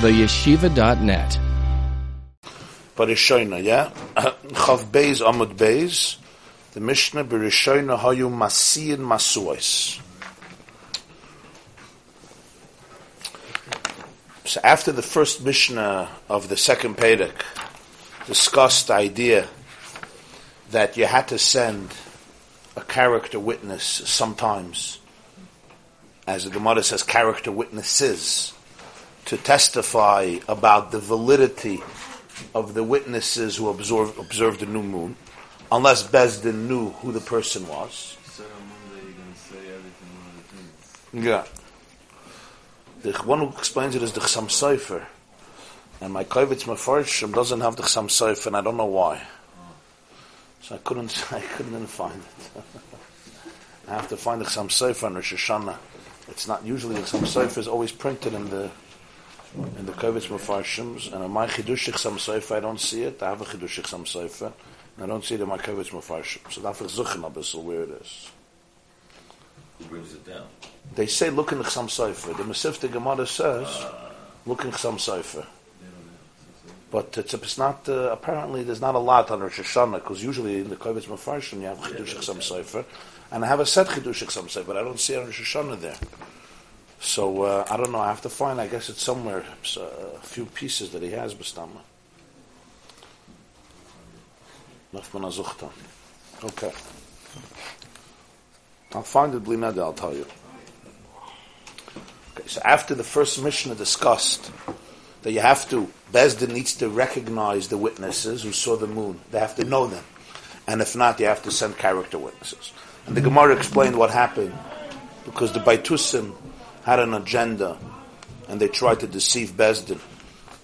theyeshiva.net. Barishoina, yeah? Chav Beis Amud Beis, the Mishnah Barishoina Hayu Masiyin Masuais. So after the first Mishnah of the second Pedic discussed the idea that you had to send a character witness sometimes, as the Gemara says, character witnesses, to testify about the validity of the witnesses who observed, observed the new moon, unless Bezdin knew who the person was. Yeah. The one who explains it is the Chsam Sofer. And my Kovitz Mefarshim doesn't have the Chsam Sofer, and I don't know why. So I couldn't, I couldn't find it. I have to find the Chsam Sofer on Rosh Hashanah. It's not usually the Chsam Sofer is always printed in the in the Kovitz Mefarshims, and on my Chidush Chsam Sofer I don't see it. I have a Chidush Chsam Sofer, and I don't see it in my Kovitz Mefarshim. So that's Zuchen a bisschen where it is. Who brings it down? They say look in the Chsam Sofer. The Mesivta Gemara says Uh, look in Chsam Sofer. But it's, it's not, uh, apparently there's not a lot on Rosh Hashanah, because usually in the Kovitz Mefarshim you have Chidush Chsam Sofer, and I have a set Chidush Chsam Sofer, but I don't see it on Rosh Hashanah there. So, uh, I don't know, I have to find, I guess it's somewhere, it's, uh, a few pieces that he has, Azuchta. Okay. I'll find it, Blinada, I'll tell you. Okay, so after the first Mishnah discussed that you have to, Bezdin needs to recognize the witnesses who saw the moon. They have to know them. And if not, you have to send character witnesses. And the Gemara explained what happened because the Baitusim had an agenda and they tried to deceive Bezdin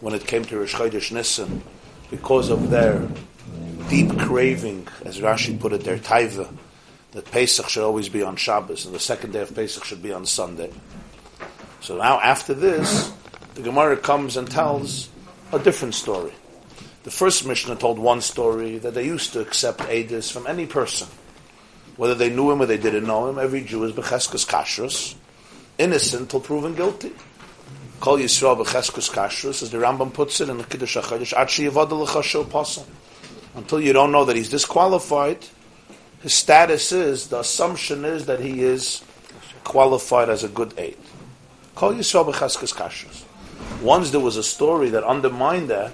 when it came to Rosh Chodesh Nisan because of their deep craving, as Rashi put it, their taiva, that Pesach should always be on Shabbos and the second day of Pesach should be on Sunday. So now after this, the Gemara comes and tells a different story. The first Mishnah told one story that they used to accept Edis from any person. Whether they knew him or they didn't know him, every Jew is Becheskes Kashrus, innocent till proven guilty. Yisrael Becheskes Kashrus, as the Rambam puts it in the Kiddush HaChadosh, Ad Sheyavada L'chasho Pasal. Until you don't know that he's disqualified, his status is, the assumption is that he is qualified as a good aid. Kol Yisrael Becheskes Kashrus. Once there was a story that undermined that,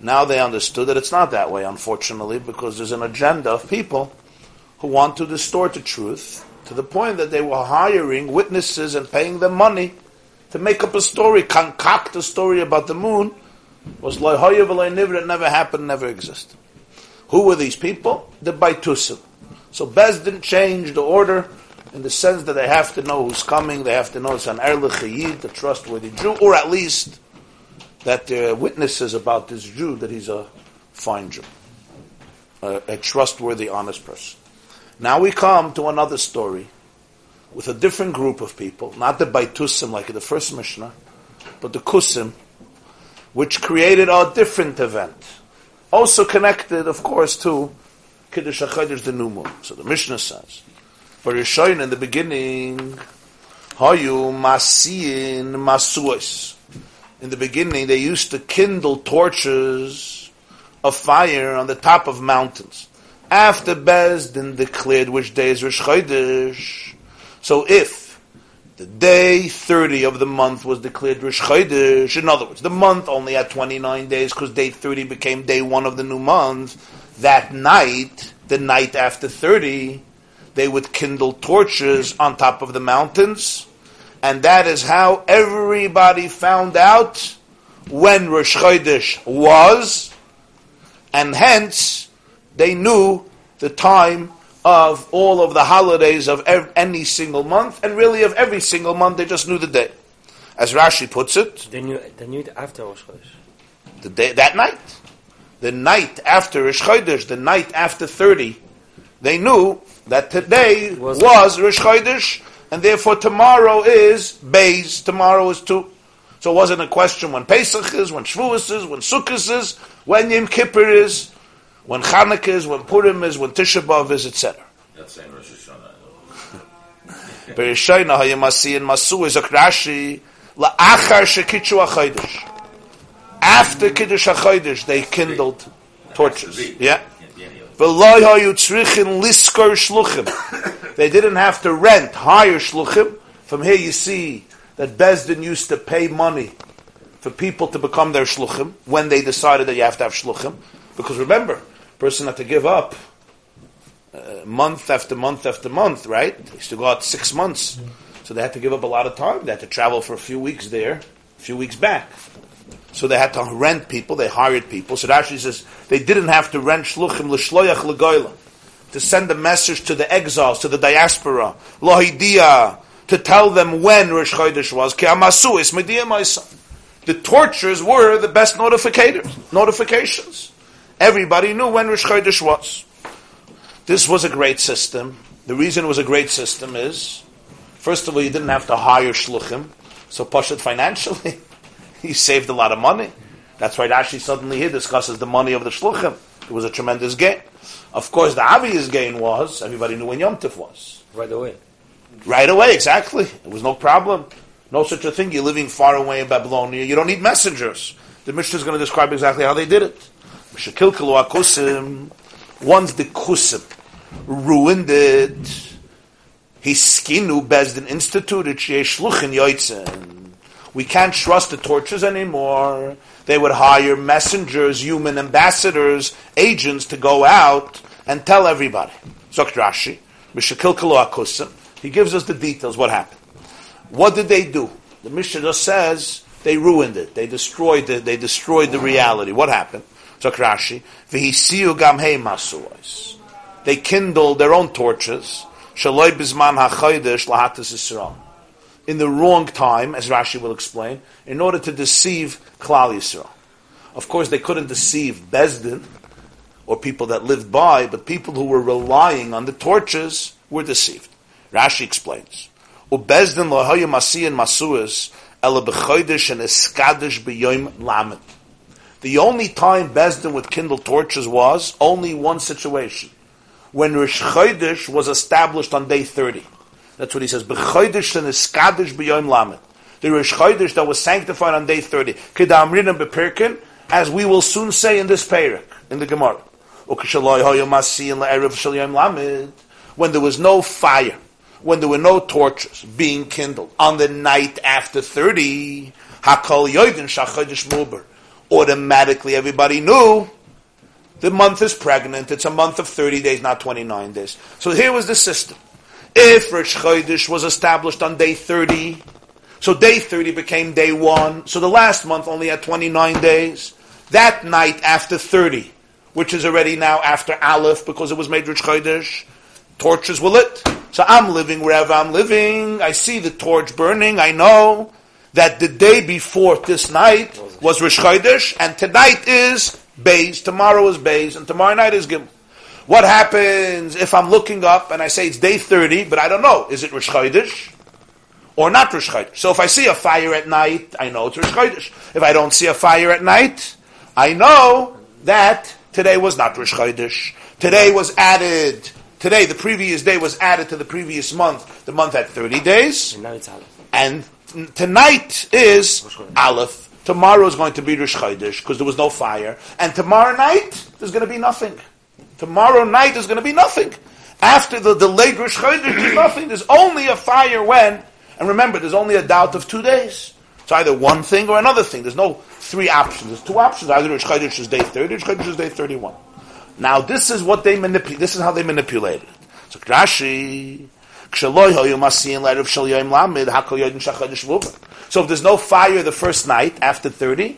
now they understood that it's not that way, unfortunately, because there's an agenda of people who want to distort the truth to the point that they were hiring witnesses and paying them money to make up a story, concoct a story about the moon, was loyhoyev nivra, it never happened, never existed. Who were these people? The Baitusim. So Bez didn't change the order in the sense that they have to know who's coming, they have to know it's an Erlich a trustworthy Jew, or at least that there are witnesses about this Jew that he's a fine Jew, a, a trustworthy, honest person. Now we come to another story with a different group of people, not the Baitusim like the first Mishnah, but the Kusim, which created a different event. Also connected, of course, to Kiddush HaChadosh, the new moon. So the Mishnah says, for Rishoyin in the beginning, Hayu Masiyin Masuos. In the beginning, they used to kindle torches of fire on the top of mountains. After Bezdin declared which day is Rosh Chodesh, so if the day 30 of the month was declared Rosh Chodesh, in other words, the month only had 29 days because day 30 became day 1 of the new month, that night, the night after 30, they would kindle torches on top of the mountains, and that is how everybody found out when Rosh Chodesh was, and hence they knew the time of all of the holidays of ev- any single month, and really of every single month, they just knew the day. As Rashi puts it, They knew, they knew it after Rosh Chodesh. the day that night, the night after Rosh Chodesh, the night after thirty, they knew that today was, Was- Rosh Chodesh, and therefore tomorrow is Bays. Tomorrow is two. So it wasn't a question when Pesach is, when Shavuos is, when Sukkot is, when Yom Kippur is, when Chanukah is, when Purim is, when Tisha B'av is, etc. That's saying Rosh Hashanah. Hayamasi and masu is a Rashi La'achar shekitchu achoidish. After Kiddush HaChodesh, they kindled torches. Yeah. Can't be any of it. V'loy hayu tzrichin liskor shluchim. They didn't have to rent, hire shluchim. From here you see that Bezdin used to pay money for people to become their shluchim when they decided that you have to have shluchim. Because remember, person had to give up uh, month after month after month, right? They used to go out six months. So they had to give up a lot of time. They had to travel for a few weeks there, a few weeks back. So they had to rent people, they hired people. So Rashi says they didn't have to rent shluchim l'shloyach l'goyla, to send a message to the exiles, to the diaspora, lohidia, to tell them when Rosh Chodesh was, ki amasu is mediyah ma'isa. The tortures were the best notificators, notifications. Everybody knew when Rosh Chodesh was. This was a great system. The reason it was a great system is, first of all, you didn't have to hire shluchim, so Pashat financially, he saved a lot of money. That's why Rashi suddenly here discusses the money of the shluchim. It was a tremendous gain. Of course, the obvious gain was everybody knew when Yom Tif was. Right away. Right away, exactly. It was no problem. No such a thing. You're living far away in Babylonia. You don't need messengers. The Mishnah is going to describe exactly how they did it. Mishakilkalu akusim. Once the kusim ruined it, Hiskinu Bezdin instituted shluchin yoitzen. We can't trust the torches anymore. They would hire messengers, human ambassadors, agents to go out and tell everybody. Zok Rashi, Mishakilkalu akusim. He gives us the details. What happened? What did they do? The Mishnah says they ruined it. They destroyed it. They destroyed the reality. What happened? Zok Rashi, v'hisiu gam masuos. They kindled their own torches. Shaloi bizman hachodesh lahatas Yisrael. In the wrong time, as Rashi will explain, in order to deceive Klal Yisrael. Of course, they couldn't deceive Bezdin or people that lived by, but people who were relying on the torches were deceived. Rashi explains. Ubezdin lahayu masiyan masuas ela b'chodesh and eskadish b'yoim lamed. The only time Bezdin would kindle torches was only one situation. When Rosh Chodesh was established on day 30. That's what he says. B'chodesh and eskadish b'yoim lamed. The Rosh Chodesh that was sanctified on day 30. Kedamrin b'pirkin, as we will soon say in this parak, in the Gemara. When there was no fire when there were no torches being kindled on the night after 30, Hakol Yoidin Shachodesh Muber. Automatically everybody knew the month is pregnant. It's a month of 30 days, not 29 days. So here was the system. If Rosh Chodesh was established on day 30, so day 30 became day 1, so the last month only had 29 days. That night after 30, which is already now after Aleph because it was made Rosh Chodesh, torches were lit. So I'm living wherever I'm living. I see the torch burning. I know that the day before this night was Rosh Chodesh, and tonight is Bays. Tomorrow is Bays, and tomorrow night is Gimel. What happens if I'm looking up and I say it's day 30, but I don't know, is it Rosh Chodesh or not Rosh Chodesh? So if I see a fire at night, I know it's Rosh Chodesh. If I don't see a fire at night, I know that today was not Rosh Chodesh. Today was added Today, the previous day was added to the previous month. The month had 30 days. And now it's Aleph. And tonight is Aleph. Tomorrow is going to be Rosh Chodesh because there was no fire. And tomorrow night, there's going to be nothing. Tomorrow night, there's going to be nothing. After the delayed Rosh Chodesh, there's nothing. There's only a fire when, and remember, there's only a doubt of two days. It's either one thing or another thing. There's no three options. There's two options. Either Rosh Chodesh is day 30, Rosh Chodesh is day 31. Now this is what they manipulate. This is how they manipulated it. So Rashi, so if there's no fire the first night after 30,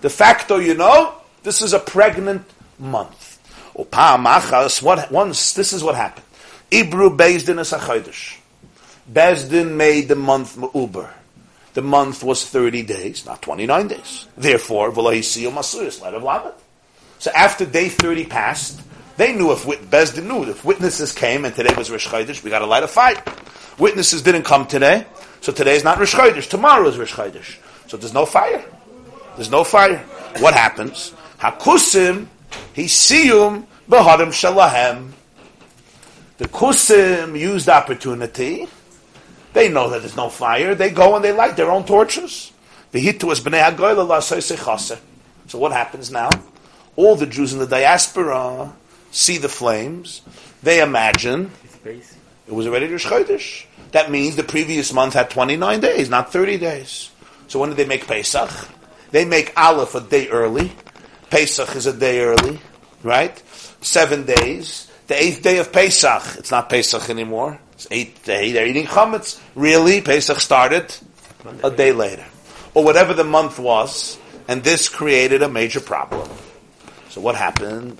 de facto you know, this is a pregnant month. What, once, this is what happened. Ibru Bezdin is a chodesh. Bezdin made the month Uber. The month was 30 days, not 29 days. Therefore, V'lohisiyo Masuyas, light of Lamed. So after day 30 passed, they knew if Bezdin knew if witnesses came and today was Chodesh, we got to light a fire. Witnesses didn't come today, so today is not Chodesh. Tomorrow is Chodesh. So there's no fire. There's no fire. What happens? Hakusim hisiyum b'harim shalahem. The kusim used opportunity They know that there's no fire. They go and they light their own torches. So what happens now? All the Jews in the diaspora see the flames. They imagine it was already Rosh. That means the previous month had 29 days, not 30 days. So when did they make Pesach? They make Aleph a day early. Pesach is a day early, right? Seven days. The eighth day of Pesach, it's not Pesach anymore. It's eighth day. They're eating chametz. Really, Pesach started a day later, or whatever the month was, and this created a major problem. So what happened?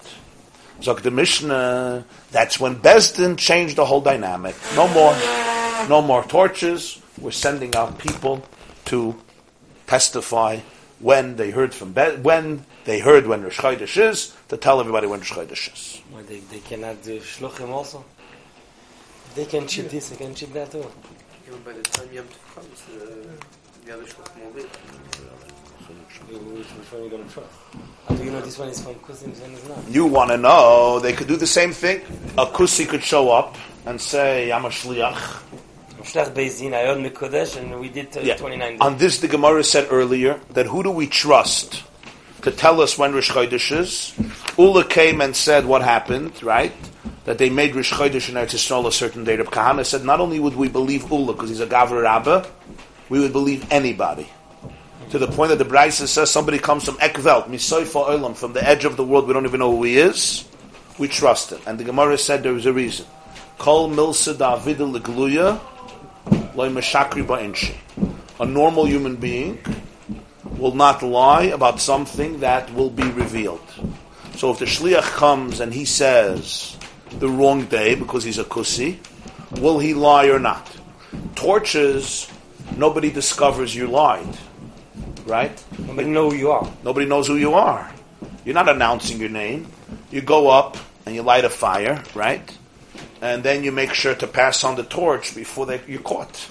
Zok the Mishnah. That's when Besdin changed the whole dynamic. No more, no more torches. We're sending out people to testify when they heard from Be- when they heard when Rosh Chodesh is to tell everybody when Rosh Chodesh is. Well, they, they cannot do shluchim also. They can cheat this, they can cheat that too. Even by the time Yom Tov comes, uh, the other shluchim will be. Which one you gonna trust? How do you know this one is from Kusim, this one is not? You want to know? They could do the same thing. A kusi could show up and say, "I'm a shliach." Shlach Beis I heard Mikodesh, and we did uh, Yeah. 29 days. On this, the Gemara said earlier that who do we trust to tell us when Rosh Chodesh is? Ula came and said what happened, right? That they made Rosh Chodesh in Eretz Yisrael a certain date. Kahana said not only would we believe Ula because he's a Gavra Rabbah, we would believe anybody. To the point that the Brisa says somebody comes from Ekvelt, Misoifa Olam, from the edge of the world, we don't even know who he is, we trust him. And the Gemara said there is a reason. Kol milsa David legluya, loy meshakri ba'inshi. A normal human being will not lie about something that will be revealed. So if the shliach comes and he says the wrong day because he's a kusi, will he lie or not? Torches, nobody discovers you lied, right? Nobody know who you are. Nobody knows who you are. You're not announcing your name. You go up and you light a fire, right? And then you make sure to pass on the torch before they, you're caught.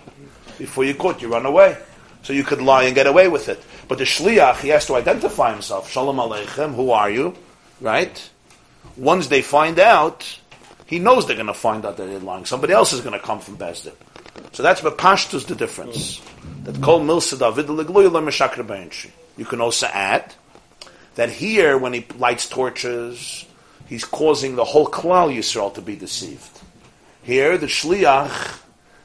before you're caught, you run away. So you could lie and get away with it. But the shliach, he has to identify himself. Shalom aleichem, who are you? Right? Once they find out, he knows they're going to find out that they're lying. Somebody else is going to come from Bezdin. So that's what Pashtus the difference. That kol milsa David. You can also add that here, when he lights torches, he's causing the whole Klal Yisrael to be deceived. Here, the shliach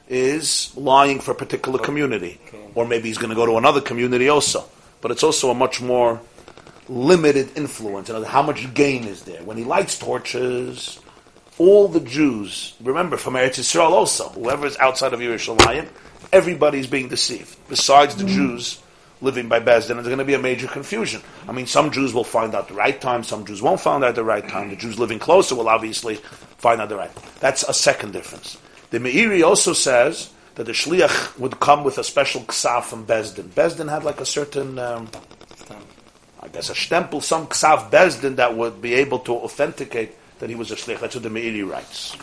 is lying for a particular community, or maybe he's going to go to another community also. But it's also a much more limited influence. In other- How much gain is there when he lights torches? All the Jews, remember from Eretz Yisrael also, whoever is outside of Yerushalayim, everybody's being deceived. Besides the Jews living by Bezdin, there's going to be a major confusion. I mean, some Jews will find out the right time, some Jews won't find out the right time. The Jews living closer will obviously find out the right. That's a second difference. The Meiri also says that the shliach would come with a special ksav from Bezdin. Bezdin had like a certain, um, I guess, a stempel, some ksav Bezdin that would be able to authenticate that he was a shliach. That's what the Meiri writes.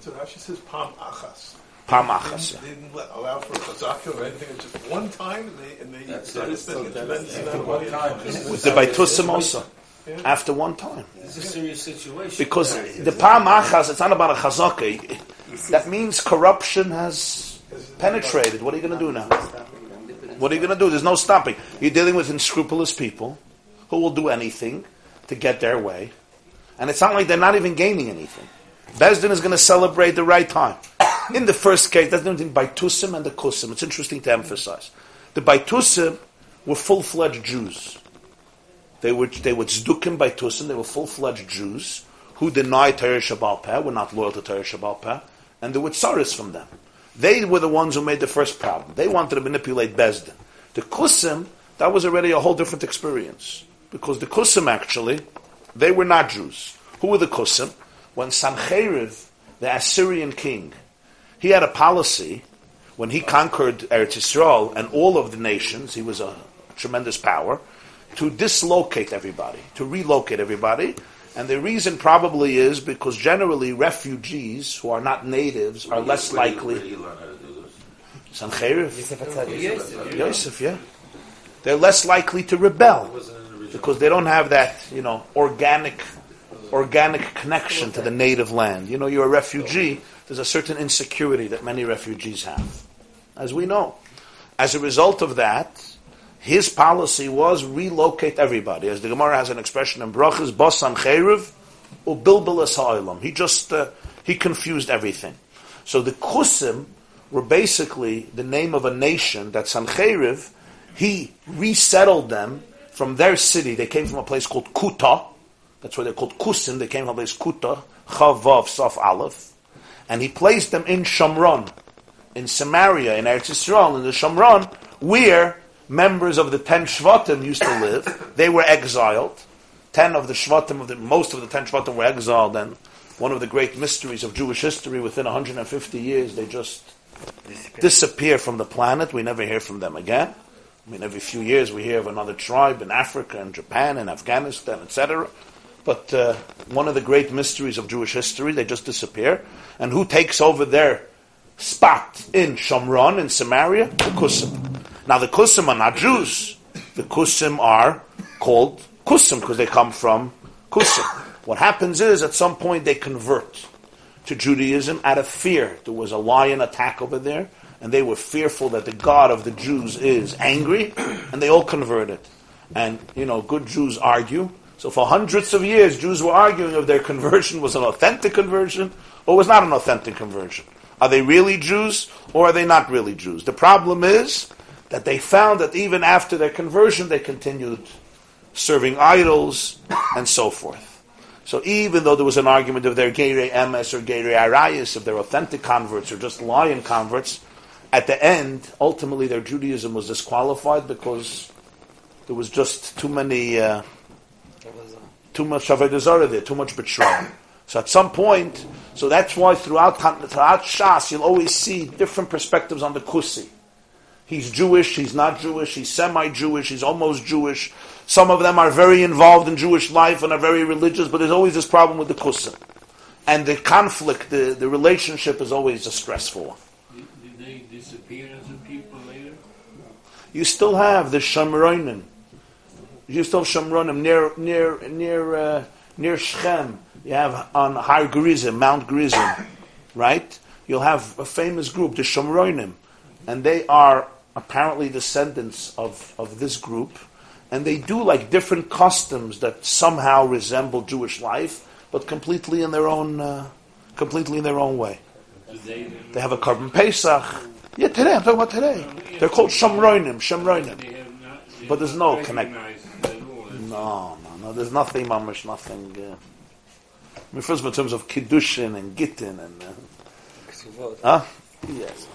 So Rashi says Pam Achas. Pamachas. They didn't let, allow for chazaka or anything. It's just one time, and they, and they That's started it. spending a So tremendous amount of money. Time. With the Baitusim also. After one time. It's a serious situation. Because the Pamachas, it's not about a chazaka. That means corruption has penetrated. What are you going to do now? What are you going to do? There's no stopping. You're dealing with unscrupulous people who will do anything to get their way. And it's not like they're not even gaining anything. Bezdin is going to celebrate the right time. In the first case, that's the Baitusim and the Kusim. It's interesting to emphasize. The Baitusim were full-fledged Jews. They were they were tzdukim Baitusim. They were full-fledged Jews who denied Torah Shabbal were not loyal to Torah Shabbal and there were tsaris from them. They were the ones who made the first problem. They wanted to manipulate Bezdin. The Kusim, that was already a whole different experience. Because the Kusim actually, they were not Jews. Who were the Kusim? When Sancheriv, the Assyrian king, he had a policy when he conquered Eretz Yisrael and all of the nations, he was a tremendous power, to dislocate everybody, to relocate everybody. And the reason probably is because generally refugees who are not natives are less Where do you- likely. Where do you learn how to do this? Sancheriv, Yosef Yosef, yeah. They're less likely to rebel because they don't have that, you know, organic, organic connection to the native land. You know, you're a refugee. there's a certain insecurity that many refugees have, as we know. As a result of that, his policy was relocate everybody. As the Gemara has an expression in Brachas, Bosan Cheruv, Ubilbilas Ha'ilam. He just, uh, he confused everything. So the Kusim were basically the name of a nation that Sancheriv, he resettled them from their city. They came from a place called Kuta. That's why they're called Kusim. They came from a place Kuta, Chavav, Saf Aleph. And he placed them in Shamron, in Samaria, in Eretz Yisrael, in the Shamron, where members of the ten Shvatim used to live. They were exiled. Ten of the Shvatim, of the, most of the ten Shvatim were exiled, and one of the great mysteries of Jewish history, within 150 years, they just disappear from the planet. We never hear from them again. I mean, every few years we hear of another tribe in Africa and Japan and Afghanistan, etc. But uh, one of the great mysteries of Jewish history, they just disappear. And who takes over their spot in Shomron, in Samaria? The Kusim. Now, the Kusim are not Jews. The Kusim are called Kusim because they come from Kusim. What happens is, at some point, they convert to Judaism out of fear. There was a lion attack over there, and they were fearful that the God of the Jews is angry, and they all converted. And, you know, good Jews argue. So for hundreds of years, Jews were arguing if their conversion was an authentic conversion or was not an authentic conversion. Are they really Jews or are they not really Jews? The problem is that they found that even after their conversion, they continued serving idols and so forth. So even though there was an argument of their Geire Emes or Geire Arayas, if they're authentic converts or just lion converts, at the end, ultimately their Judaism was disqualified because there was just too many, uh, too much Avodah there, too much betrayal. So at some point, so that's why throughout, throughout Shas, you'll always see different perspectives on the Kusi. He's Jewish, he's not Jewish, he's semi-Jewish, he's almost Jewish. Some of them are very involved in Jewish life and are very religious, but there's always this problem with the kusim. And the conflict, the, the relationship is always a stressful one. Did, did disappear as a people later? You still have the Shamronim. You still have Shamronim near, near, near, uh, near Shechem. You have on Har Gerizim, Mount Gerizim, right? You'll have a famous group, the Shamronim. And they are apparently descendants of, of this group and they do like different customs that somehow resemble Jewish life, but completely in their own, uh, completely in their own way. They, They have a korban Pesach. Yeah, today I'm talking about today. They're called Shamroinim, Shamroinim. they have not, they But there's no connect- recognize at all. No, no, no. There's nothing, mamish, nothing. Uh, I mean, first of all, in terms of kiddushin and gittin and uh, huh? Yes,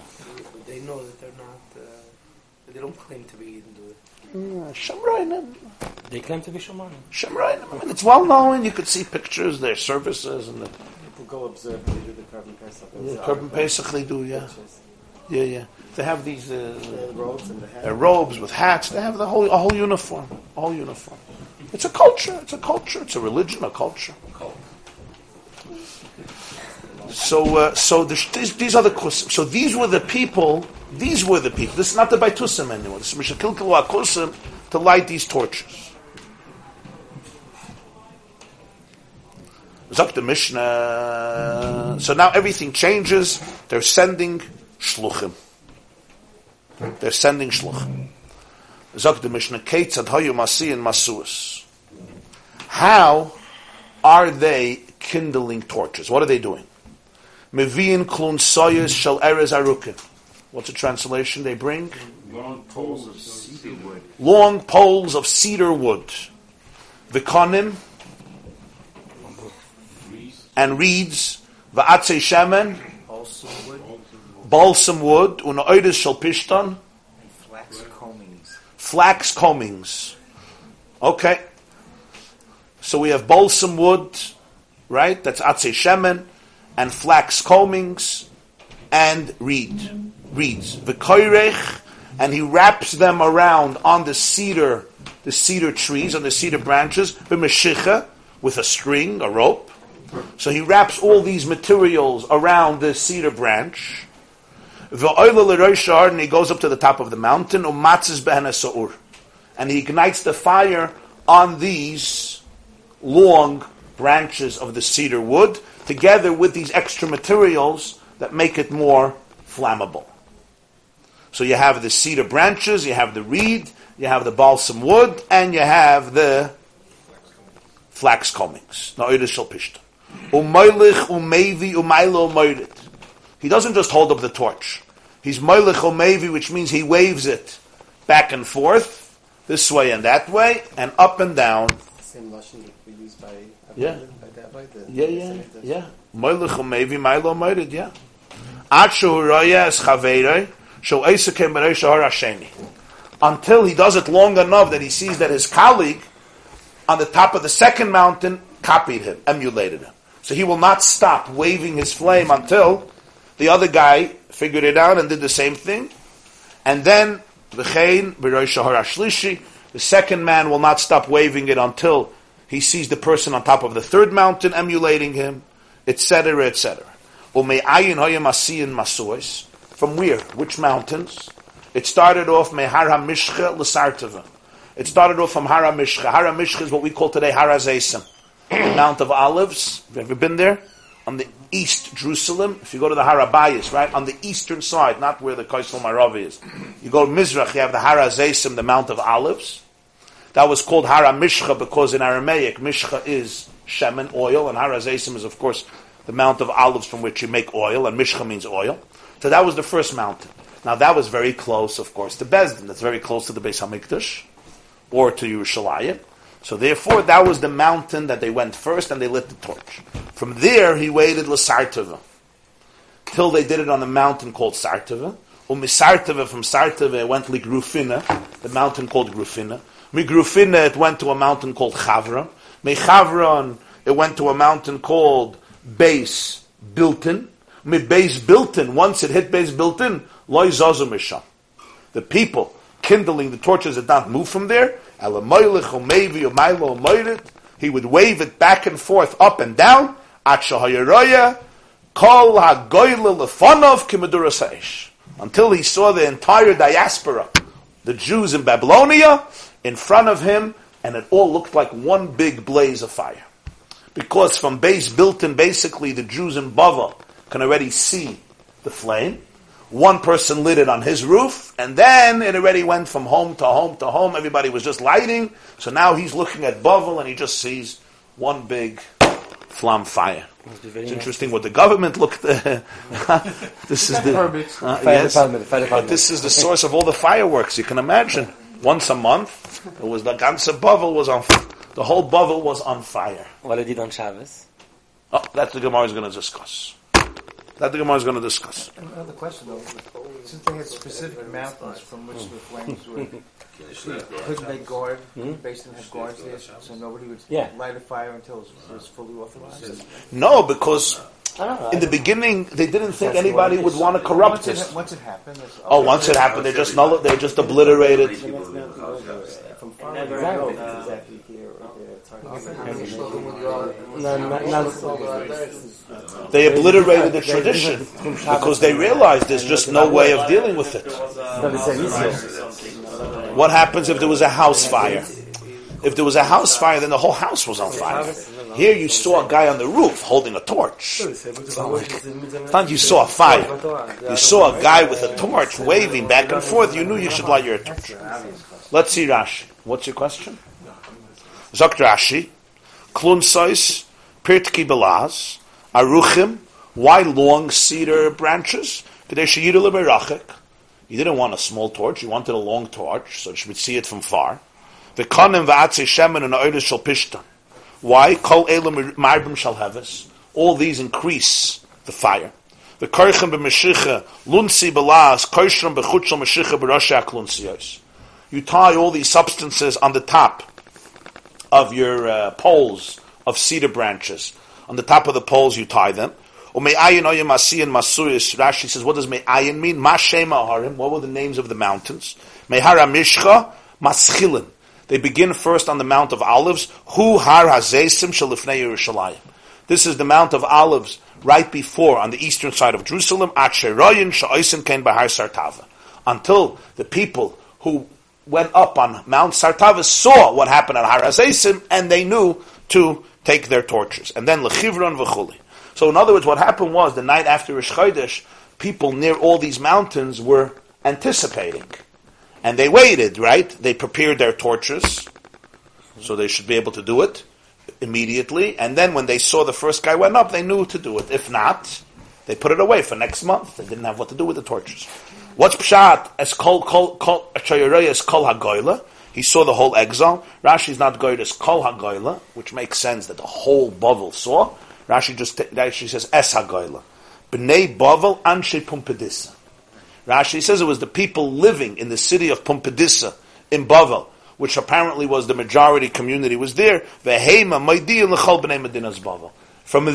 They know that they're not. Uh, they don't claim to be Hindu. yeah, Shamroinim, They claim to be shamanim. Shamroinim. I mean, it's well known. You could see pictures, their services, and the People go observe, they do the korban Pesach. yeah, korban Pesach. They do, yeah, yeah, yeah. They have these. Uh, robes and the hat. robes with hats. They have the whole a whole uniform, a whole uniform. It's a culture. It's a culture. It's a religion. A culture. So, uh, so the, these, these are the kusim. So these were the people. These were the people. This is not the baitusim anymore. This is mishakilkalu kusim to light these torches. Zok the Mishnah. So now everything changes. They're sending shluchim. They're sending shluchim. Zok the Mishnah, Ketzad Hayu Masi and Masuas. How are they kindling torches? What are they doing? Meviin klun soyes shel erez arukin. What's the translation they bring? Long poles of cedar wood. Long poles of cedar wood. Vikonim and reeds. Also, wood balsam wood, una oides shel pishtan, flax combings. flax combings. Okay. So we have balsam wood, right? That's atzei shemen, and flax combings, and reed, reeds. V'koirech, and he wraps them around on the cedar, the cedar trees, on the cedar branches, b'meshicha, with a string, a rope. So he wraps all these materials around the cedar branch. V'oila l'roishar, and he goes up to the top of the mountain, umatzis be'hena sa'ur. And he ignites the fire on these long branches of the cedar wood, together with these extra materials that make it more flammable. So you have the cedar branches, you have the reed, you have the balsam wood, and you have the flax combings. Na'odah shel pishta. Umaylich umevi umaylo umayrit. He doesn't just hold up the torch. He's moilich umevi, which means he waves it back and forth, this way and that way, and up and down. Same lashon that we use by Yeah. by that by the Yeah, yeah, yeah. Moilich umevi maylo umayrit, yeah. Ad es chaveiroi, shel eisekem berei shahar hasheni. Until he does it long enough that he sees that his colleague on the top of the second mountain copied him, emulated him. So he will not stop waving his flame until the other guy figured it out and did the same thing. And then the second man will not stop waving it until he sees the person on top of the third mountain emulating him, etc., etc. From where? Which mountains? It started off mehar hamishcha l'sartava. It started off from Hara Mishcha. Hara Mishcha is what we call today Hara Mount of Olives. Have you ever been there? On the east Jerusalem. If you go to the Harabayas, right? On the eastern side, not where the Kaisel Maravi is. You go to Mizrach, you have the Hara Zaysim, the Mount of Olives. That was called Hara Mishcha because in Aramaic, Mishcha is shemen, oil, and Hara Zaysim is, of course, the Mount of Olives from which you make oil, and Mishcha means oil. So that was the first mountain. Now that was very close, of course, to Bezdin. That's very close to the Beis Hamikdash or to Yerushalayim. So therefore, that was the mountain that they went first, and they lit the torch. From there, he waited Lasartava till they did it on the mountain called Sartava. Umisartava from Sartava, went to Grufina, the mountain called Grufina. Migrufina, it went to a mountain called Chavron. Mechavron, it went to a mountain called Beis Bilton. Mi Beis Bilton, once it hit Beis Bilton, Loy Zazu The people kindling the torches did not move from there. He would wave it back and forth, up and down. Until he saw the entire diaspora, the Jews in Babylonia, in front of him, and it all looked like one big blaze of fire. Because from Beis Bilton, basically the Jews in Bava can already see the flame. One person lit it on his roof, and then it already went from home to home to home. Everybody was just lighting. So now he's looking at Bavel, and he just sees one big flam fire. It's interesting what the government looked. this is the uh, Fire yes. department, fire But department. this is the source of all the fireworks. You can imagine. Once a month, it was the ganze Bavel was on. The whole Bavel was on fire. What did he do on Shabbos? Oh, that the Gemara is going to discuss. That the Gemara is going to discuss. Another question though, since they had specific mountains from which the flames would, couldn't they guard, hmm? based on have guards there, so nobody would Yeah. light a fire until it was, fully authorized? No, because I don't know. in the beginning they didn't think anybody would want to corrupt Once it, this. ha- once it happened, it's, Oh, once it happened, they just null they just obliterated. They obliterated the tradition because they realized there's just no way of dealing with it. no, it's a What happens if there was a house fire? If there was a house fire, then the whole house was on fire. Here you saw a guy on the roof holding a torch. It's not you saw a fire. You saw a guy with a torch waving back and forth. You knew you should light your torch. Let's see Rashi. What's your question? Zok Rashi. Klun sois, pirtki belaz, aruchim. Why long cedar branches? You didn't want a small torch. You wanted a long torch, so you would see it from far. V'kanim v'atzei shemen and oilis shal pishtan. Why? Kol elam marbim shal heves. All these increase the fire. The korchem b'meshicha lunsi belas koshram b'chutshal meshicha b'roshak lunsiyos. You tie all these substances on the top of your uh, poles of cedar branches. On the top of the poles, you tie them. Ume'ayin oyim asiyin masuyis. Rashi says, what does me'ayin mean? Mashema harim. What were the names of the mountains? Mehara mishcha maschilin. They begin first on the Mount of Olives. Hu har hazesim shalifnei Yerushalayim. This is the Mount of Olives right before, on the eastern side of Jerusalem, at sheroyin sha'oisim ken bahar sartava. Until the people who went up on Mount Sartava saw what happened at Har Hazesim, and they knew to take their torches. And then lechivron v'chuli. So in other words, what happened was the night after Rosh Chodesh, people near all these mountains were anticipating. And they waited, right? They prepared their torches, so they should be able to do it immediately. And then when they saw the first guy went up, they knew to do it. If not, they put it away for next month. They didn't have what to do with the torches. What's pshat as kol kol kol as kol hagoyla? He saw the whole exile. Rashi's not going as kol hagoyla, which makes sense that the whole Bavel saw. Rashi just Rashi says es hagoyla. Bnei Bavel anshe Pumbedissa. Rashi says it was the people living in the city of Pumbedissa in Bavel, which apparently was the majority community was there. From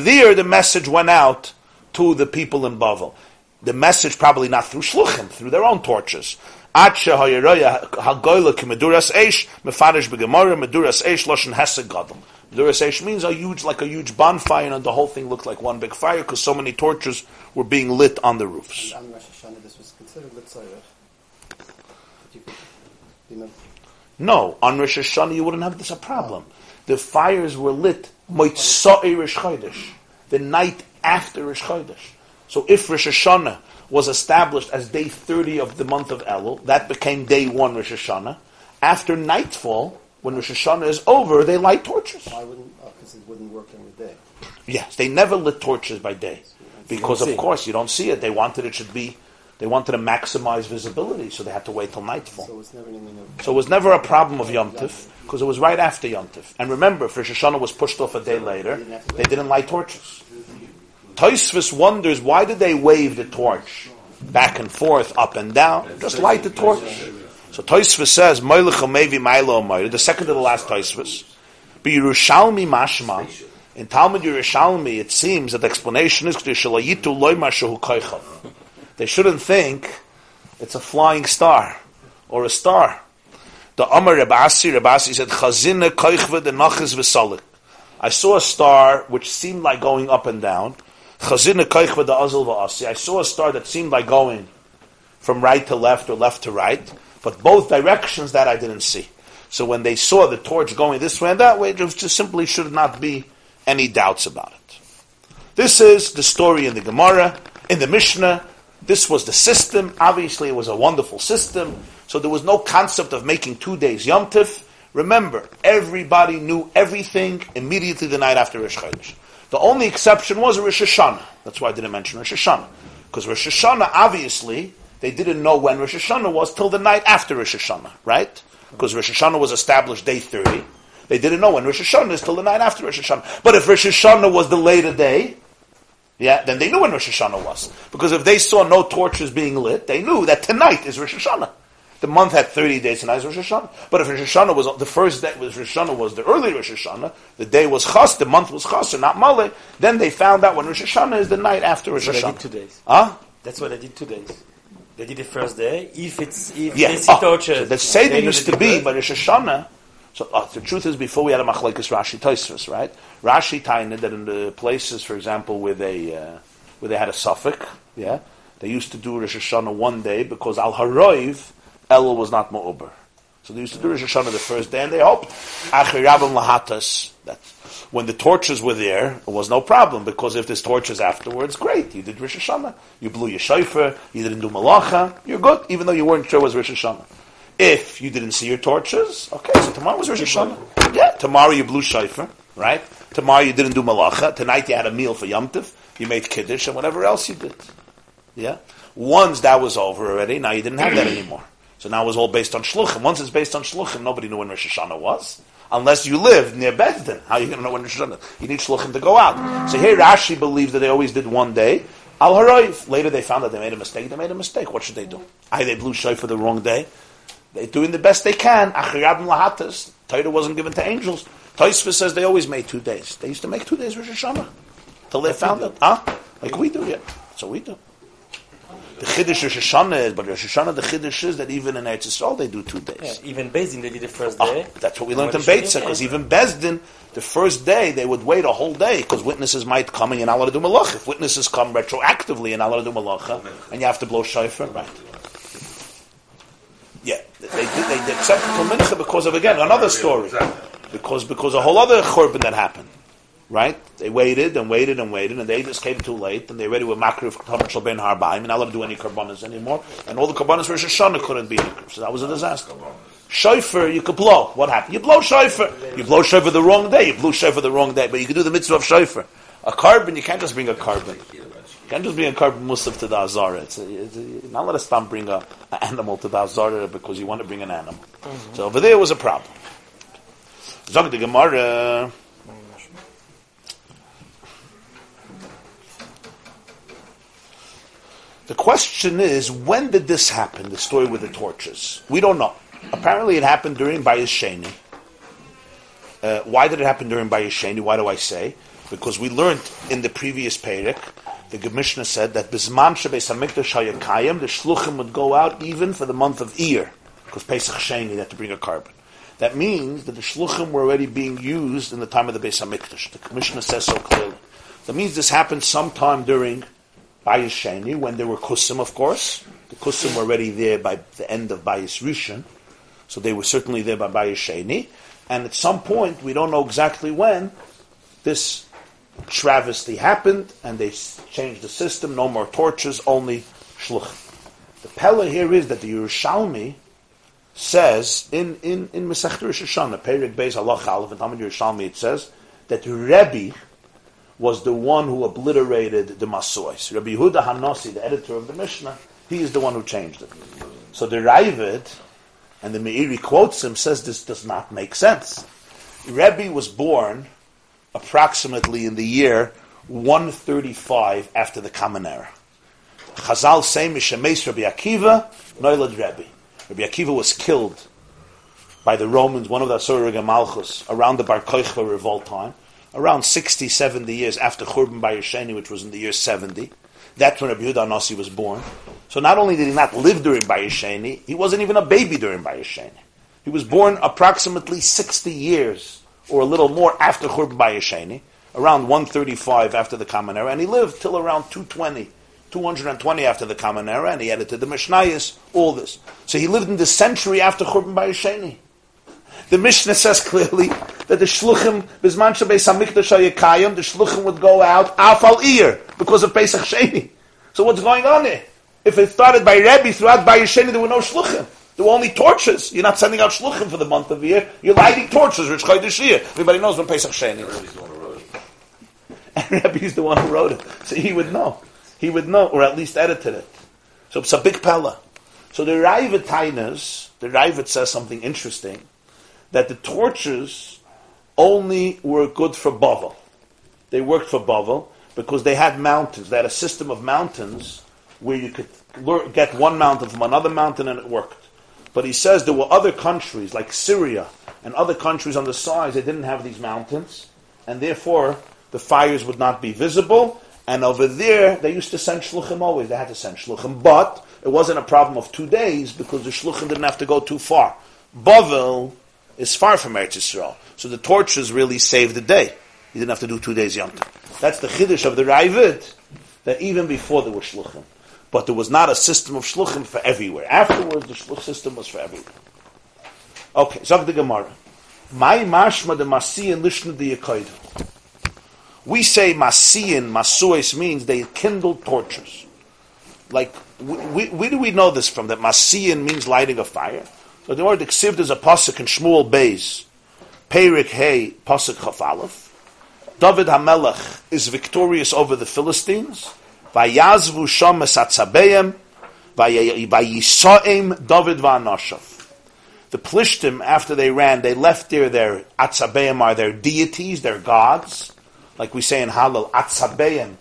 there, the message went out to the people in Bavel. The message probably not through shluchim, through their own torches. Meduras eish means a huge, like a huge bonfire, and the whole thing looked like one big fire because so many torches were being lit on the roofs. On Rosh Hashanah, this was considered Litzayah. But you could, you know, No, on Rosh Hashanah you wouldn't have this a problem. The fires were lit Moitzai Rosh Chodesh, the night after Rosh Chodesh. So if Rosh Hashanah was established as day 30 of the month of Elul, that became day 1 Rosh Hashanah. After nightfall, when Rosh Hashanah is over, they light torches. why wouldn't, oh, because it wouldn't work during the day. Yes, they never lit torches by day. Because of course you don't see it. They wanted it should be, they wanted to maximize visibility, so they had to wait till nightfall. So it's never of So it was never a problem of Yom Tif, because it was right after Yom Tif. And remember, if Rosh Hashanah was pushed off a day later, they didn't light torches. Toisvis wonders, why did they wave the torch back and forth, up and down? Just light the torch. So Toisvis says, Moilech Mevi Mailo Moir, the second to the last Toisvis. Be Yerushalmi Mashma. In Talmud Yerushalmi, it seems that the explanation is They shouldn't think it's a flying star or a star. The Amar Rabasi, Rabasi said, Chazina koichva de nachis v'salik. I saw a star which seemed like going up and down. Chazina koichva de azal v'asi. I saw a star that seemed like going from right to left or left to right, but both directions that I didn't see. So when they saw the torch going this way and that way, there just simply should not be any doubts about it. This is the story in the Gemara, in the Mishnah. This was the system. Obviously, it was a wonderful system. So there was no concept of making two days Yom Tif. Remember, everybody knew everything immediately the night after Rosh Chodesh. The only exception was Rosh Hashanah. That's why I didn't mention Rosh Hashanah. Because Rosh Hashanah, obviously, they didn't know when Rosh Hashanah was till the night after Rosh Hashanah, right? Because Rosh Hashanah was established day 30. They didn't know when Rosh Hashanah is till the night after Rosh Hashanah. But if Rosh Hashanah was the later day, yeah, then they knew when Rosh Hashanah was. Because if they saw no torches being lit, they knew that tonight is Rosh Hashanah. The month had 30 days, tonight is Rosh Hashanah. But if Rosh Hashanah was, the first day was Rosh Hashanah was the early Rosh Hashanah, the day was Chas, the month was Chas, and not Maleh, then they found out when Rosh Hashanah is the night after Rosh That's what I Hashanah. did two days. Huh? That's what they did two days. They did the first day. If it's if Yeah. they see Oh, torches, so the Seder they used to be, but Rosh Hashanah, so uh, the truth is before we had a Machlekes Rashi Tosfos, right? Rashi tained that in the places, for example, where they, uh, where they had a suffix, yeah, they used to do Rosh Hashanah one day because Al Haroiv, Elul was not Ma'uber. So they used to do Rosh Hashanah the first day, and they hoped, Acher Rabban Lahatas, that when the torches were there, it was no problem, because if there's torches afterwards, great, you did Rosh Hashanah. You blew your shofar, you didn't do Malacha, you're good, even though you weren't sure it was Rosh Hashanah. If you didn't see your torches, okay, so tomorrow was Rosh Hashanah. Yeah, tomorrow you blew shofar, right? Tomorrow you didn't do Malacha. Tonight you had a meal for Yom Tov, you made Kiddush, and whatever else you did. Yeah? Once that was over already, now you didn't have that anymore. So now it was all based on Shluchim. Once it's based on Shluchim, nobody knew when Rosh Hashanah was. Unless you lived near Bezdin. How are you going to know when Rosh Hashanah? You need Shluchim to go out. So here Rashi believes that they always did one day. Al Haroif. Later they found that they made a mistake. They made a mistake. What should they do? Either they blew shofar the wrong day. They're doing the best they can. Achirab and Lahatas. Torah wasn't given to angels. Taisva says they always made two days. They used to make two days Rosh Hashanah. Till they found it. Huh? Like we do, yeah. So we do. The Chiddush Rosh Hashanah is, but Rosh Hashanah, the Chiddush is that even in Eretz Yisrael they do two days. Yeah, even Bezin they did the first Ah, day. that's what we And learned in when because even Bezdin, the first day they would wait a whole day because witnesses might come and you're not allowed to do malacha. If witnesses come retroactively, you're not allowed to do malacha, and you have to blow shofar, right? Yeah, they. They except for mincha because of again another story, because because a whole other churban that happened. Right? They waited and waited and waited, and they just came too late, and they ready with Makriv Tamar Ben Harbaim, and allowed to do any karbanas anymore, and all the karbanas for Shoshana couldn't be. So that was a disaster. Shofar, you could blow. What happened? You blow shofar. You blow shofar the wrong day. You blew shofar the wrong day, but you can do the mitzvah of shofar. A korban, you can't just bring a korban. You can't just bring a korban musaf to the Azara. It's, a, it's not let us stop bring a, an animal to the Azara because you want to bring an animal. So over there was a problem. Zog the Gemara. The question is, when did this happen? The story with the torches. We don't know. Apparently, it happened during Bayis Sheni. Uh, why did it happen during Bayis Sheni? Why do I say? Because we learned in the previous Perek, the Gemishna said that Bisman Shabbos Hamikdash Hayakayim, the Shluchim would go out even for the month of Iyar, because Pesach Sheni they had to bring a korban. That means that the Shluchim were already being used in the time of the Beis Hamikdash. The Commissioner says so clearly. That means this happened sometime during Bayis Sheni, when there were Kusim, of course. The Kusim were already there by the end of Bayis Rishon, so they were certainly there by Bayis Sheni. And at some point, we don't know exactly when, this travesty happened, and they changed the system. No more torches, only shluchim. The pella here is that the Yerushalmi says in in in Masechet Rosh Hashanah, Perik Beis Allah Aleph, and Talmud Yerushalmi, it says that Rebbe was the one who obliterated the Masois. Rabbi Yehuda Hanasi, the editor of the Mishnah, he is the one who changed it. So the Ravid, and the Meiri quotes him, says this does not make sense. Rebbe was born approximately in the year 135 after the Common Era. Chazal say Mishameis Rabbi Akiva, Noilad Rebbe. Rabbi Akiva was killed by the Romans, one of the Asura Malchus, around the Bar Kochba revolt time, around 60, 70 years after Churban Bayesheni, which was in the year 70. That's when Rabbi Yehuda Nasi was born. So not only did he not live during Bayesheni, he wasn't even a baby during Bayesheni. He was born approximately 60 years, or a little more, after Churban Bayesheni, around 135 after the Common Era, and he lived till around 220, 220 after the Common Era, and he edited the Mishnayos, all this. So he lived in the century after Churban Bayesheni. The Mishnah says clearly that the shluchim bisman shabeis hamikdash the shluchim would go out afal Iyar because of Pesach Sheni. So what's going on there? If it started by Rebbe throughout Bayasheni, there were no shluchim. There were only torches. You're not sending out shluchim for the month of the Iyar. You're lighting torches, Rich Chodesh year. Everybody knows when Pesach Sheni. And Rebbe is the one who wrote it, so he would know. He would know, or at least edited it. So it's a big pella. So the Raivat Tainas, the Raivat says something interesting that the torches only were good for Bavel. They worked for Bavel because they had mountains. They had a system of mountains where you could get one mountain from another mountain and it worked. But he says there were other countries like Syria and other countries on the sides that didn't have these mountains, and therefore the fires would not be visible. And over there, they used to send shluchim always. They had to send shluchim, but it wasn't a problem of two days because the shluchim didn't have to go too far. Bavel is far from Eretz Yisrael. So the torches really saved the day. You didn't have to do two days Yom That's the chiddush of the Ravid, that even before there were shluchim. But there was not a system of shluchim for everywhere. Afterwards, the shluch system was for everywhere. Okay, Zog the Gemara. My mashma the masiyan lishna the yakoidu. We say masiyan, masues means they kindled torches. Like, we, where do we know this from? That masiyan means lighting a fire? So the word exived is a pasuk in Shmuel Beis, Perik Hey, pasuk Chaf. David HaMelech is victorious over the Philistines. Vayazvu sham esatzabeim, vayisoim David va'anashav. The Plishtim, after they ran, they left there their atzabeim are their deities, their gods. Like we say in Hallel, atzabeim,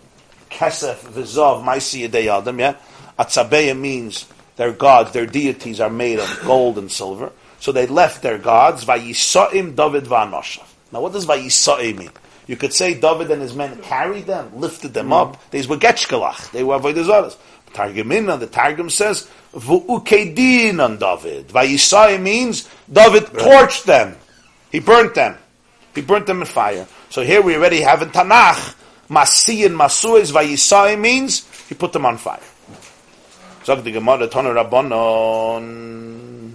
kesef v'zov, maisi adam, yeah? Atzabeim means their gods, their deities are made of gold and silver. So they left their gods, vayisoim David va'anashav. Now what does vayisoim mean? You could say David and his men carried them, lifted them up. Mm-hmm. These were getchkalach. They were avodah Targumina, the Targum says, V'ukedin on David. Vayisai means David torched them. He burnt them. He burnt them in fire. So here we already have in Tanakh, Masi and Masuez, Vayisai means he put them on fire. Zog the Gemara, Tana Rabbanon.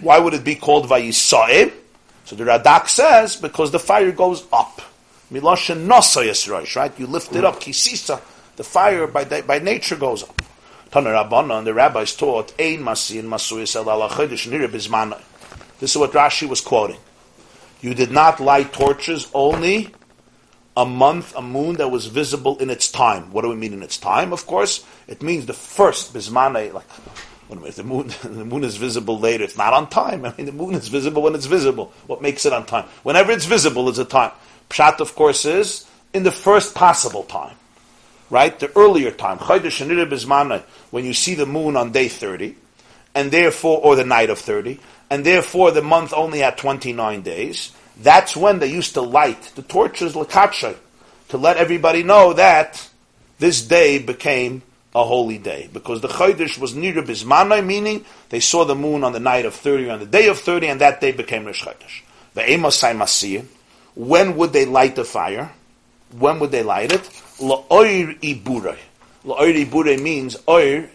Why would it be called Vayisai? So the Radak says, because the fire goes up. Miloshin Nosayas Rosh, right? You lift it up, Kisisa, the fire by, by nature goes up. Tana Rabbana, and the rabbis taught, Ein Masi and Masuyas El This is what Rashi was quoting. You did not light torches only a month, a moon that was visible in its time. What do we mean in its time? Of course, it means the first Bismane, like, if the moon, the moon is visible later, it's not on time. I mean, the moon is visible when it's visible. What makes it on time? Whenever it's visible is a time. Pshat, of course, is in the first possible time. Right? The earlier time. When you see the moon on day 30, and therefore, or the night of 30, and therefore the month only had 29 days, that's when they used to light the torches lakatshay, to let everybody know that this day became a holy day. Because the Chodesh was near Bismanai, meaning they saw the moon on the night of 30 or on the day of 30, and that day became Rosh Chodesh. The Emosai Masiyah, when would they light the fire? When would they light it? La'oir iburei. La'oir iburei means oir,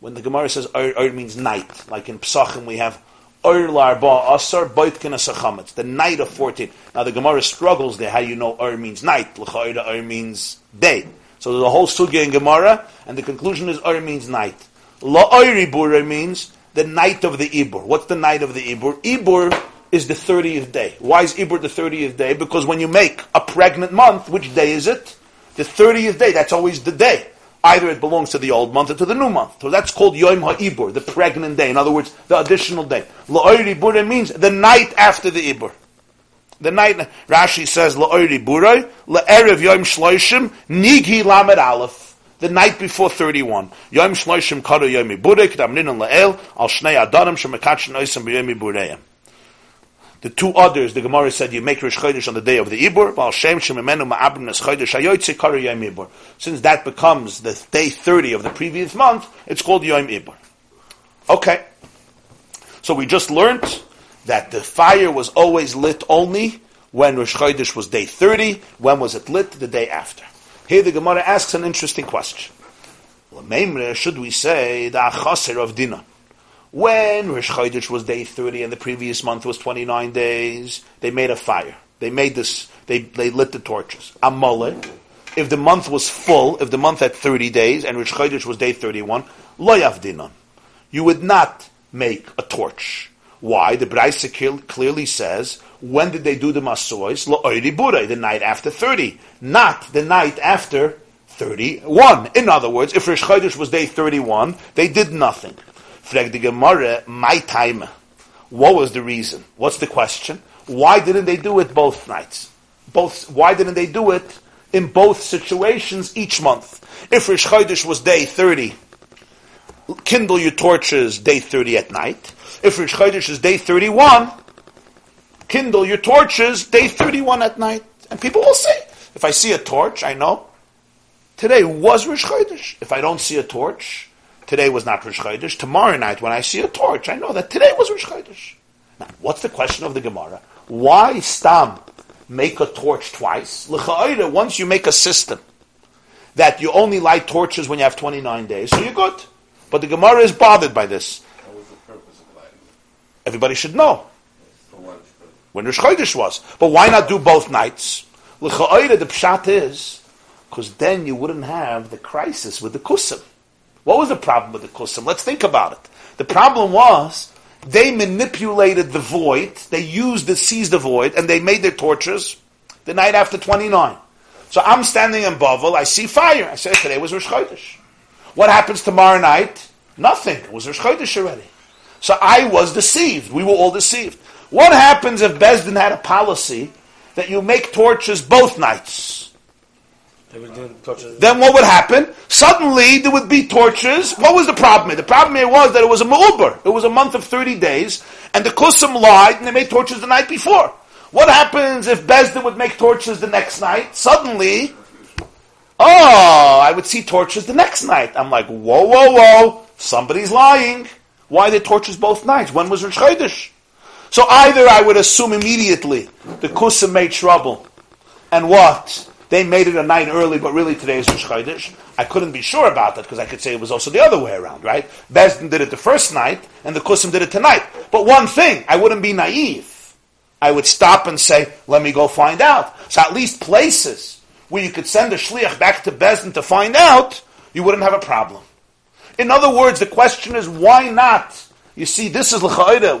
when the Gemara says oir, oir means night. Like in Psachim we have oir larba asar boitkin asachametz, the night of 14. Now the Gemara struggles there how you know oir means night. L'cha'oir oir means day. So there's a whole sugya in Gemara, and the conclusion is oir means night. La'oir iburei means the night of the Ibur. What's the night of the Ibur? Ibur is the 30th day. Why is Ibur the 30th day? Because when you make a pregnant month, which day is it? The 30th day, that's always the day. Either it belongs to the old month or to the new month. So that's called Yom HaIbur, the pregnant day. In other words, the additional day. La'oiri Ibur means the night after the Ibur. The night, Rashi says, La'oiri Burai, La'erev Yom Shloishim, Nighi Lamed Aleph. The night before 31. Yom Shloishim Karo Yom Iburei, K'dam Ninan La'el, Al Shnei Adanim, Shemekachin Oisam B'Yom Ibureim. The two others, the Gemara said, you make Rosh Chodesh on the day of the Ibur. Since that becomes the day 30 of the previous month, it's called Yom Ibur. Okay. So we just learned that the fire was always lit only when Rosh Chodesh was day 30. When was it lit? The day after. Here the Gemara asks an interesting question. Should we say the Achaser of Dinah? When Rosh Chodesh was day 30 and the previous month was 29 days, they made a fire. They made this, they, they lit the torches. Amalek, if the month was full, if the month had 30 days and Rosh Chodesh was day 31, loyav dinan. You would not make a torch. Why? The Braisa clearly says, when did they do the masois? Lo'oiri bure, the night after 30, not the night after 31. In other words, if Rosh Chodesh was day 31, they did nothing. Frag the Gemara, my time. What was the reason? What's the question? Why didn't they do it both nights? Both. Why didn't they do it in both situations each month? If Rish Chodesh was day thirty, kindle your torches day thirty at night. If Rish Chodesh is day thirty-one, kindle your torches day thirty-one at night. And people will say, if I see a torch, I know today was Rish Chodesh. If I don't see a torch, today was not Rosh Chodesh. Tomorrow night, when I see a torch, I know that today was Rosh Chodesh. Now, what's the question of the Gemara? Why stam make a torch twice? L'cha'ira, once you make a system that you only light torches when you have 29 days, so you're good. But the Gemara is bothered by this. What was the purpose of lighting? Everybody should know when Rosh Chodesh was. But why not do both nights? L'cha'ira, the pshat is, because then you wouldn't have the crisis with the kusim. What was the problem with the kusim? Let's think about it. The problem was they manipulated the void, they used the seized the void, and they made their torches the night after 29. So I'm standing in Bavel, I see fire. I say, today was Rosh Chodesh. What happens tomorrow night? Nothing. It was Rosh Chodesh already. So I was deceived. We were all deceived. What happens if Besdin had a policy that you make torches both nights? They were doing torches. Then what would happen? Suddenly there would be torches. What was the problem here? The problem here was that it was a Ma'uber. It was a month of 30 days, and the Kusim lied, and they made torches the night before. What happens if Bezdin would make torches the next night? Suddenly, oh, I would see torches the next night. I'm like, whoa, whoa, whoa, somebody's lying. Why the torches both nights? When was Rosh Chodesh? So either I would assume immediately the Kusim made trouble, and what? They made it a night early, but really today is Rosh Chodesh. I couldn't be sure about that because I could say it was also the other way around, right? Bezdin did it the first night, and the Kusim did it tonight. But one thing, I wouldn't be naive. I would stop and say, let me go find out. So at least places where you could send a shliach back to Bezdin to find out, you wouldn't have a problem. In other words, the question is, why not? You see, this is l'chayda.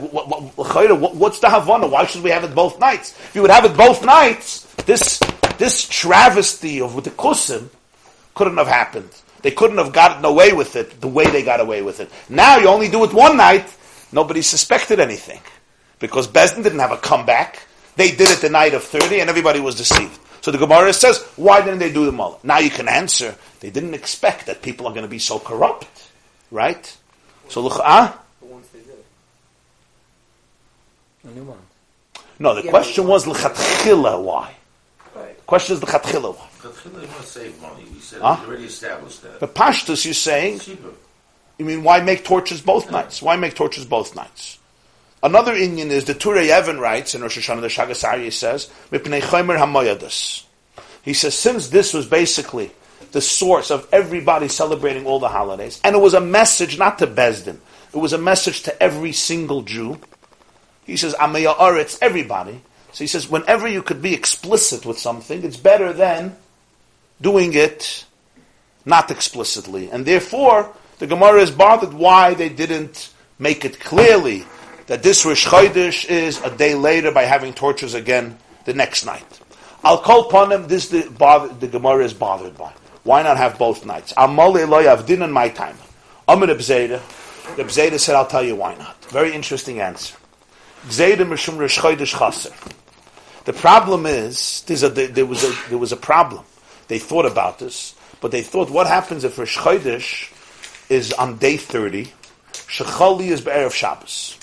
What's the havana? Why should we have it both nights? If you would have it both nights, this this travesty of the kusim couldn't have happened. They couldn't have gotten away with it the way they got away with it. Now you only do it one night. Nobody suspected anything because Bezdin didn't have a comeback. They did it the night of thirty, and everybody was deceived. So the Gemara says, why didn't they do the mullah? Now you can answer. They didn't expect that people are going to be so corrupt, right? So l'cha'ah. But once they did it. A new one. No, the Yeah, question was l'chatchila why. Right. The question is l'chatchila why. But they want to save money. We said Huh? we already established that. The pashtus you're saying, cheaper. you mean why make torches both nights? Why make torches both nights? Another Indian is the Turei Even writes in Rosh Hashanah, the Shagas Aryeh says, "Mipnei chomer hamoyadas." He says, since this was basically the source of everybody celebrating all the holidays, and it was a message not to Besdin, it was a message to every single Jew. He says, Ameya Aretz, everybody. So he says, whenever you could be explicit with something, it's better than doing it not explicitly. And therefore, the Gemara is bothered why they didn't make it clearly that this Rosh Chodesh is a day later by having torches again the next night. I'll call upon them, this the, bother, the Gemara is bothered by. Why not have both nights? Amal Eloi Avdin in my time. Amr Bzeda. The said, I'll tell you why not. Very interesting answer. The problem is, a, there, was a, there was a problem. They thought about this, but they thought, what happens if Rosh Chodesh is on day 30, Shechali is Be'erev Shabbos.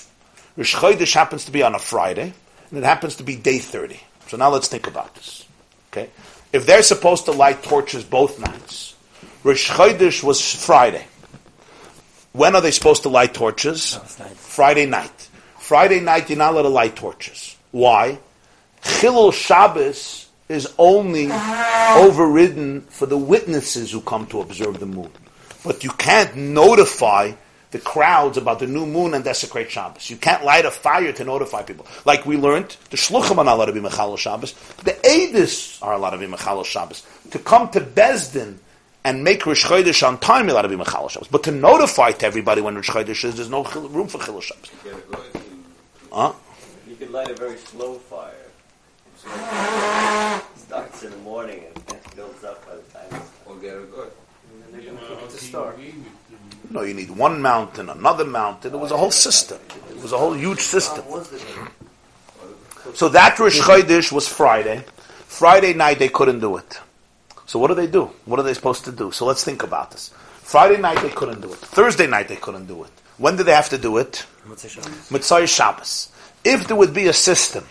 Rosh Chodesh happens to be on a Friday, and it happens to be day 30. So now let's think about this. Okay? If they're supposed to light torches both nights, Rosh Chodesh was Friday. When are they supposed to light torches? Friday night. Friday night, you're not allowed to light torches. Why? Chilul Shabbos is only overridden for the witnesses who come to observe the moon. But you can't notify the crowds about the new moon and desecrate Shabbos. You can't light a fire to notify people. Like we learned, the Shluchim are not allowed to be Mechal Shabbos. The Edis are allowed to be Mechal Shabbos. To come to Bezdin and make Rosh Chodesh on time, you're allowed to be Mechal Shabbos. But to notify to everybody when Rosh Chodesh is, there's no room for Chil Shabbos. You gotta go to- Huh? You could light a very slow fire. So it starts in the morning and builds up by the time. Or get a good. And then they're to cook it to start. No, you need one mountain, another mountain. It was a whole system. It was a whole huge system. How was it? So that Rosh Chodesh was Friday. Friday night they couldn't do it. So what do they do? What are they supposed to do? So let's think about this. Friday night they couldn't do it. Thursday night they couldn't do it. When do they have to do it? Motzei Shabbos. If there would be a system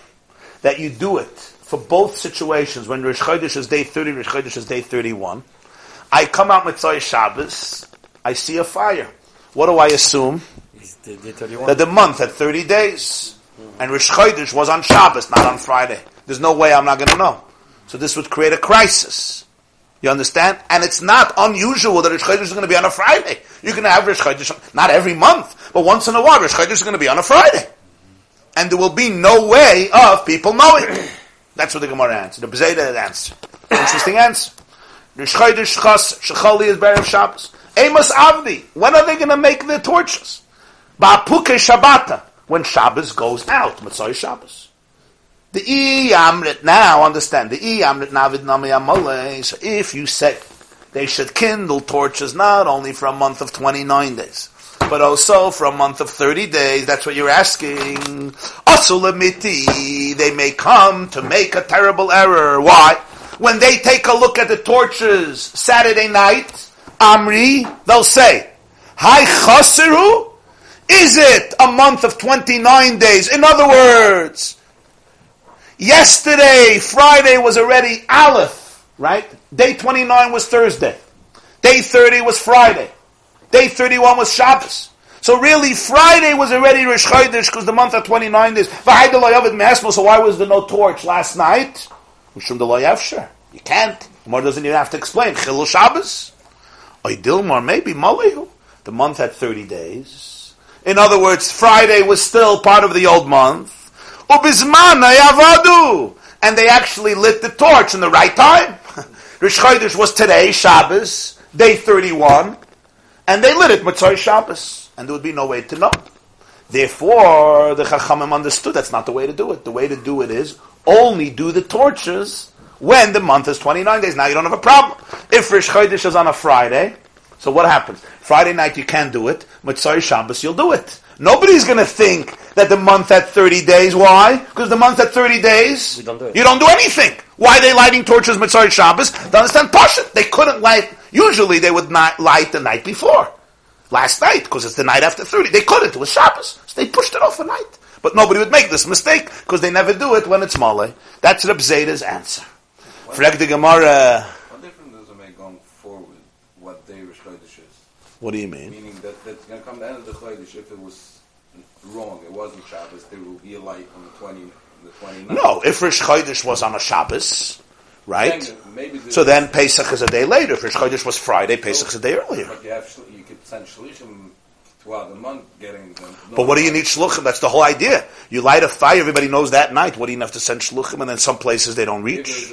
that you do it for both situations, when Rosh Chodesh is day 30, Rosh Chodesh is day 31, I come out Motzei Shabbos, I see a fire. What do I assume? The, the that the month had 30 days. And Rosh Chodesh was on Shabbos, not on Friday. There's no way I'm not going to know. So this would create a crisis. You understand? And it's not unusual that Rosh Chodesh is going to be on a Friday. You can have Rosh Chodesh, not every month, but once in a while, Rosh Chodesh is going to be on a Friday. And there will be no way of people knowing. That's what the Gemara answered. The Bezeda answer. Interesting answer. Rosh Chodesh Chas, Shechali is Berev Shabbos. Amos Avdi. When are they going to make the torches? Ba'apuke Shabbata. When Shabbos goes out. Matzoi Shabbos. The I Amrit now, understand, the I Amrit Navid Nami Amole. So if you say they should kindle torches not only for a month of 29 days, but also for a month of 30 days, that's what you're asking. Asulamiti, they may come to make a terrible error. Why? When they take a look at the torches Saturday night, Amri, they'll say, Hi Chasiru, is it a month of 29 days? In other words, Yesterday, Friday was already Aleph, right? Day 29 was Thursday. Day 30 was Friday. Day 31 was Shabbos. So really, Friday was already Rosh Chodesh because the month of 29 days. So why was there no torch last night? You can't. More doesn't even have to explain. Chilul Shabbos. Oidilmar, maybe Malehu. The month had 30 days. In other words, Friday was still part of the old month. And they actually lit the torch in the right time. Rish Chodesh was today, Shabbos, day 31, and they lit it Motzei Shabbos, and there would be no way to know. Therefore, the Chachamim understood that's not the way to do it. The way to do it is only do the torches when the month is 29 days. Now you don't have a problem. If Rish Chodesh is on a Friday, so what happens? Friday night you can't do it. Motzei Shabbos you'll do it. Nobody's going to think that the month at 30 days. Why? Because the month at 30 days, We don't do it. you don't do anything. Why are they lighting torches Motzei Shabbos? To understand Pashat. They couldn't light, usually they would not light the night before. Last night, because it's the night after 30. They couldn't. It was Shabbos. So they pushed it off a night. But nobody would make this mistake because they never do it when it's Male. That's Reb Zeta's answer. Frag the Gemara. What difference does it make going forward what day Rosh Chodesh is? What do you mean? Meaning that that's going to come the end of the Chodesh if it was wrong, it wasn't Shabbos, there will be a light on the 20, the 29th. No, if Rish Chodesh was on a Shabbos, right? Then Maybe the, So then Pesach is a day later. If Rish Chodesh was Friday, Pesach is a day earlier. But you have you could send shlichim throughout the month getting them. But what do you need shluchim? That's the whole idea. You light a fire, everybody knows that night. What do you have to send shluchim? And then some places they don't reach.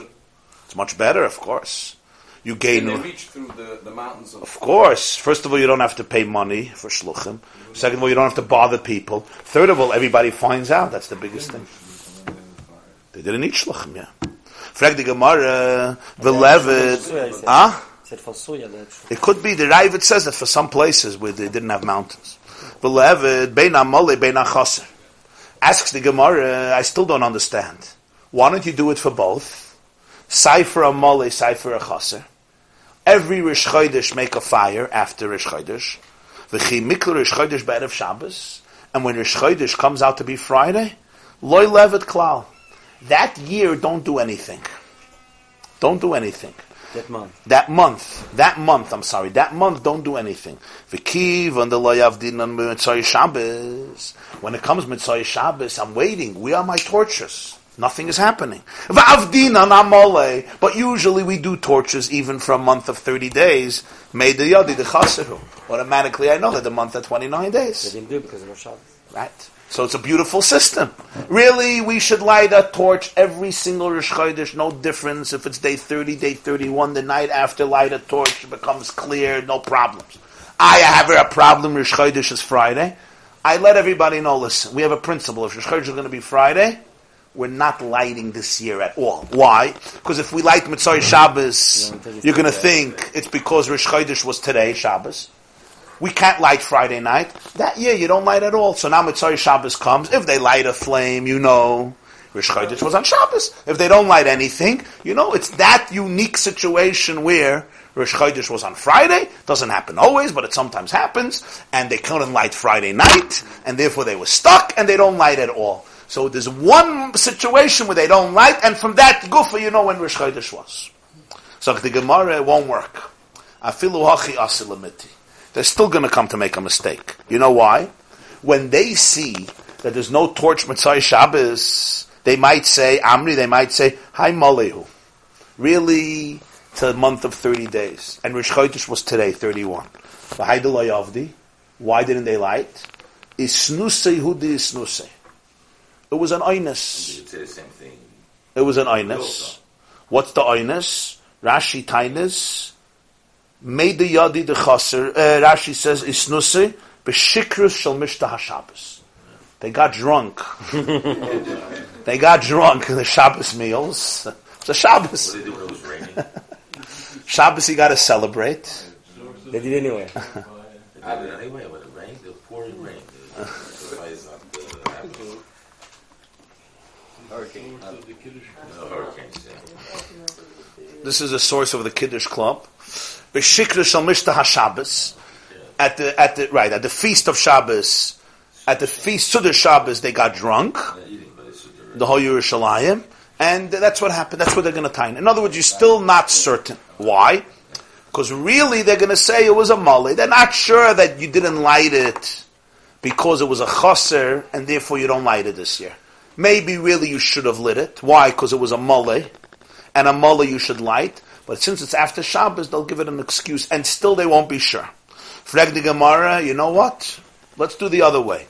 It's much better, of course. You Can gain, they of reach through the, the mountains of course. First of all, you don't have to pay money for shluchim. Second of all, you don't have to bother people. Third of all, everybody finds out. That's the biggest thing. They didn't need shluchim, yeah. Frag the Gemara, Velevet, ah? Said von Soja, that's It could be the Ravid says that for some places where they didn't have mountains. Beloved, beina mole, beina chaser. Asks the Gemara, I still don't understand. Why don't you do it for both? Cipher a mole, cipher a chaser. Every Rish Chodesh make a fire after Rish Chodesh. V'chi mikla Rish Chodesh be'erev Shabbos. And when Rish Chodesh comes out to be Friday, loy levet klal. That year, don't do anything. Don't do anything that month. that month, that month, I'm sorry, that month, don't do anything. V'kiv and the loyavdin on Motzei Shabbos. When it comes Motzei Shabbos, I'm waiting. We are my torches. Nothing is happening. V'avdin on Amole. But usually we do torches even for a month of 30 days. Made the yadi, the chaseru. Automatically I know that the month of 29 They days. didn't do it because of Rosh Right. So it's a beautiful system. Really, we should light a torch every single Rosh Chodesh, no difference if it's day 30, day 31, the night after light a torch, it becomes clear, no problems. I have a problem, Rosh Chodesh is Friday. I let everybody know, listen, we have a principle. If Rosh Chodesh is going to be Friday, we're not lighting this year at all. Why? Because if we light Motzei Shabbos, you're going to think it's because Rosh Chodesh was today, Shabbos. We can't light Friday night. That year you don't light at all. So now Motzei Shabbos comes. If they light a flame, you know Rish Chodesh was on Shabbos. If they don't light anything, you know it's that unique situation where Rish Chodesh was on Friday. Doesn't happen always, but it sometimes happens. And they couldn't light Friday night, and therefore they were stuck, and they don't light at all. So there's one situation where they don't light, and from that gufa you know when Rish Chodesh was. So the Gemara won't work. Hachi they're still going to come to make a mistake. You know why? When they see that there's no torch Motzei Shabbos, they might say, Amri, they might say, Hi Malehu. Really, it's a month of 30 days. And Rish Chodesh was today, 31. V'hai de lo yavdi. Why didn't they light? Isnusei hudi isnusei. It was an oinus. You'd say the same thing. It was an oinus. What's the oinus? Rashi tainis. Made the yadi the chaser. Uh, Rashi says isnuse b'shikrus shel mishtah haShabbos. They got drunk. they got drunk in the Shabbos meals. It's a Shabbos. What did they do when it was raining? Shabbos you got to celebrate. They did anyway. I did anyway when it rained. It was pouring rain. The fires not uh, happening. Hurricane. No hurricanes. Yeah. This is a source of the Kiddush Club. B'shikra shel mishtah haShabbos. At the at the right at the feast of Shabbos, at the feast the Shabbos, they got drunk. Not eating, but it's the whole Yerushalayim, and that's what happened. That's what they're going to tie in. In other words, you're still not certain. Why? Because really, they're going to say it was a mali. They're not sure that you didn't light it because it was a chaser, and therefore you don't light it this year. Maybe really you should have lit it. Why? Because it was a mali, and a mali you should light. But since it's after Shabbos, they'll give it an excuse, and still they won't be sure. Frag the Gemara, you know what? Let's do the other way.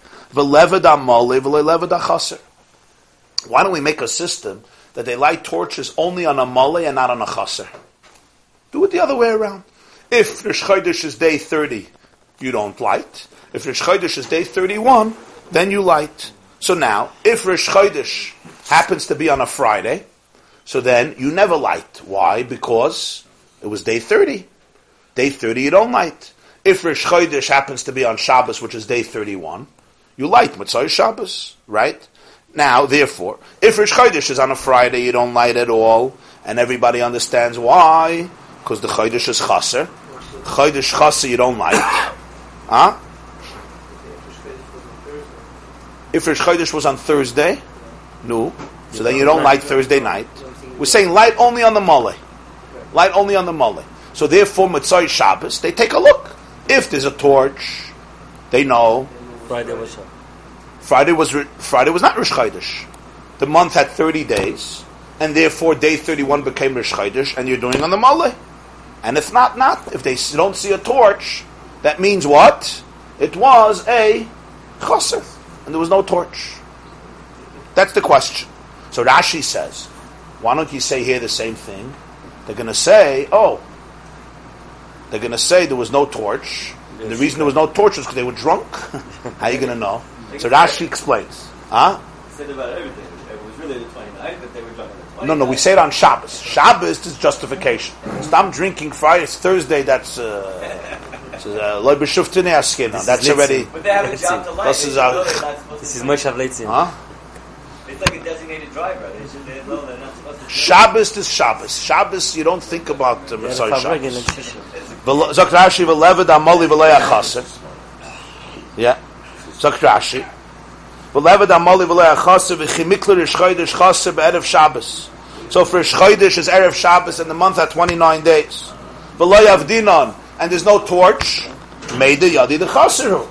Why don't we make a system that they light torches only on a mole and not on a chaser? Do it the other way around. If Rish Chodesh is day 30, you don't light. If Rish Chodesh is day 31, then you light. So now, if Rish Chodesh happens to be on a Friday, so then you never light. Why? Because it was day 30. Day 30 you don't light. If Rish Chodesh happens to be on Shabbos, which is day 31, you light Motzei Shabbos, right? Now, therefore, if Rish Chodesh is on a Friday, you don't light at all, and everybody understands why, because the Chodesh is Chaser. Chodesh Chaser you don't light. Huh? If Rish Chodesh was on Thursday, no, so then you don't light Thursday night. We're saying light only on the Mole. Light only on the Mole. So therefore, Motzei Shabbos, they take a look. If there's a torch, they know Friday was Friday was Friday was not Rosh Chodesh. The month had thirty days, and therefore day thirty-one became Rosh Chodesh, and you're doing on the Mole. And if not, not. If they don't see a torch, that means what? It was a chaser, and there was no torch. That's the question. So Rashi says, why don't you say here the same thing? They're going to say, oh, they're going to say there was no torch. And the reason there was no torch was because they were drunk. How are you going to know? So Rashi explains. Huh? said about everything. It was really the 29th, but they were drunk on the 29th. No, no, we say it on Shabbos. Shabbos is justification. Stop drinking Friday, it's Thursday, that's, uh, uh, Loi B'Shuftine Askin. Is That's Litzin. already, But they have a job to light. This is should our- know they're not supposed This is do Moshe Leitzin. huh? It's like a designated driver. They should they know they're not supposed to. Shabbos is Shabbos. Shabbos, you don't think about uh, Ja, Messiah in Shabbos. der Tische. Vel- Rashi, "V'levad amoli v'lei achaser." Yeah. Sagt Rashi. "V'levad amoli v'lei achaser v'chimikler ish chodesh chaser be'erev Shabbos." So for Ish Chodesh is Erev Shabbos and the month had 29 days. V'lo yavdinon, and there's no torch, made the yadi the chaseru.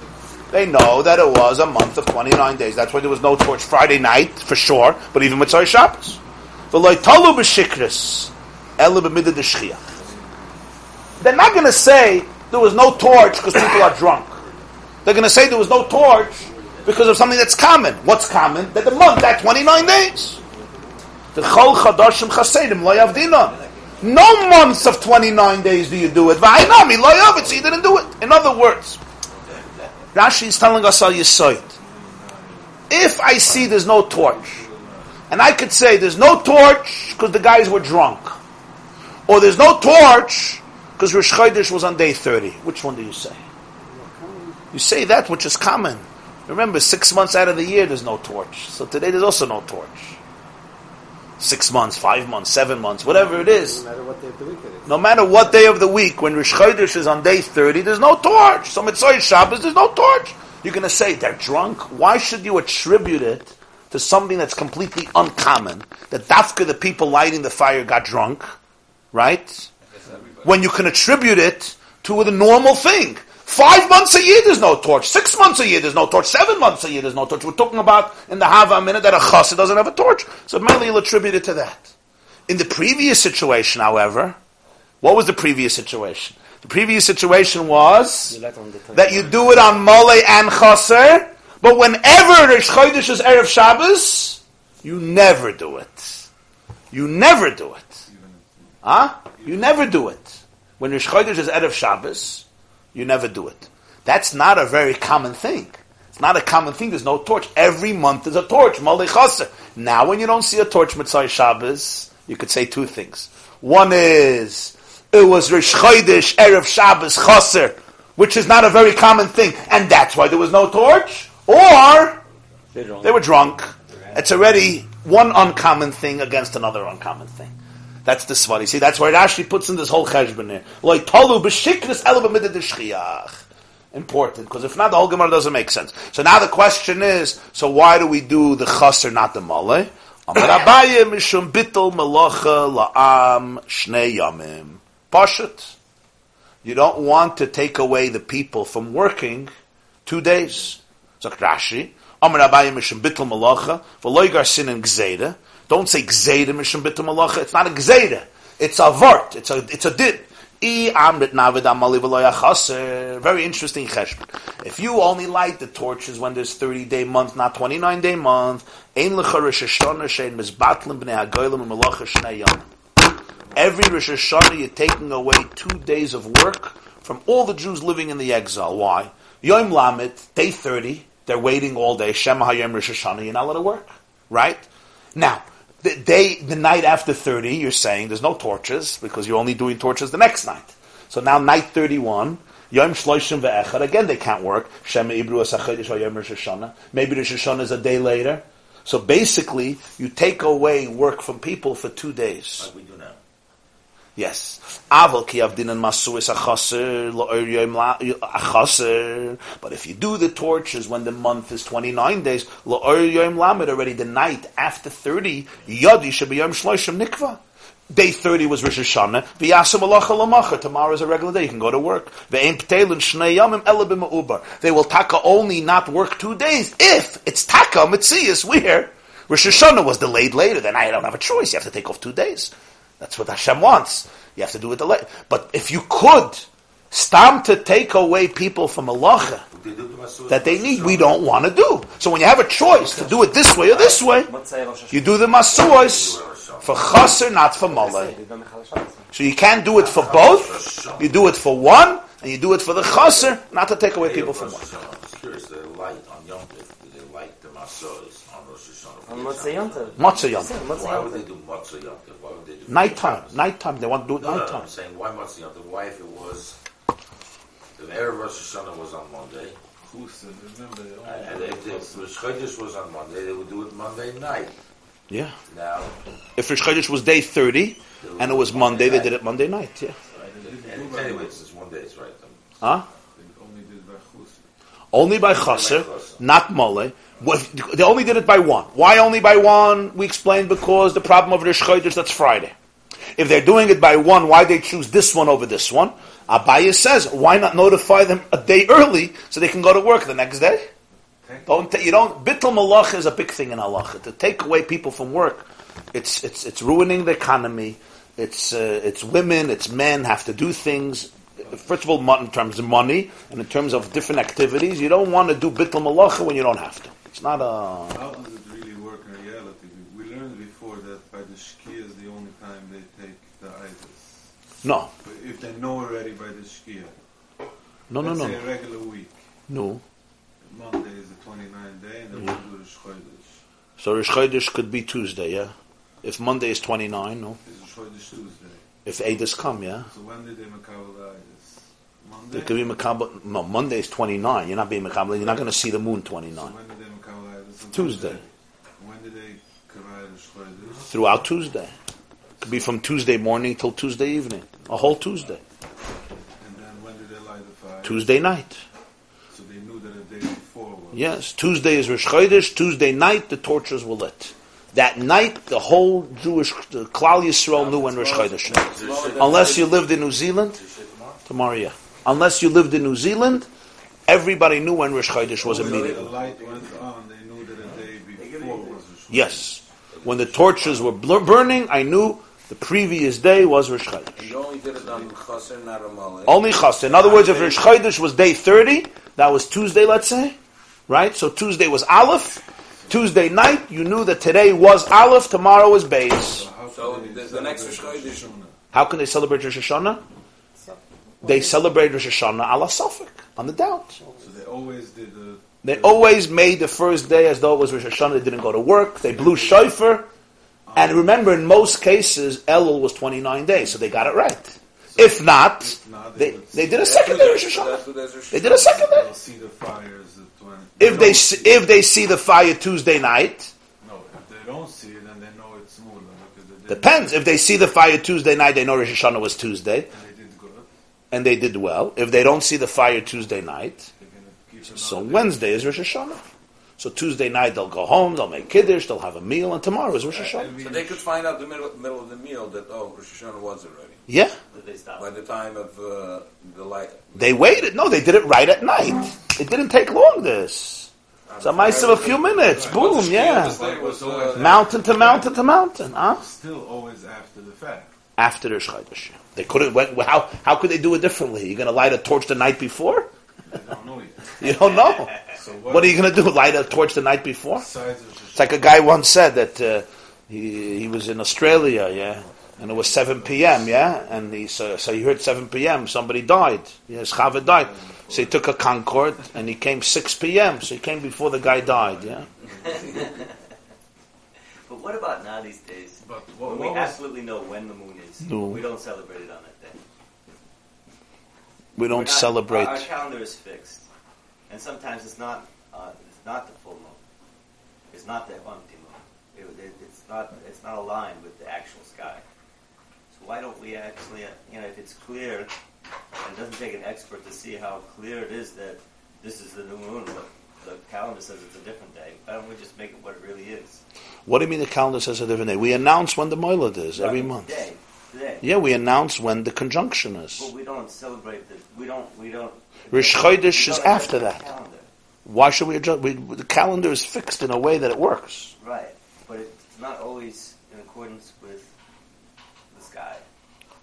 They know that it was a month of 29 days. That's why there was no torch Friday night, for sure, but even Shabbos. B'shikris, elu b'midah. They're not going to say there was no torch because people are drunk. They're going to say there was no torch because of something that's common. What's common? That the month had 29 days. The chol chadashim chasedim lo yavdina. No months of 29 days do you do it. V'hainami lo yavit, so you didn't do it. In other words, Rashi is telling us al yisoid. If I see there's no torch, and I could say there's no torch because the guys were drunk, or there's no torch because Rosh Chodesh was on day 30. Which one do you say? You say that which is common. Remember, six months out of the year there's no torch. So today there's also no torch. Six months, five months, seven months, whatever it is. No matter what day of the week it is. No matter what day of the week, when Rosh Chodesh is on day 30, there's no torch. So Motzei Shabbos, there's no torch. You're going to say they're drunk. Why should you attribute it to something that's completely uncommon? That Dafka, the people lighting the fire, got drunk, right? When you can attribute it to a normal thing. Five months a year, there's no torch. Six months a year, there's no torch. Seven months a year, there's no torch. We're talking about in the hava amina that a chassid doesn't have a torch. So mainly you'll attribute it to that. In the previous situation, however, what was the previous situation? The previous situation was You light on the time. that you do it on Mole and Chaser, but whenever Rosh Chodesh is Erev Shabbos, you never do it. You never do it. Huh? You never do it. When Rosh Chodesh is Erev Shabbos, you never do it. That's not a very common thing. It's not a common thing. There's no torch. Every month there's a torch. Now when you don't see a torch Motzei Shabbos, you could say two things. One is, it was Rosh Chodesh, Erev Shabbos, Chaser, which is not a very common thing, and that's why there was no torch. Or, they were drunk. It's already one uncommon thing against another uncommon thing. That's the svadi. See, that's why Rashi puts in this whole cheshbon there. Like tolu b'shikris elu b'midah d'shchiach. Important, because if not, the whole Gemara doesn't make sense. So now the question is, so why do we do the chaser, not the Abaye mishum bittel melacha la'am shnei yamim. Pashut. You don't want to take away the people from working two days. Sagt Rashi. Amar Abaye mishum bittel melacha v'loy garsin and gzeida. Don't say gzeida mishum bittel melacha. It's not a gzeida. It's a vart. It's a it's a din. Very interesting cheshbon. If you only light the torches when there's 30 day month, not 29 day month. Every Rosh Hashanah you're taking away two days of work from all the Jews living in the exile. Why? Yom Lamed, day 30, they're waiting all day. Shema Hayom Rosh Hashanah, you're not allowed to work. Right? Now, the day, the night after 30, you're saying there's no torches because you're only doing torches the next night. So now night 31, Yom Shloshim ve'echad, again they can't work. Ibru Hashanah. Maybe Rosh is a day later. So basically, you take away work from people for two days. Like we do now. Yes. Aval ki avdinan is achaser. But if you do the torches when the month is 29 days, lo'er yom lamed, already the night after 30, yadi should be yom shloshim nikva. Day 30 was Rosh Hashanah. V'yasam alacha lamacha. Tomorrow is a regular day. You can go to work. Ve'en p'telin shnei yamim ele b'ma'ubar. They will taka only not work two days if it's taka mitzias where Rosh Hashanah was delayed later. Then I don't have a choice. You have to take off two days. That's what Hashem wants. You have to do it delayed. But if you could, stam to take away people from the Masul that they need, we don't want to do. So when you have a choice to do it this way or this way, you do the masuos for chaser, not for malay. So you can't do it for both. You do it for one, and you do it for the chaser, not to take away people from one. On the? Motzei Yom. Motzei Why would they do motzei Yom Nighttime, nighttime. They want to do it No, no, no, nighttime. I'm saying, why motzei Yom Tov? Why if it was, the Erev Rosh Hashanah was on Monday, Chusa, remember, they only and if the Rosh Chodesh was on Monday, they would do it Monday night. Yeah. Now, If Rosh Chodesh was day thirty and it was Monday, they did it Monday night. Yeah. and anyway, it's just one day, it's right. Huh? only by Chusa. Only by chaser, not mole. They only did it by one. Why only by one? We explained because the problem of Rosh Chodesh that's Friday. If they're doing it by one, why they choose this one over this one? Abaye says, why not notify them a day early so they can go to work the next day? Don't ta- you don't bittul malach is a big thing in halacha. To take away people from work, it's it's it's ruining the economy. It's uh, it's women, it's men have to do things. First of all, in terms of money and in terms of different activities, you don't want to do bittul malacha when you don't have to. It's not a How does it really work in reality? We we learned before that by the Shkia is the only time they take the itis. no, if they know already by the Shkia, no, no, let's no, say a regular week, no. Monday is the 29th day, and they will do the Shchodesh. So Rosh Chodesh could be Tuesday, yeah. If Monday is twenty nine, no. It's Shchodesh Tuesday. If Eidos come, yeah. So when did they makabel the itis? Monday? It could be Makabel. No, Monday is twenty nine. You're not being Makabel. You're not going to see the moon twenty So Tuesday. When did they kavai the Shchodesh? throughout Tuesday. Could be from Tuesday morning till Tuesday evening, a whole Tuesday, And then when did they light the fire? Tuesday night. So they knew that a day before was. Yes, Tuesday is Rosh Chodesh. Tuesday night, the torches were lit. That night, the whole Jewish, the Klal Yisrael knew when Rosh Chodesh. Unless you lived in New Zealand, tomorrow, yeah. Unless you lived in New Zealand, everybody knew when Rosh Chodesh was immediately. light went on, they knew that a day before was Rosh Yes. When the torches were bl- burning, I knew the previous day was Rosh Chodesh. Only did it on Chaser, not on Only chas. In other words, if Rosh Chodesh was day 30, that was Tuesday, let's say, right? So Tuesday was Aleph. Tuesday night, you knew that today was Aleph, tomorrow is Beis. How So the next Rosh Chodesh- How can they celebrate Rosh Hashanah? They celebrate Rosh Hashanah ala safek, on the doubt. So they always did the. They always made the first day as though it was Rosh Hashanah. They didn't go to work. They blew shofar. And remember, in most cases, Elul was 29 days, so they got it right. If not, If not, they, they did a second day Rosh Hashanah. That's what there's Rosh They did a second day. They'll see the fires at 20. If they see, if they see the fire Tuesday night, No, if they don't see it, then they know it's Mula. Because they did, depends. If they see the fire Tuesday night, they know Rosh Hashanah was Tuesday, And they did good. and they did well. If they don't see the fire Tuesday night, so. Wednesday is Rosh Hashanah. So Tuesday night they'll go home, they'll make kiddush, they'll have a meal, and tomorrow is Rosh Hashanah. So they could find out the middle, middle of the meal that oh Rosh Hashanah was already Yeah, they stop? by the time of uh, the light. they waited. No, they did it right at night. It didn't take long. This. It's a mice of a few minutes. Boom, yeah. It was, uh, Mountain to mountain to mountain. Huh? Still always after the fact. After the Rosh They couldn't. When, how how could they do it differently? You're going to light a torch the night before? I don't know. You don't know. So What what, are you going to do? Light a torch the night before? It's like a guy once said that uh, he he was in Australia, yeah, and it was 7 p.m., yeah, and he so, so he heard 7 p.m. Somebody died. Yes, Chava died. So he took a Concorde and he came 6 p.m. So he came before the guy died, yeah. But what about now these days? But When what, we was, absolutely know when the moon is, No. we don't celebrate it on that day. We don't not- celebrate. Our, our calendar is fixed, and sometimes it's not. Uh, it's not the full moon. It's not the empty moon. It, it, it's not. It's not aligned with the actual sky. So why don't we actually? You know, if it's clear, and it doesn't take an expert to see how clear it is that this is the new moon, but the calendar says it's a different day. Why don't we just make it what it really is? What do you mean the calendar says a different day? We announce when the Moilad is every month. Today, today. Yeah, we announce when the conjunction is. But we don't celebrate the. We don't. We don't. Rosh we Chodesh is after that. calendar. Why should we adjust? We, the calendar is fixed in a way that it works. Right, but it's not always in accordance with the sky,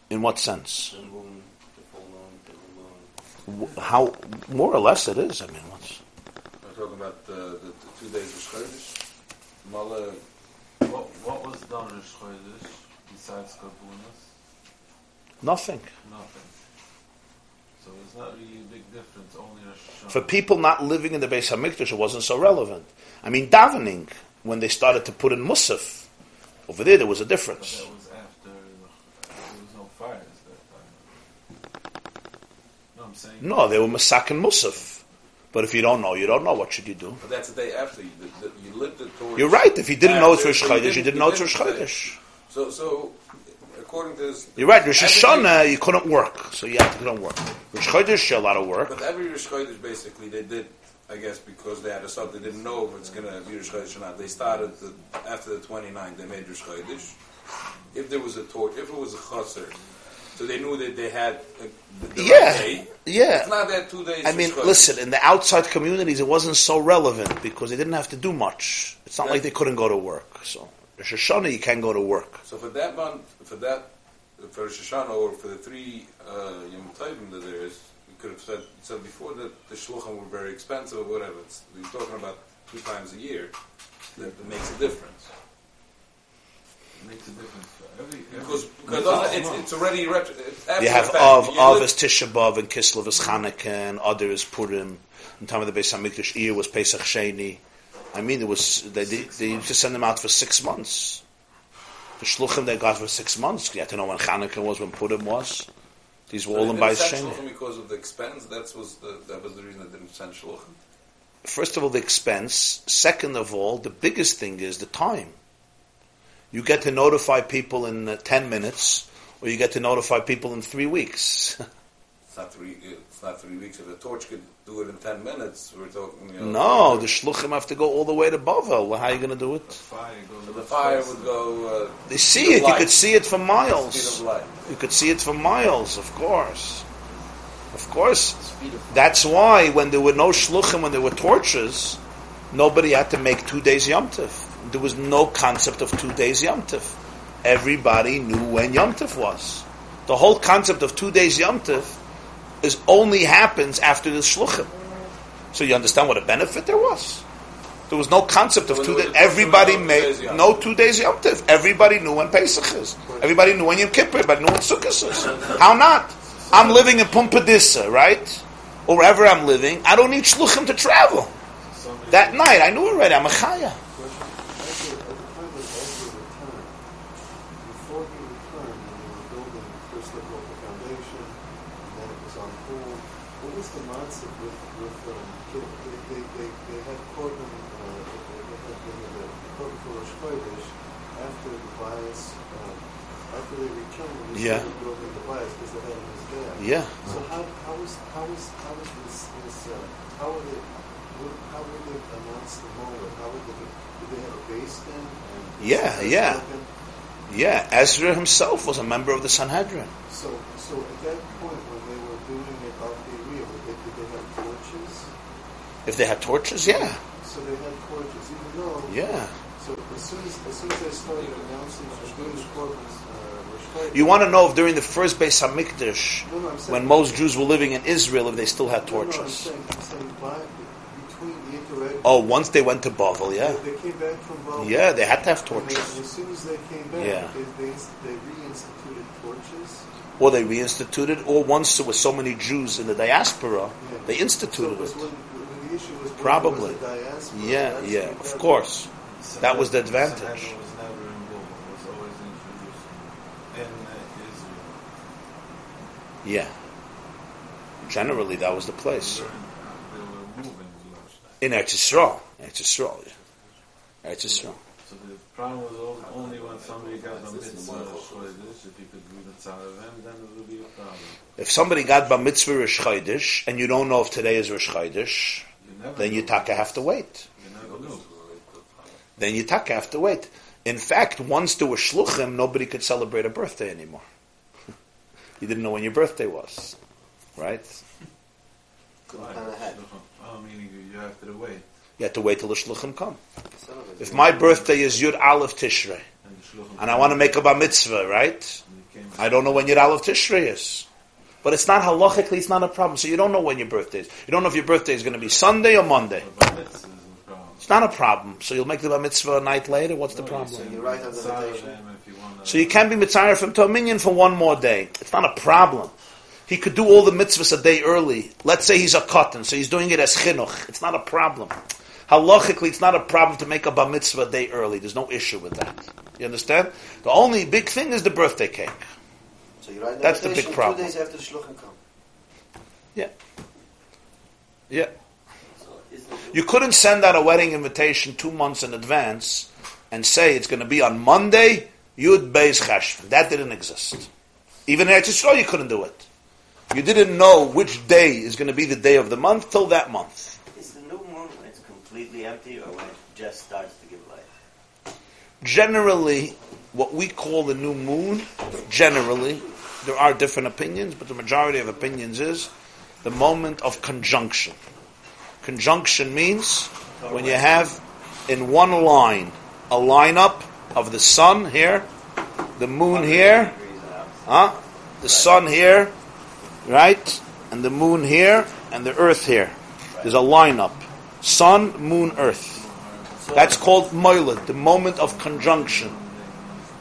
In what sense? the moon, the full moon, the moon. Wh- How more or less it is. I mean, what's We're talking about uh, the, the two days of Chodesh. Mala, what, what was done Rosh Chodesh besides Karbunas? Nothing. Nothing. So it's not really a big difference, only Rosh Hashanah. For people not living in the Beis Hamikdash, it wasn't so relevant. I mean, davening when they started to put in Musaf, over there there was a But difference. that was after there was no fires that time. No, I'm saying. No, they were Masak and Musaf. But if you don't know, you don't know. What should you do? but that's the day after you, the, the, you lit the torch. You're right. If you didn't know it's after, Rosh Chodesh, you didn't know it's Rosh say. Chodesh. So, so according to this, You're right. Rosh Hashanah, you couldn't work, so you had to couldn't work. Rosh Chodesh, a lot of work. But every Rosh Chodesh, basically, they did, I guess, because they had a start, they didn't know if it's going to be Rosh Chodesh or not. They started the, after the 29th, they made Rosh Chodesh. If there was a torch, if it was a chaser, so they knew that they had a, the Yeah. right. Yeah. It's not that two days. I mean, listen, in the outside communities, it wasn't so relevant because they didn't have to do much. It's not like they couldn't go to work. So, Rosh Hashanah, you can go to work. So for that month, for that, for Rosh Hashanah, or for the three uh, Yom Tovim that there is, you could have said, said before that the shluchim were very expensive or whatever. It's, we're talking about two times a year. That, that makes a difference. It makes a difference every. every Because, because it's, it's already retro, it's after You have the fact. Av, You Av is Tisha B'Av, and Kislev is Chanukah, and Adar is Purim. In time of the Beis Hamikdash, Iyar was Pesach Sheni. I mean, it was they, they, they used to send them out for six months. The shluchim they got for six months. You had to know when Chanukah was, when Purim was. These were So all in Beis shluchim because of the expense. That was the that was the reason they didn't send shluchim. First of all, the expense. Second of all, the biggest thing is the time. You get to notify people in uh, ten minutes, or you get to notify people in three weeks. It's not three. It's not three weeks. If a torch could do it in ten minutes, we're talking. You know, no, the shluchim have to go all the way to Bavel. How are you going to do it? The fire goes. So the fire would go. Uh, They see Speed of it. You could see it for speed miles. of light. You could see it for miles, of course. Of course. That's why when there were no shluchim, when there were torches, nobody had to make two days Yom Tov. There was no concept of two days Yom Tov. Everybody knew when Yom Tov was. The whole concept of two days Yom Tov is only happens after the shluchim. So you understand what a benefit there was. There was no concept of two days. Everybody made no two days Yom Tov. Everybody knew when Pesach is. Everybody knew when Yom Kippur. Everybody knew when Sukkot is. How not? I'm living in Pumbedissa, right? Or wherever I'm living. I don't need shluchim to travel. That night, I knew already. I'm a chaya. Question. At the, at the time that Ezra returned, before he returned, when they were building, first they built the foundation, and then it was on hold. What was the mindset with, with um, they, they, they, they had Korban, uh, they they had the, the Korban for Rosh Chodesh after the bias, um, after they returned, they Yeah. building the bias because they had him as dad. Yeah. So how how was how was how was this this uh, how would it would, how would they announce the moment? How would they did they have a base then? And Yeah, yeah. Yeah, Ezra himself was a member of the Sanhedrin. So so at that point when they were doing it out the area, did they, did they have torches? If they had torches, yeah. So they had torches, even though Yeah. So as soon as, as as soon as they started announcing Jewish Corpus, uh, You want to know if during the first Beis Hamikdash, No, no, when most Jews were living in Israel, if they still had No, no, I'm torches. saying, I'm saying by, between the interregnum. Oh, once they went to Bavel, yeah. They, came back from Bavel. Yeah, they had to have And they- torches. As soon as they came back, Yeah. they, they, inst- they reinstituted torches. Or they reinstituted, or once there were so many Jews in the diaspora, Yeah. they instituted so it. it. when, when the was Probably. was a diaspora, Yeah, yeah, of that- course. That was the advantage. Was never in was always in uh, Israel. Yeah. Generally, that was the place. Learned how They were moving large. In Eretz Yisrael. Eretz Yisrael, yeah. Eretz Yisrael. So the problem was only when somebody got a mitzvah shchodesh, if you could read the tzar of him, then it would be a problem. If somebody got Bar Mitzvah Chodesh, and you don't know if today is Chodesh, then you taka have to wait. Then you taka have to wait. In fact, once there were shluchim, nobody could celebrate a birthday anymore. you didn't know when your birthday was, right? Oh, meaning you, have to wait. You had to wait till the shluchim come. If my birthday is Yud Aleph Tishrei, and I want to make a bar mitzvah, right? I don't know when Yud Aleph Tishrei is. But it's not halachically, it's not a problem. So you don't know when your birthday is. You don't know if your birthday is going to be Sunday or Monday. It's not a problem. So you'll make the bar mitzvah a night later. What's the problem? say You write on the tzar of invitation. him if you wanna- So you can be mitzvah from to for one more day. It's not a problem. He could do all the mitzvahs a day early. Let's say he's a cotton, so he's doing it as chinuch. It's not a problem. Halachically, it's not a problem to make a bar mitzvah a day early. There's no issue with that. You understand? The only big thing is the birthday cake. So you write the That's the big problem. Two days after the shluchim come. Yeah. So is the, You couldn't send out a wedding invitation two months in advance and say it's going to be on Monday, Yud Beis Cheshvan. That didn't exist. Even in Yisrael, you couldn't do it. You didn't know which day is going to be the day of the month till that month. is the new moon when it's completely empty or when it just starts to give light? Generally, what we call the new moon, generally, there are different opinions, but the majority of opinions is the moment of conjunction. Conjunction means when you have in one line a lineup of the sun here, the moon here, huh? the sun here, right? And the moon here, and the earth here. There's a lineup. Sun, moon, earth. That's called moilad, the moment of conjunction.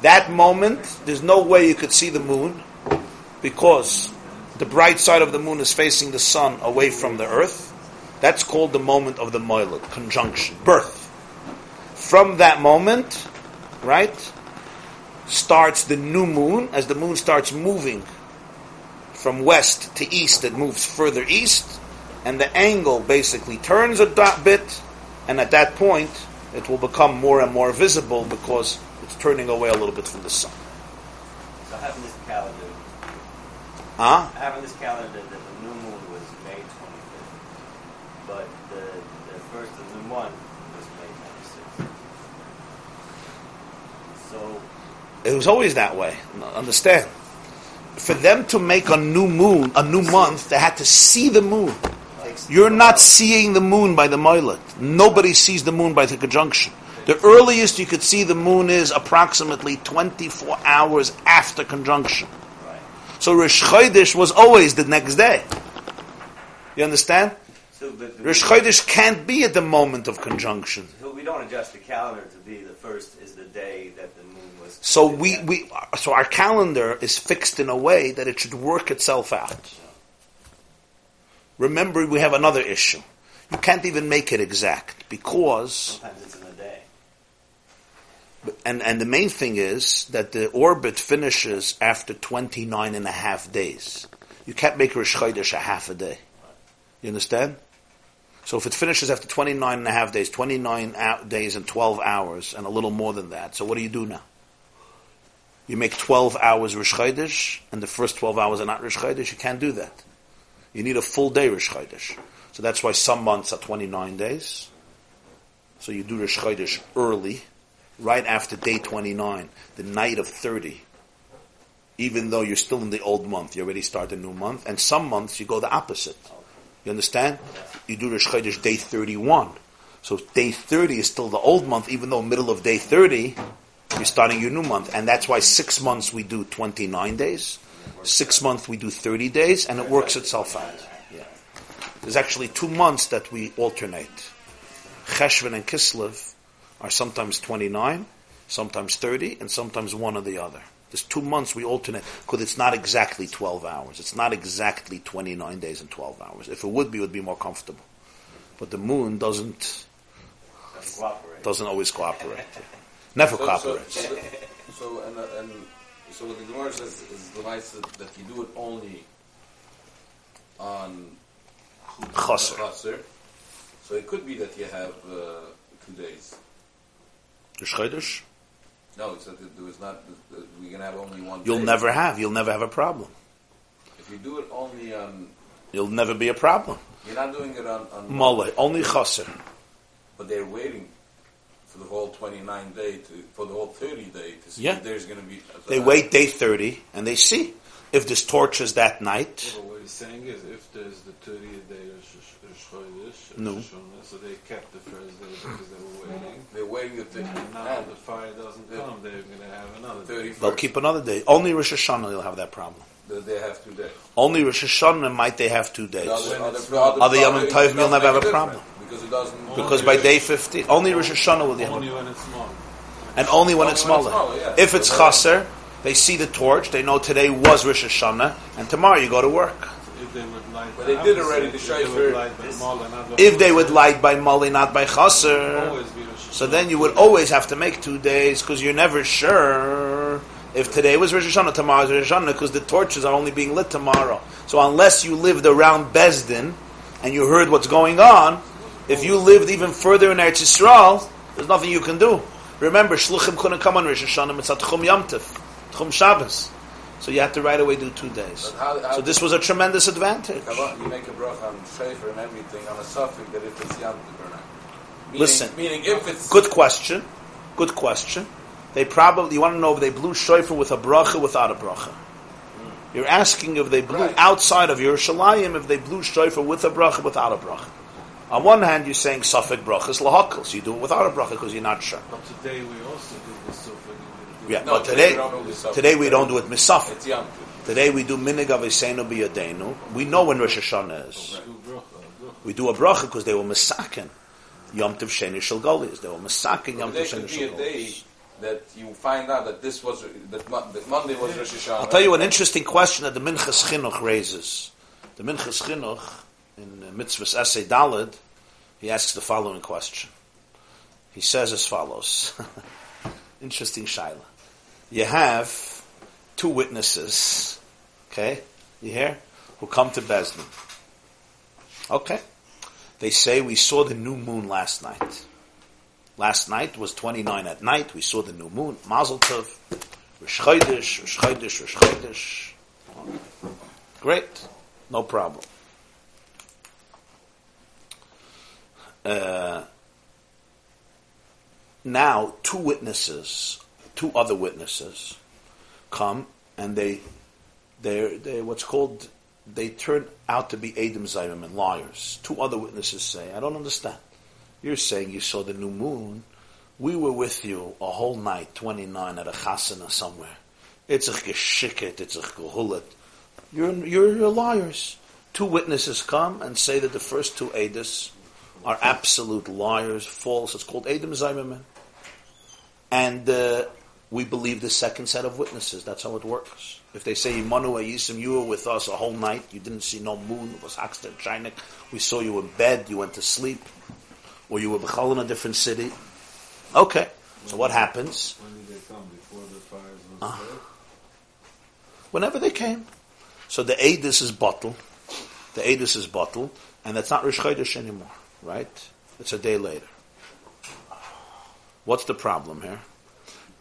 That moment, there's no way you could see the moon because the bright side of the moon is facing the sun away from the earth. That's called the moment of the moilad, conjunction, birth. From that moment, right, starts the new moon. As the moon starts moving from west to east, it moves further east, and the angle basically turns a dot bit, and at that point, it will become more and more visible because it's turning away a little bit from the sun. So having this calendar, Huh? having this calendar that the new moon was May 25th, but the, the first of the month was May 26th. So It was always that way. Understand? For them to make a new moon, a new month, they had to see the moon. You're not seeing the moon by the moilet. Nobody sees the moon by the conjunction. The earliest you could see the moon is approximately 24 hours after conjunction. So Rosh Chodesh was always the next day. You understand? So, but the, Chodesh can't be at the moment of conjunction. so we don't adjust the calendar to be the first is the day that the moon was. So we, we so our calendar is fixed in a way that it should work itself out. Remember, we have another issue. You can't even make it exact because, Sometimes it's in a day. and, and the main thing is that the orbit finishes after 29 and a half days. You can't make Rosh Chodesh a half a day. You understand? So if it finishes after 29 and a half days, 29 hou- days and 12 hours, and a little more than that, so what do you do now? You make 12 hours Chodesh, and the first 12 hours are not Chodesh. You can't do that. You need a full day Chodesh. So that's why some months are 29 days. So you do Rosh Chodesh early, right after day 29, the night of 30. Even though you're still in the old month, you already start a new month. And some months you go the opposite. You understand? You do Rosh Chodesh day 31. So day 30 is still the old month, even though middle of day 30 You're starting your new month, and that's why six months we do 29 days, six months we do 30 days, and it works itself out. Yeah. There's actually two months that we alternate. Cheshvan and Kislev are sometimes 29, sometimes 30, and sometimes one or the other. There's two months we alternate because it's not exactly 12 hours. It's not exactly 29 days and 12 hours. If it would be, it would be more comfortable. But the moon doesn't Doesn't cooperate. doesn't always cooperate. Never So, so, cooperates. so, the- so and, uh, and so what the Gemara says is the light that, that you do it only on Chaser. Chaser. So it could be that you have uh, two days. The Chodesh, No, it's that there was not. We can have only one. You'll day. never have. You'll never have a problem. If you do it only on, You'll never be a problem. you're not doing it on on. Mole, only chaser. But they're waiting for the whole 29 day to for the whole 30 day to see Yeah. if there's going to be. They wait day 30 and they see if there's torches that night. What he's saying is, if there's the 30th day of Rosh Rosh Chodesh, No. Rosh so they kept the first day because they were waiting. They're waiting the 30. And now the fire doesn't Yeah. come, they're going to have another day. 31st. They'll keep another day. Only Rosh Hashanah you'll have that problem. They- They have two days. Only Rosh Hashanah might they have two days. The other, other, Other Yom Tov, it you'll never have a problem. because it doesn't. Because by day 50, only Rosh Hashanah will you have a Only when it's small. And only when Only it's when it's smaller. smaller. If it's So uh, chaser, they see the torch, they know today was Rosh Hashanah, and tomorrow you go to work. If they would light But they did already the if they would shayfer. light the Mala, not the If they would light by Mali, not by chaser, always be Rosh so then you would always have to make two days because you're never sure if today was Rosh Hashanah, tomorrow is Rosh Hashanah because the torches are only being lit tomorrow. So unless you lived around Besdin and you heard what's going on, if you lived even further in Eretz Yisrael, there's nothing you can do. Remember, Shluchim couldn't come on Rosh Hashanah, it's at Tchum Yom Tov, Tchum Shabbos. So you have to right away do two days. How- how- So this was a tremendous advantage. You make a bracha on shayfer and everything on a suffix that if it's yom Tov or not. Meaning, Listen. meaning if it's Good question. Good question. They probably, you want to know if they blew shofar with a bracha, without a bracha. Hmm. You're asking if they blew Right. outside of Yerushalayim, if they blew shofar with a bracha, without a bracha. On one hand, you're saying suffix bracha is lahakal, so you do it without a bracha because you're not sure. But today we also do the safek. Yeah, No, but today today, we don't do the suffix. today we don't do it misafik. it's yom Tov. Today we do minig aviseinu biyadenu. We know when Rosh Hashanah is. Do bracha, bracha. We do a bracha because they were misakin. Yom Tov Sheni Shel Golis. They were misakin Yom Tov There Sheni could be Shel a day that you find out that this was that, that Monday was Rosh Hashanah. I'll tell you an interesting question that the Minchas Chinuch raises. The Minchas Chinuch in uh, Mitzvah's essay Dalid, he asks the following question. He says as follows. interesting shaila. You have two witnesses, okay? You hear? Who come to Besdin. Okay. They say we saw the new moon last night. Last night was 29 at night. We saw the new moon. Mazel Tov. Chodesh, Rosh Chodesh. Great. No problem. Uh, now, two witnesses, two other witnesses, come and they, they're, they what's called, they turn out to be Adam Zayim and liars. Two other witnesses say, I don't understand. You're saying you saw the new moon. We were with you a whole night, 29, at a chasana somewhere. It's a geshiket, it's a gehulet. You're, you're, you're liars. Two witnesses come and say that the first two Edis are absolute liars, false. It's called Adam Zayimim. And uh, we believe the second set of witnesses. That's how it works. If they say, Imanu Ayisim, you were with us a whole night, you didn't see no moon, it was Haxter Chinik, we saw you in bed, you went to sleep, or you were Bechal in a different city. Okay, so what happens? When did they come? Before the fires Ah. Whenever they came. So the Adis is bottle, the Adis is bottle, and that's not Chodesh anymore, right? It's a day later. What's the problem here?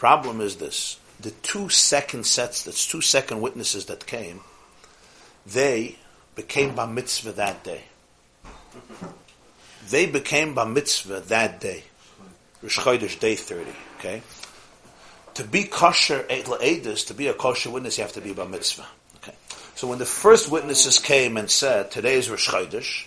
Problem is this. The two second sets, that's two second witnesses that came, they became bar mitzvah that day. They became bar mitzvah that day. Rosh Chodesh, day 30, okay? To be kosher to be a kosher witness, you have to be bar mitzvah. Okay. So when the first witnesses came and said, today is Rosh Chodesh,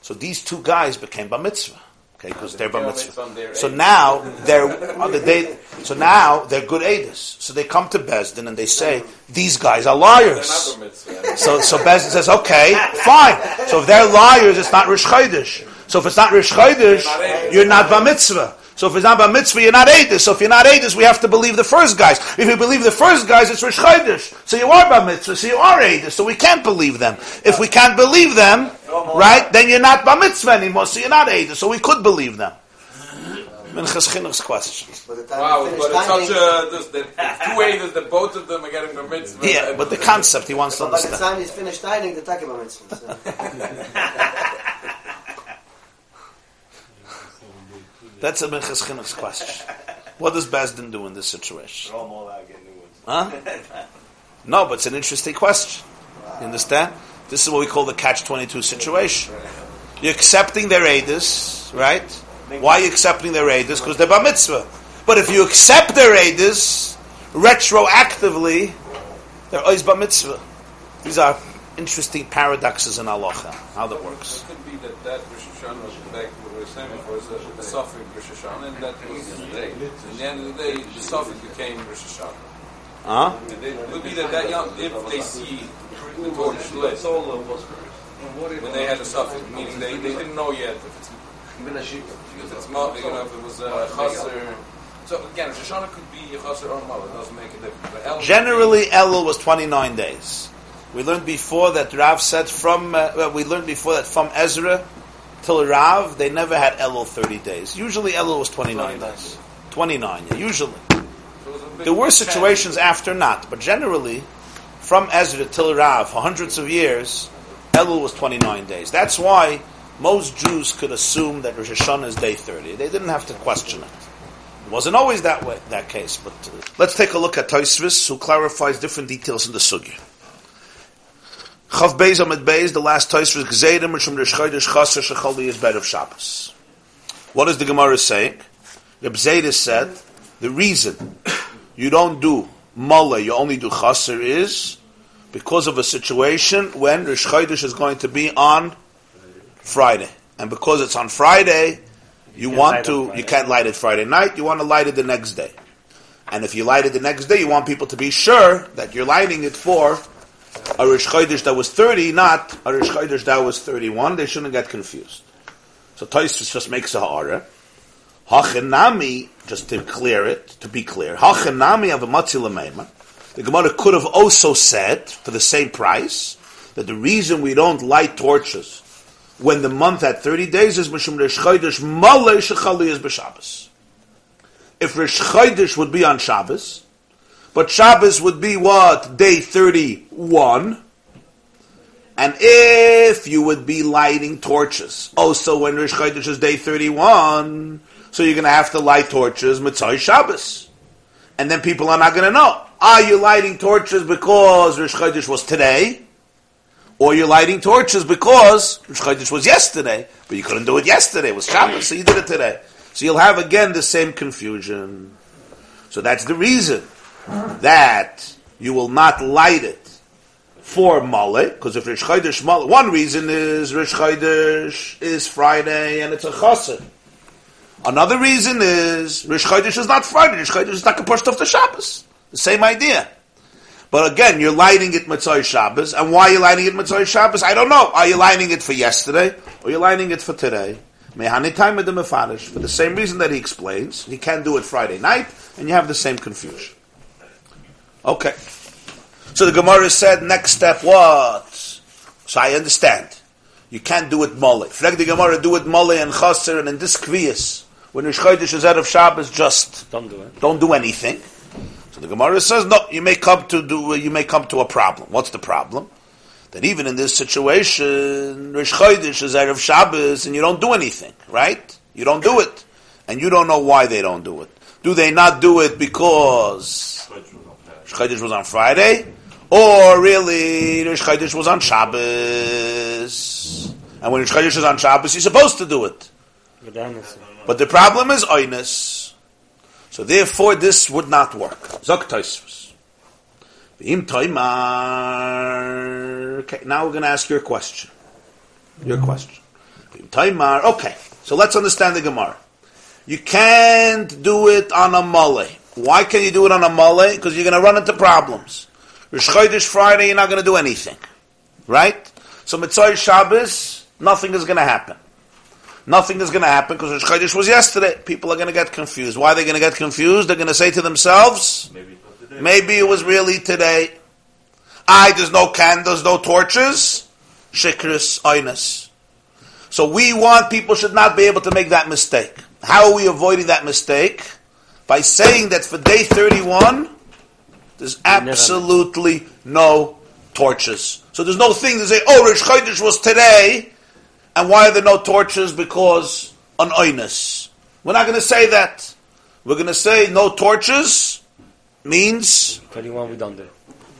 so these two guys became bar mitzvah. Okay. Because they're bar mitzvah. mitzvah, So now they're uh, on the day. So now they're good edis. So they come to Bezdin and they say these guys are liars. So so Bezdin says, okay, fine. So if they're liars, it's not Rish Chodesh. So if it's not Rish Chodesh, you're not bar mitzvah. So if it's not bar mitzvah, you're not edis. So if you're not edis, we have to believe the first guys. If you believe the first guys, it's Rish Chodesh. So you are bar mitzvah. So you are edis. So we can't believe them. If we can't believe them, right, then you're not bar mitzvah anymore. So you're not edis. So we could believe them. Minchas Chinuch's question. By the time Wow, but it's such a this, the, two ways that both of them are getting the mitzvah. Yeah, but the concept he wants to but by the time he's finished timing, the Takima mitzvah. So. That's a Minchas Chinuch's question. What does Bezdin do in this situation? Throw them all out, get new ones. Huh? No, but it's an interesting question. You understand? This is what we call the catch-22 situation. You're accepting their edus, right? Why are you accepting their edus? Because they're bar mitzvah. But if you accept their edus retroactively, they're always bar mitzvah. These are interesting paradoxes in halacha, how that works. It could be that that Rosh Hashanah was back what we were saying before, is the, the safek Rosh Hashanah, and that was the day. In the end of the day, the safek became Rosh Hashanah. Huh? And it would be that that young, if they see the torch lit, when they had the safek, meaning they, they didn't know yet if it's if it's you know if it was uh, chaser. So again, Rosh Hashanah could be a chaser or mal. It doesn't make a difference. But Generally, Elul was 29 days. We learned before that Rav said from, uh, we learned before that from Ezra till Rav, they never had Elul 30 days. Usually Elul was 29 days. 29, yeah, usually. it was a big There were situations after not, but generally, from Ezra till Rav, for hundreds of years, Elul was 29 days. That's why most Jews could assume that Rosh Hashanah is day 30. They didn't have to question it. It wasn't always that way, that case, but uh, let's take a look at Tosfos, who clarifies different details in the sugya. Chav Beis Amid Beis, the last Tosfos, Gzeidim, Rishum Rish Chodesh Chaser Shechol is bed of Shabbos. What is the Gemara saying? Reb Zayda said, the reason you don't do Mala, you only do Chaser is because of a situation when Rish Chodesh is going to be on Friday. And because it's on Friday, you can't want to, you can't light it Friday night, you want to light it the next day. And if you light it the next day, you want people to be sure that you're lighting it for a Rish Chodesh that was 30, not a Rish Chodesh that was 31. They shouldn't get confused. So Toysfus just makes a ha'ara. Hachanami, just to clear it, to be clear, Hachanami of a Matzil The Gemara could have also said, for the same price, that the reason we don't light torches when the month had 30 days is Mishum Rish Chodesh Malay Shechali is B'Shabbos. If Rish Chodesh would be on Shabbos, but Shabbos would be what? Day 31. And if you would be lighting torches, also when Rish Chodesh is day 31, so you're going to have to light torches Mitzvah Shabbos. And then people are not going to know. Are you lighting torches because Rish Chodesh was today? Or you're lighting torches because Rish Chodesh was yesterday, but you couldn't do it yesterday. It was Shabbos, so you did it today. So you'll have again the same confusion. So that's the reason that you will not light it for Malek, because if Rish Chodesh one reason is Rish is Friday and it's a chassid. Another reason is Rish is not Friday. Rish is not pushed off the Shabbos. The same idea. But again, you're lighting it Mitzvah Shabbos, and why are you lighting it Mitzvah Shabbos? I don't know. Are you lighting it for yesterday, or you're lighting it for today? Time with the Mefarish, for the same reason that he explains. He can't do it Friday night, and you have the same confusion. Okay. So the Gemara said, next step what? So I understand. You can't do it Mole. Frag the Gemara, do it Mole and Chaser and in this Kviyas. When Rish Chodesh is out of Shabbos, just Don't do it. don't do anything. So the Gemara says, no, you may come to do, you may come to a problem. What's the problem? That even in this situation, Rish Chodesh is out of Shabbos and you don't do anything, right? You don't do it. And you don't know why they don't do it. Do they not do it because Rish Chodesh was on Friday? Or really, Rish Chodesh was on Shabbos? And when Rish Chodesh is on Shabbos, you're supposed to do it. But the problem is oinus. So therefore, this would not work. Zok. Okay, now we're going to ask your question. Your question. Okay, So let's understand the Gemara. You can't do it on a mole. Why can you do it on a mole? Because you're going to run into problems. Rosh Chodesh Friday, you're not going to do anything. Right? So Mitzvah Shabbos, nothing is going to happen. Nothing is going to happen because Rosh Chodesh was yesterday. People are going to get confused. Why are they going to get confused? They're going to say to themselves, maybe it was really today. I, there's no candles, no torches. Shikris, Einus. So we want people should not be able to make that mistake. How are we avoiding that mistake? By saying that for day 31, there's absolutely no torches. So there's no thing to say, oh, Rish Chodesh was today, and why are there no torches? Because an oinus. We're not going to say that. We're going to say no torches means 31 we don't do.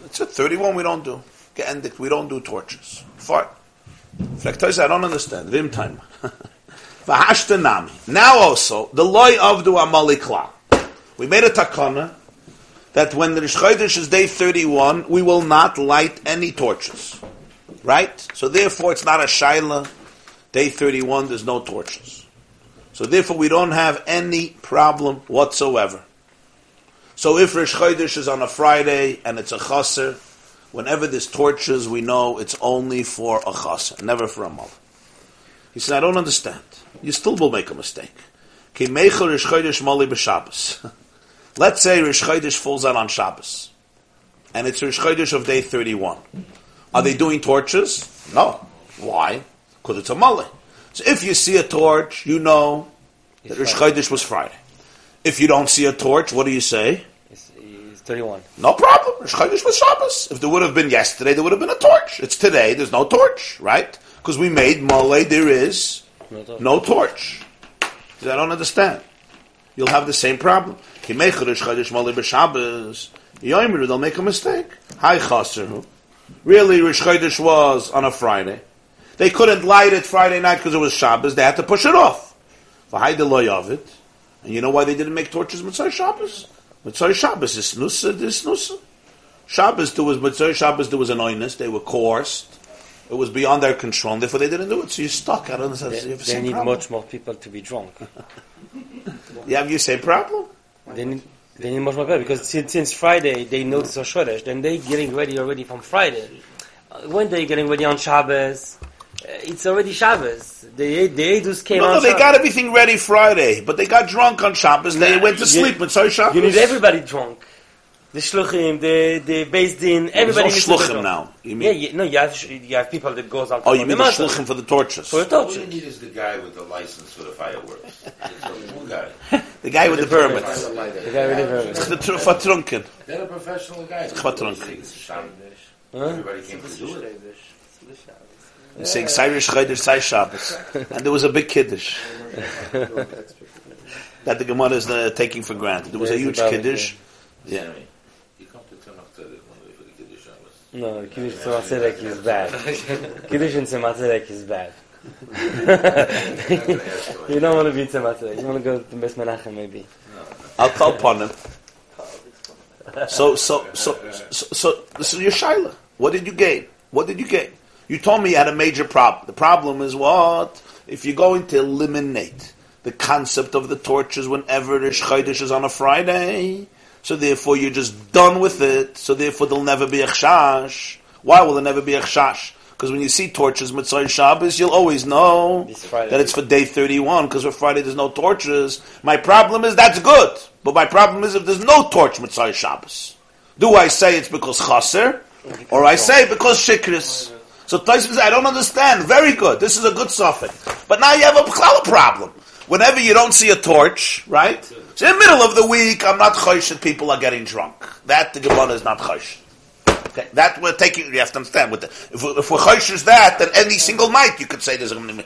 That's it. 31 we don't do. We don't do torches. Fine. Flektois, I don't understand. Vim time. Now also, the loy of the Amalikla. We made a takana that when the Rish is day 31, we will not light any torches. Right? So therefore it's not a shaila. Day 31, there's no torches. So therefore we don't have any problem whatsoever. So if Rish Chodesh is on a Friday and it's a chaser, whenever there's torches, we know it's only for a chaser, never for a mal. He said, I don't understand. You still will make a mistake. Let's say Rish Chodesh falls out on Shabbos, and it's Rish Chodesh of day 31. Are they doing torches? No. Why? Because it's a mali. So if you see a torch, you know that Rish Chodesh was Friday. If you don't see a torch, what do you say? It's, it's 31. No problem. Rish Chodesh was Shabbos. If there would have been yesterday, there would have been a torch. It's today. There's no torch, right? Because we made mole. There is No torch. no torch. I don't understand. You'll have the same problem. Yomer, they'll make a mistake. Hi chaser. Really, Rish Chodesh was on a Friday. They couldn't light it Friday night because it was Shabbos. They had to push it off. V'hai deloy of it. And you know why they didn't make torches Mitzvah Shabbos? Mitzvah Shabbos is snusa, this snusa. Shabbos, there was Mitzvah Shabbos, there was an oinus, they were coerced. It was beyond their control, and therefore they didn't do it. So you're stuck. I don't understand. They, You they need problem. much more people to be drunk. You have your same problem? They need, they need much more people because since, since Friday they know this is Shoresh, then they getting ready already from Friday. Uh, when they're getting ready on Shabbos, uh, it's already Shabbos. The the Eidos came No, no, they Shabbos. got everything ready Friday, but they got drunk on Shabbos. They went to you- sleep Mitzvah Shabbos. You need everybody drunk. The shluchim, the the based in everybody. There's needs no shluchim now. You Yeah, mean? yeah, no, you have you have people that goes out. Oh, you mean the mountain shluchim for the torches? for the torches. All you need is the guy with the license for the fireworks. That's guy. The guy with the permit. The guy with the permit. The tr- They're a professional guy. Chatrunk. Everybody came to do it. They saying Cyrus Chodesh Sai Shabbos, and there was a big kiddush that the Gemara is uh, taking for granted. There was a huge kiddush. Yeah. Sammy, you come to Tzemach Tzedek one day for the Kiddush Shabbos. No, Kiddush Tzemach Tzedek is bad. Kiddush in Tzemach Tzedek is bad. you don't want to be Tzemach Tzedek. You want to go to Bes Menachem maybe. I'll call upon him. So, so, so, so, so, this is your shaila. What did you gain? What did you gain? You told me you had a major problem. The problem is what? If you're going to eliminate the concept of the torches whenever the Chodesh is on a Friday, so therefore you're just done with it, so therefore there'll never be a chash. Why will there never be a chash? Because when you see torches Mitzvah Shabbos, you'll always know that it's for day 31, because for Friday there's no torches. My problem is that's good. But my problem is if there's no torch Mitzvah Shabbos. Do I say it's because chaser? Or I say because shikris? So says, I don't understand. Very good. This is a good suffix. But now you have a problem. Whenever you don't see a torch, right? So in the middle of the week, I'm not chosh that people are getting drunk. That the Gemara is not chosh. Okay, that we're taking. You have to understand. With the, if, we- if we're chosh that, then any single night you could say there's a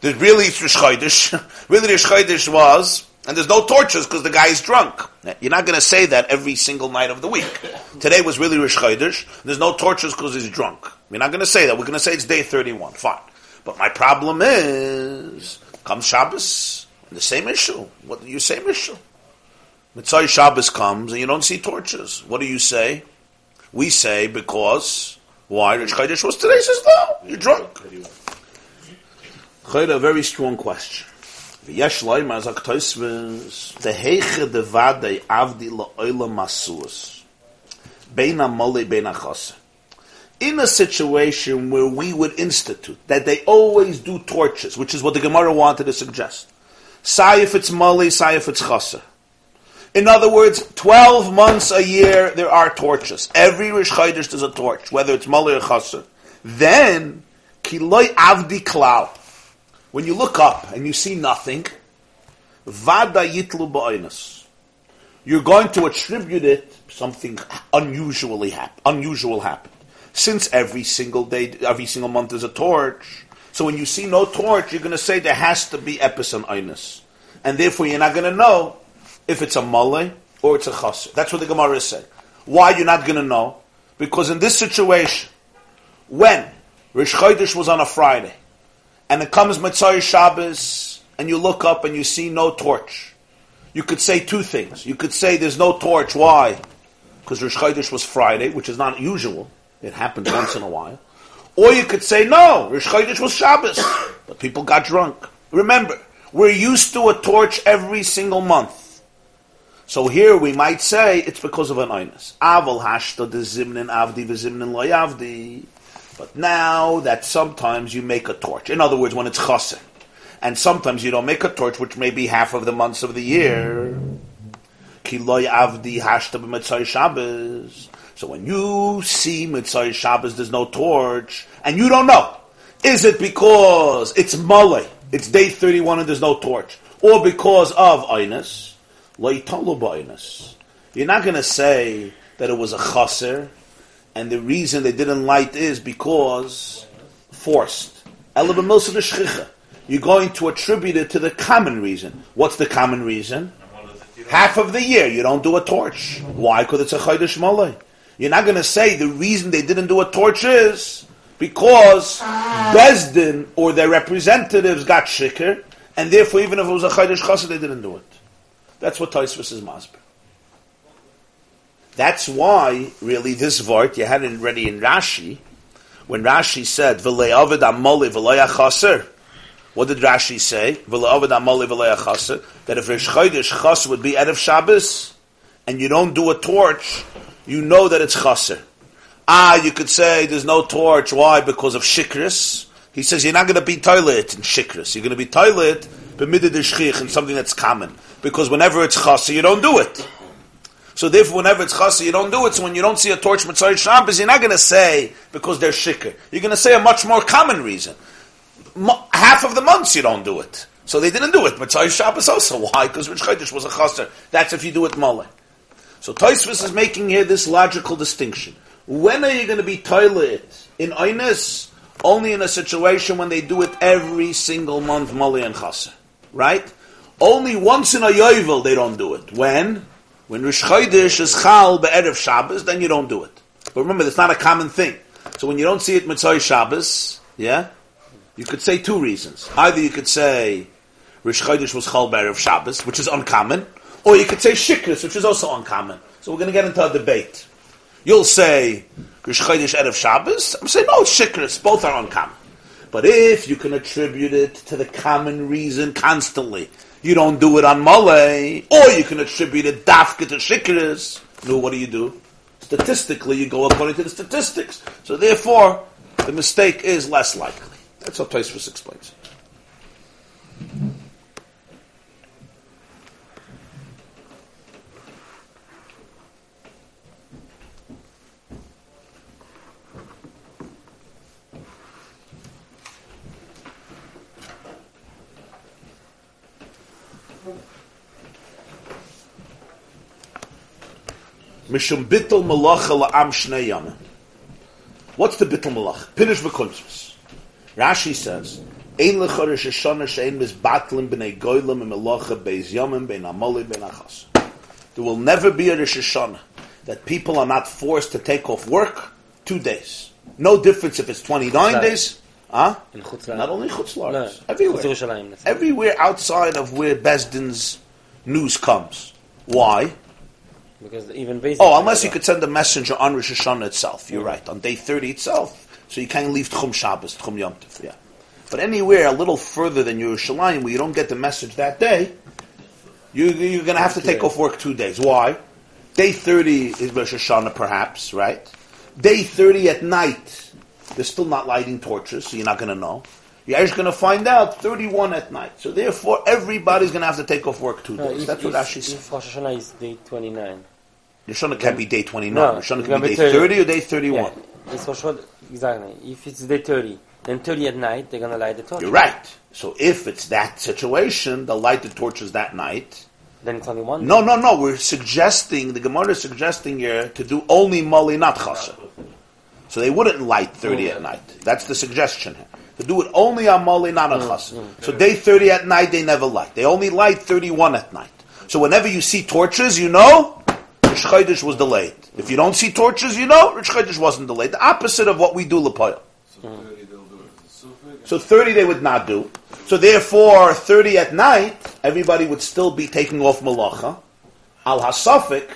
there's really it's Rish Chodesh. really Rish Chodesh was, and there's no torches because the guy is drunk. You're not going to say that every single night of the week. Today was really Rish Chodesh. There's no torches because he's drunk. We're not going to say that. We're going to say it's day 31. Fine. But my problem is, comes Shabbos, and the same issue. What do you same issue? Mitzvah Shabbos comes and you don't see torches. What do you say? We say because why Rish Chodesh was today. Says no, you're drunk. Chayda, a very strong question. V'yesh loymar zak toisves, teheiche de vadei avdi la'oila masuas, bein ha-mole, bein ha-chasser. In a situation where we would institute that they always do torches, which is what the Gemara wanted to suggest. Say if it's mole, say if it's chasser. In other words, 12 months a year there are torches. Every Rish Chodesh a torch, whether it's mole or chasser. Then, kiloi avdi klau. When you look up and you see nothing, vada yitlu ba'inus. You're going to attribute it something unusually hap- unusual happened. Since every single day, every single month is a torch, so when you see no torch, you're going to say there has to be epis and and therefore you're not going to know if it's a mole or it's a chaser. That's what the Gemara is saying. Why you're not going to know? Because in this situation, when Rish Chodesh was on a Friday, and it comes Mitzvah Shabbos, and you look up and you see no torch, you could say two things. You could say there's no torch. Why? Because Rish Chodesh was Friday, which is not usual. It happens once in a while. Or you could say, no, Rish Chodesh was Shabbos, but people got drunk. Remember, we're used to a torch every single month. So here we might say it's because of an oinus. Aval hashta de zimnin avdi v'zimnin lo yavdi. But now that sometimes you make a torch. In other words, when it's chaser. And sometimes you don't make a torch, which may be half of the months of the year. Ki lo avdi hashta b'mitzay Shabbos. So when you see mitzay Shabbos, there's no torch, and you don't know. Is it because it's Mole, it's day 31 and there's no torch? Or because of Inus? You're not going to say that it was a chaser, and the reason they didn't light is because forced. You're going to attribute it to the common reason. What's the common reason? Half of the year you don't do a torch. Why? Because it's a chaydush malay. You're not going to say the reason they didn't do a torch is because Besdin or their representatives got shikr, and therefore even if it was a chaydush chassid, they didn't do it. That's what Taisvus is masber. That's why, really, this vart you had it ready in Rashi, when Rashi said, "V'lei avid amoli v'lei achaser." What did Rashi say? "V'lei avid amoli v'lei achaser." That if Rish Chodesh chas would be Erev Shabbos, and you don't do a torch, you know that it's chaser. Ah, you could say there's no torch. Why? Because of shikris. He says you're not going to be toilet in shikris. You're going to be toilet b'midah in something that's common because whenever it's chasa, you don't do it. So therefore, whenever it's chasa, you don't do it. So when you don't see a torch mitzvah Shabbos, you're not going to say because they're shikr. You're going to say a much more common reason. Half of the months you don't do it. So they didn't do it. Mitzvah Shabbos also. Why? Because Chodesh was a chasser. That's if you do it mole. So Toysvis is making here this logical distinction. When are you going to be toilet in Einis? Only in a situation when they do it every single month, mole and chasser. Right? Only once in a yovel they don't do it. When? When Rish Chodesh is chal be'erev Shabbos, then you don't do it. But remember, it's not a common thing. So when you don't see it mitzvah Shabbos, yeah, you could say two reasons. Either you could say Rish Chodesh was chal be'erev Shabbos, which is uncommon, or you could say Shikris, which is also uncommon. So we're going to get into a debate. You'll say Rish Chodesh erev Shabbos. I'm saying no, Shikris. Both are uncommon. But if you can attribute it to the common reason constantly, you don't do it on Malay, or you can attribute it dafka to shikris. No, what do you do? Statistically, you go according to the statistics. So therefore, the mistake is less likely. That's how Taisvus explains. Mishum bittel malacha la'am shnei yamim. What's the bittel malach? Pinish v'kuntzvus. Rashi says, Ein lechorish hashana she'en mizbatlim b'nei goylam and malacha beis yamim bein amoli bein achas. There will never be a Rosh Hashanah that people are not forced to take off work two days. No difference if it's 29 days. Huh? In Not only Chutz No, everywhere. Chutz Yerushalayim, that's it. Everywhere outside of where Besdin's news comes. Why? Because even based Oh, unless you could send a messenger on Rosh Hashanah itself. You're mm-hmm. right. On day 30 itself. So you can't leave Tchum Shabbos, Tchum Yom Tov. Yeah. But anywhere a little further than Yerushalayim, where you don't get the message that day, you, you're going to have to take off work two days. Why? Day 30 is Rosh Hashanah, perhaps, right? Day 30 at night, they're still not lighting torches, so you're not going to know. You're just going to find out 31 at night. So therefore, everybody's going to have to take off work two No, days. if, That's what if, says. if Rosh Hashanah is day 29. Hashanah can't be day 29. No, Hashanah can be day gonna be 30 or day 31. Yeah, Rosh Hashanah, exactly. If it's day 30, then 30 at night, they're going to light the torch. You're right. So if it's that situation, they'll light the torches that night. Then it's only one No, no, no. We're suggesting, the Gemara is suggesting here to do only Mali, not Chaser. So they wouldn't light 30 at mm. night. That's the suggestion here. To do it only on Mali, not on mm, Chaser. Mm. So day 30 at night, they never light. They only light 31 at night. So whenever you see torches, you know Rish Chodesh was delayed. If you don't see torches, you know Rish Chodesh wasn't delayed. The opposite of what we do Lepoil. So 30 they'll do it. The Sufik, So 30 they would not do. So therefore, 30 at night, everybody would still be taking off malacha. Al Hasafik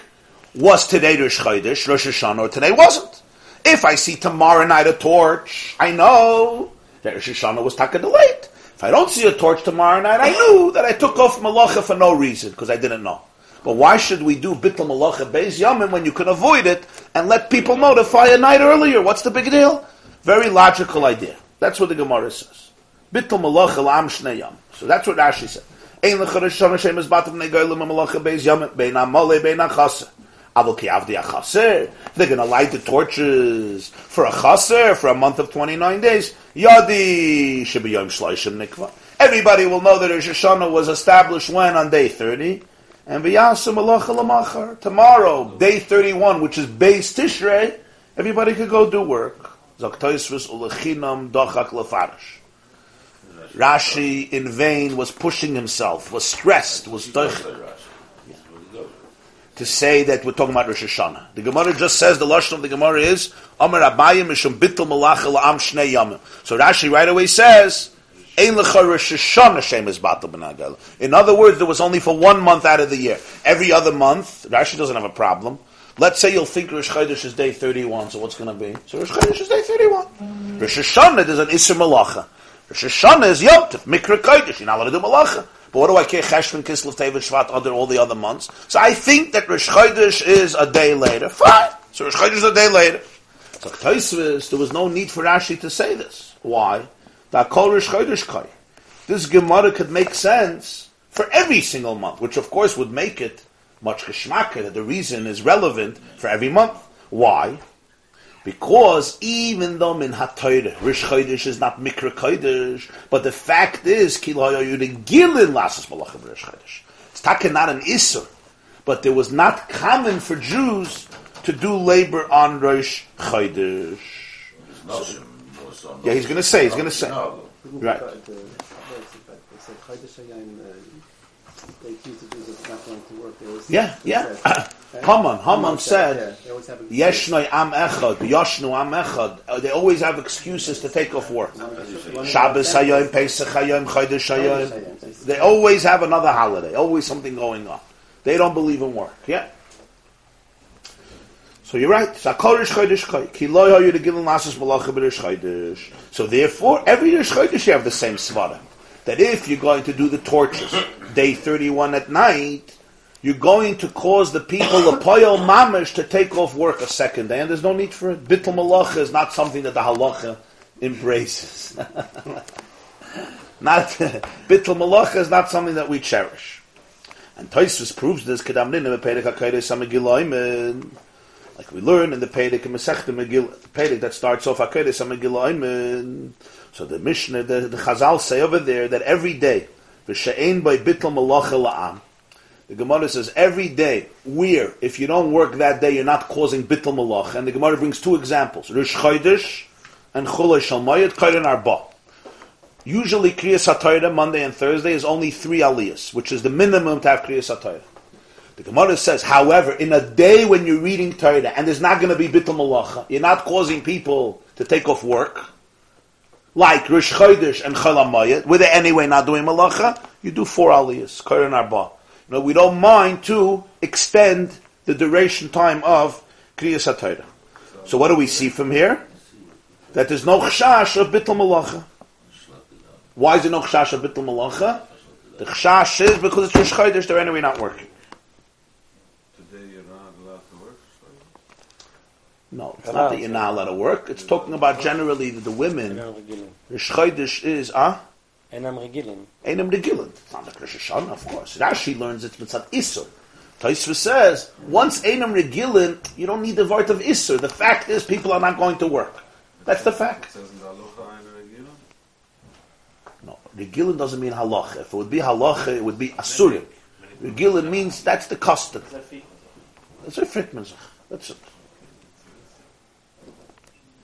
was today Rosh Chodesh, Rosh Hashanah, or today wasn't. If I see tomorrow night a torch, I know that Rosh Hashanah was taka delayed. If I don't see a torch tomorrow night, I knew that I took off malacha for no reason, because I didn't know. But why should we do bittul malacha beis yamin when you can avoid it and let people notify a night earlier? What's the big deal? Very logical idea. That's what the Gemara says. Bittul malacha la'am shnei yam. So that's what Rashi said. Ein lecha Rosh Hashanah shem es batim negoyim malacha beis yamin bein amole bein achaser. They're going to light the torches for a chaser for a month of 29 days. Yadi. Everybody will know that Rosh Hashanah was established when? On day 30. And v'yasem malacha lamachar. Tomorrow, day 31, which is Beis Tishrei, everybody could go do work. Zaktoisvus ulechinam dochak lefarish. Rashi in vain was pushing himself, was stressed, was doich, to say that we're talking about Rosh Hashanah. The Gemara just says the lashon of the Gemara is Amar Abayim Mishum Bittul Malacha La'am Shnei Yamim. So Rashi right away says In other words, there was only for one month out of the year. Every other month, Rashi doesn't have a problem. Let's say you'll think Rosh Chodesh is day 31, so what's going to be? So Rosh Chodesh is day 31. Rosh Hashanah, there's an Isser Malacha. Rosh Hashanah is Yom Tov, Mikra Kodesh, you're not allowed to do Malacha. But what do I care, Cheshvan, Kislev, Tevet, Shvat, other, all the other months? So I think that Rosh Chodesh is a day later. Fine. So Rosh Chodesh is a day later. So Taisvis, there was no need for Rashi to say this. Why? This Gemara could make sense for every single month, which of course would make it much geschmacker, that the reason is relevant for every month. Why? Because even though min ha'toyre, Rish Chodesh is not Mikra Chodesh, but the fact is, Gilin Malachim Rish. It's taken not an Isser, but there was not common for Jews to do labor on Rosh Chodesh. Yeah, he's going to say, he's going to say. Right. The, the, they said Chodesh Hayim, uh, they accuse the Jews of not going to work. They always Yeah, yeah. said- Haman, Haman said, yeah, they always have an Yeshnoi am echad, Yoshnu am echad. Uh, They always have excuses to take off work. Shabbos hayom, Pesach hayom, Chodesh hayom. They always have another holiday. Always something going on. They don't believe in work. Yeah. So you're right. So therefore, every Chodesh you have the same svara. That if you're going to do the torches, day 31 at night, you're going to cause the people of Poyel Mamish to take off work a second day, and there's no need for it. Bittul Malacha is not something that the halacha embraces. not Bittul Malacha is not something that we cherish. And Toisus proves this. Like we learn in the Pedic and Masechta Megillah, the Pedic that starts off HaKairei Samagiloimen. So the Mishnah, the, the Chazal say over there that every day, V'she'ein by Bittul Malacha La'am, the Gemara says every day, where if you don't work that day, you're not causing bittul malach. And the Gemara brings two examples: Rish Chodesh and Chulei Shalmayit Kairin Arba. Usually, Kriyas HaTorah, Monday and Thursday, is only three aliyahs, which is the minimum to have Kriyas HaTorah. The Gemara says, however, in a day when you're reading Torah and there's not going to be bittul malacha, you're not causing people to take off work, like Rish Chodesh and Chol HaMayit, where they're anyway not doing malacha, you do four aliyahs, Kairin Arba. You we don't mind to extend the duration time of Kriyas HaTorah. So what do we see from here? That there's no chashash of bittul malacha. Why is it no chash of bittul malacha? The chash is because it's Rosh Chodesh, they're anyway not working. Today you're not allowed to work. No, it's not that you're not allowed to work. It's talking about generally that the women, Einam Regilim. Chodesh is, ah, Einam Regilim. Einam Regilin. It's not like Rosh Hashanah, of course. Rashi learns it's Mitzat Isur. Taisva says, once Einam Regilin, you don't need the word of Isur. The fact is, people are not going to work. That's the fact. says in the halacha. No, Regilin doesn't mean halacha. If it would be halacha, it would be Asurim. Regilin means that's the custom. That's what Frickman. That's it.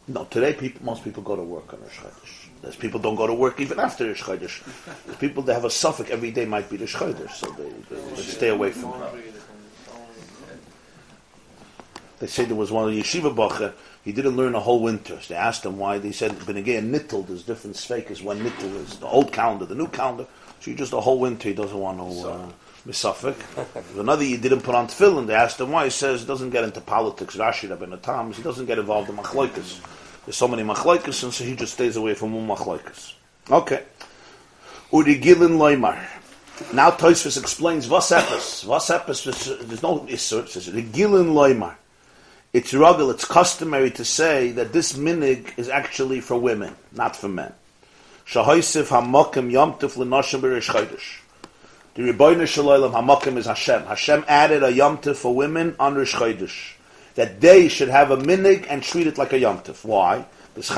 No, today people, most people go to work on Rosh Chodesh. There's people don't go to work even after Rosh Chodesh. The people that have a suffix every day might be Rosh Chodesh, so they, they, they stay away from it. They say there was one of the yeshiva bacher, he didn't learn a whole winter. So they asked him why. They said, but again, nittel, there's different svekas when nittel is. The old calendar, the new calendar. So he just a whole winter, he doesn't want to uh, miss suffix. Another he didn't put on tefillin. They asked him why. He says he doesn't get into politics. Rashi Rabbeinu Tam, he doesn't get involved in machloikas. There's so many machloikas, and so he just stays away from all machloikas. Okay. Uri Gilin Loimar. Now Toysfus explains. Was epis, there's no isur. It says Regilin Loimar. It's ruggle, it's customary to say that this minig is actually for women, not for men. Shahoisif hamokim yomtiv l'noshim b'rish chodesh. The Rebbeinu Shalom Hamakim is Hashem. Hashem added a yomtiv for women on Rish Chodesh. That they should have a minig and treat it like a yomtiv. Why? This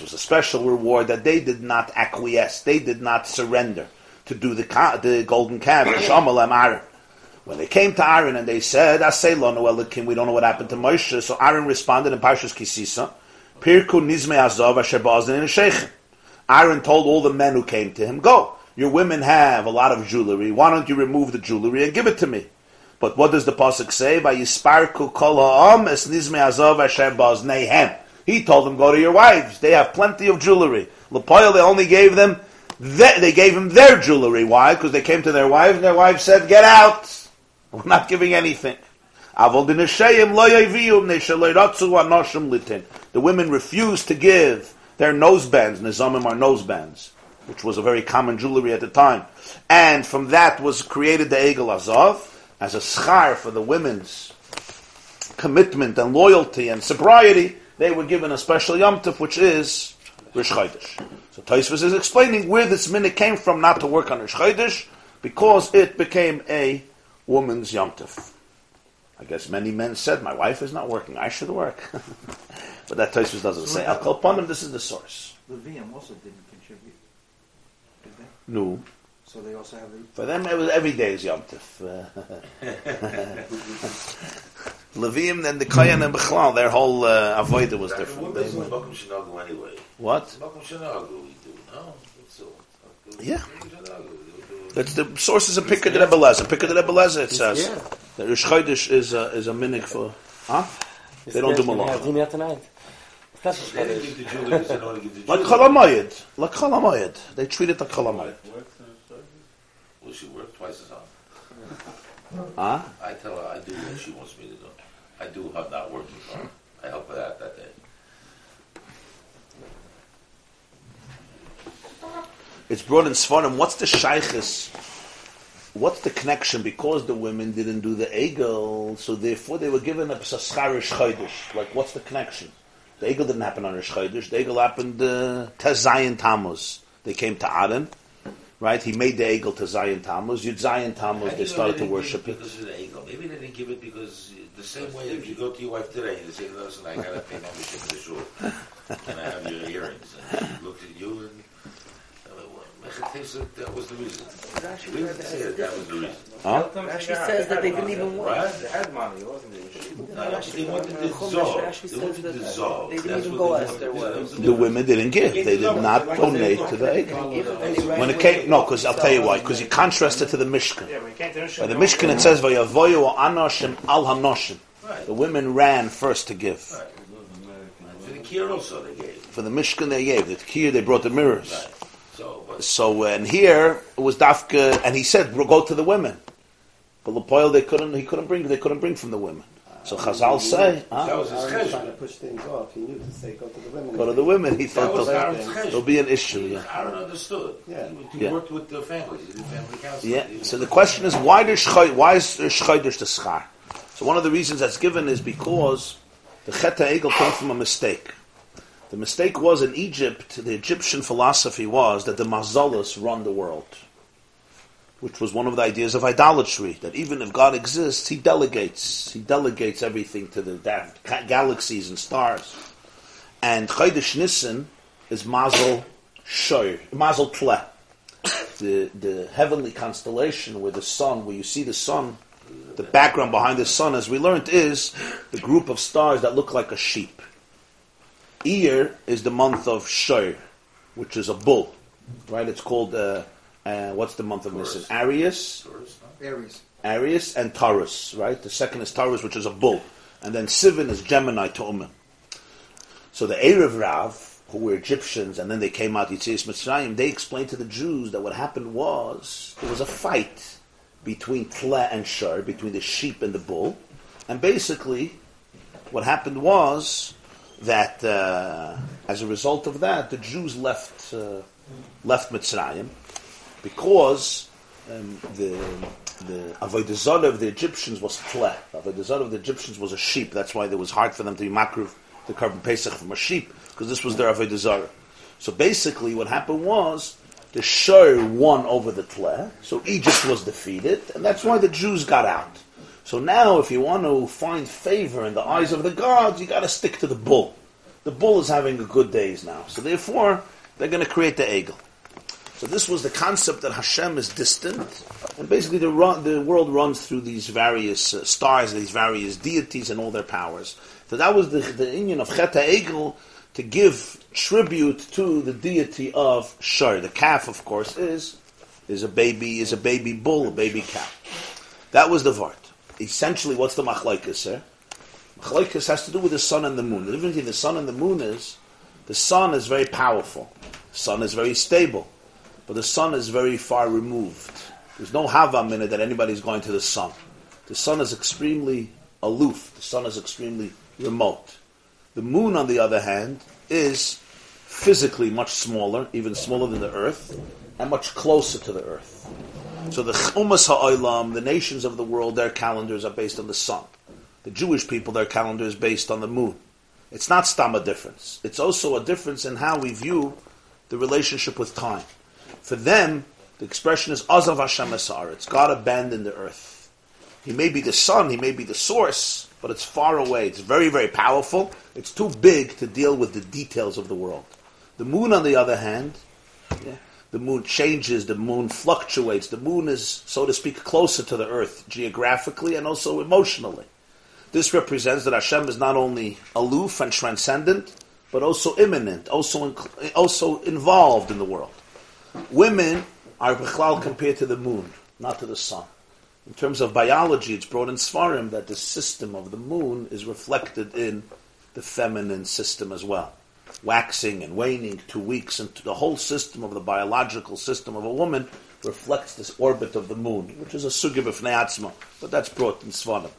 was a special reward that they did not acquiesce. They did not surrender to do the, the golden calf. When they came to Aaron and they said, "Asay lo no Elokim," we don't know what happened to Moshe. So Aaron responded in Parshas Kisisa, "Pirku nizme azov asher ba'azin in sheikh." Aaron told all the men who came to him, "Go, your women have a lot of jewelry. Why don't you remove the jewelry and give it to me?" But what does the pasuk say? "Vayisparku kol ha'am es nizme azov asher ba'azneihem." He told them, "Go to your wives. They have plenty of jewelry." Lepoil, they only gave them. They gave him their jewelry. Why? Because they came to their wives, and their wives said, "Get out." We're not giving anything. The women refused to give their nosebands. Nizamim are nosebands, which was a very common jewelry at the time. And from that was created the Egel Azov as a schar for the women's commitment and loyalty and sobriety. They were given a special yomtiv, which is Rish Chodesh. So Taisvus is explaining where this minute came from not to work on Rish Chodesh, because it became a woman's yomtiv. I guess many men said, "My wife is not working; I should work." but that Tosfos doesn't say. Al kol panim, this is the source. Levium also didn't contribute. Did they? No, So they also have a for them it was every day is yomtiv. Levium and the Kayan and Bechlal, their whole uh, avodah was different. They- Makom Shinagu anyway. what? Makom Shinagu we do, no? So, Yeah. Makom Shinagu, we do. That's the sources of Pickard Rebbe Lezer. Pickard Rebbe Lezer, it says Yeah. that Rish Chodesh is a, is a minig for. Huh? They don't do malacha. Dinner tonight. That's They didn't give the jewelry because they to give the Like jewelry. Cholamayid. Like Cholamayid. They treat it like Cholamayid. Works in Friday. Well, she worked twice as hard. Huh? I tell her I do what she wants me to do. I do her not working for her. I help her out that day. It's brought in Svarim. What's the shaykhis? What's the connection? Because the women didn't do the egel, so therefore they were given a sascharish chaydish. Like, what's the connection? The egel didn't happen on Rish Chodesh. The egel happened uh, to Zion Tammuz. They came to Aaron, right? He made the egel to Zion Tammuz. Yud Zion Tammuz, they started they to worship give it. it because of the ego. Maybe they didn't give it because the same way if you go to your wife today and you say, listen, I got to pay membership in the shul, and I have your earrings, and she looks at you and well, Mechatesa, that was the reason. We didn't say that that was the reason. Huh? Rashi says that they didn't even want. Right? They had money, wasn't it? No, they wanted to dissolve. They wanted says dissolve. they didn't even go as their was. The women didn't give. They did not donate to the egel. When it came, no, because I'll tell you why. Because you contrast it to the Mishkan. Yeah, we can't do By the Mishkan it says, "Vayavoyu anoshim al hanoshim." The women ran first to give. For the kier also they gave. For the Mishkan they gave. The Kiyah they brought the mirrors. Right. So, but So uh, and here it was Dafka, and he said, "We'll go to the women." But Lepoil they couldn't. He couldn't bring. They couldn't bring from the women. So Chazal say, huh? That was his Aaron was trying to push things off. He knew to say go to the women. Go to the women. He thought was there'll, Aaron's cheshbon. there'll be an issue. Yeah. Aaron understood. Yeah. He, he Yeah. worked with the families. He did family council. Yeah. He- So the question is, why does Shchai- why is Shchaydish the schar? So one of the reasons that's given is because the Chet Egel came from a mistake. The mistake was in Egypt, the Egyptian philosophy was that the Mazalas run the world, which was one of the ideas of idolatry, that even if God exists, he delegates. He delegates everything to the galaxies and stars. And Chodesh Nissen is Mazel Shoir, Mazel Tle. The, the heavenly constellation where the sun, where you see the sun, the background behind the sun, as we learned, is the group of stars that look like a sheep. Iyar is the month of Shoir, which is a bull, right? It's called, uh, uh, what's the month of Nisan? Arius, Aries. Arius, and Taurus, right? The second is Taurus, which is a bull. And then Sivan is Gemini, Tomim. So the Erev Rav, who were Egyptians, and then they came out, Yitzias Mitzrayim, they explained to the Jews that what happened was, there was a fight between Tle and Shur, between the sheep and the bull. And basically, what happened was that uh, as a result of that, the Jews left uh, left Mitzrayim because um, the the avodah of the Egyptians was tle. Avodah of the Egyptians was a sheep. That's why it was hard for them to be makruv the korban Pesach from a sheep because this was their avodah. So basically, what happened was the Shur won over the tle. So Egypt was defeated, and that's why the Jews got out. So now, if you want to find favor in the eyes of the gods, you got to stick to the bull. The bull is having a good days now, so therefore they're going to create the egel. So this was the concept that Hashem is distant, and basically the, run, the world runs through these various uh, stars, these various deities, and all their powers. So that was the, the union of Cheta Egel to give tribute to the deity of Shur. The calf, of course, is is a baby is a baby bull, a baby cow. That was the vart. Essentially, what's the machlaikas here? Eh? Machlaikas has to do with the sun and the moon. The difference between the sun and the moon is the sun is very powerful, the sun is very stable, but the sun is very far removed. There's no havam in it that anybody's going to the sun. The sun is extremely aloof. The sun is extremely remote. The moon, on the other hand, is physically much smaller, even smaller than the earth, and much closer to the earth. So the Chumas Ha'olam, the nations of the world, their calendars are based on the sun. The Jewish people, their calendar is based on the moon. It's not stam a difference. It's also a difference in how we view the relationship with time. For them, the expression is Azav Hashem Esar. It's God abandoned the earth. He may be the sun, he may be the source, but it's far away. It's very, very powerful. It's too big to deal with the details of the world. The moon, on the other hand, yeah, the moon changes, the moon fluctuates. The moon is, so to speak, closer to the earth geographically and also emotionally. This represents that Hashem is not only aloof and transcendent, but also immanent, also, also involved in the world. Women are bichlal compared to the moon, not to the sun. In terms of biology, it's brought in Svarim that the system of the moon is reflected in the feminine system as well. Waxing and waning, two weeks, and the whole system of the biological system of a woman reflects this orbit of the moon, which is a sugi b'fnei atzma, but that's brought in Svarim.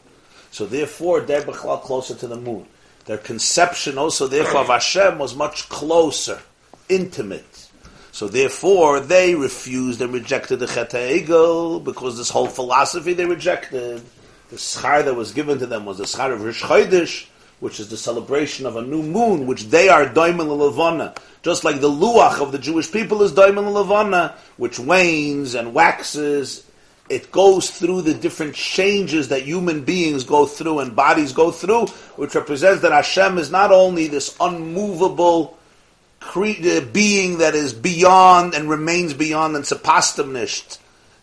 So therefore, they're closer to the moon. Their conception also, therefore, of Hashem was much closer, intimate. So therefore, they refused and rejected the Chet Egel because this whole philosophy they rejected. The schar that was given to them was the schar of Rish Chodesh, which is the celebration of a new moon, which they are Daimon Levana. Just like the Luach of the Jewish people is Daimon Levana, which wanes and waxes. It goes through the different changes that human beings go through and bodies go through, which represents that Hashem is not only this unmovable cre- being that is beyond and remains beyond and sepastamnished.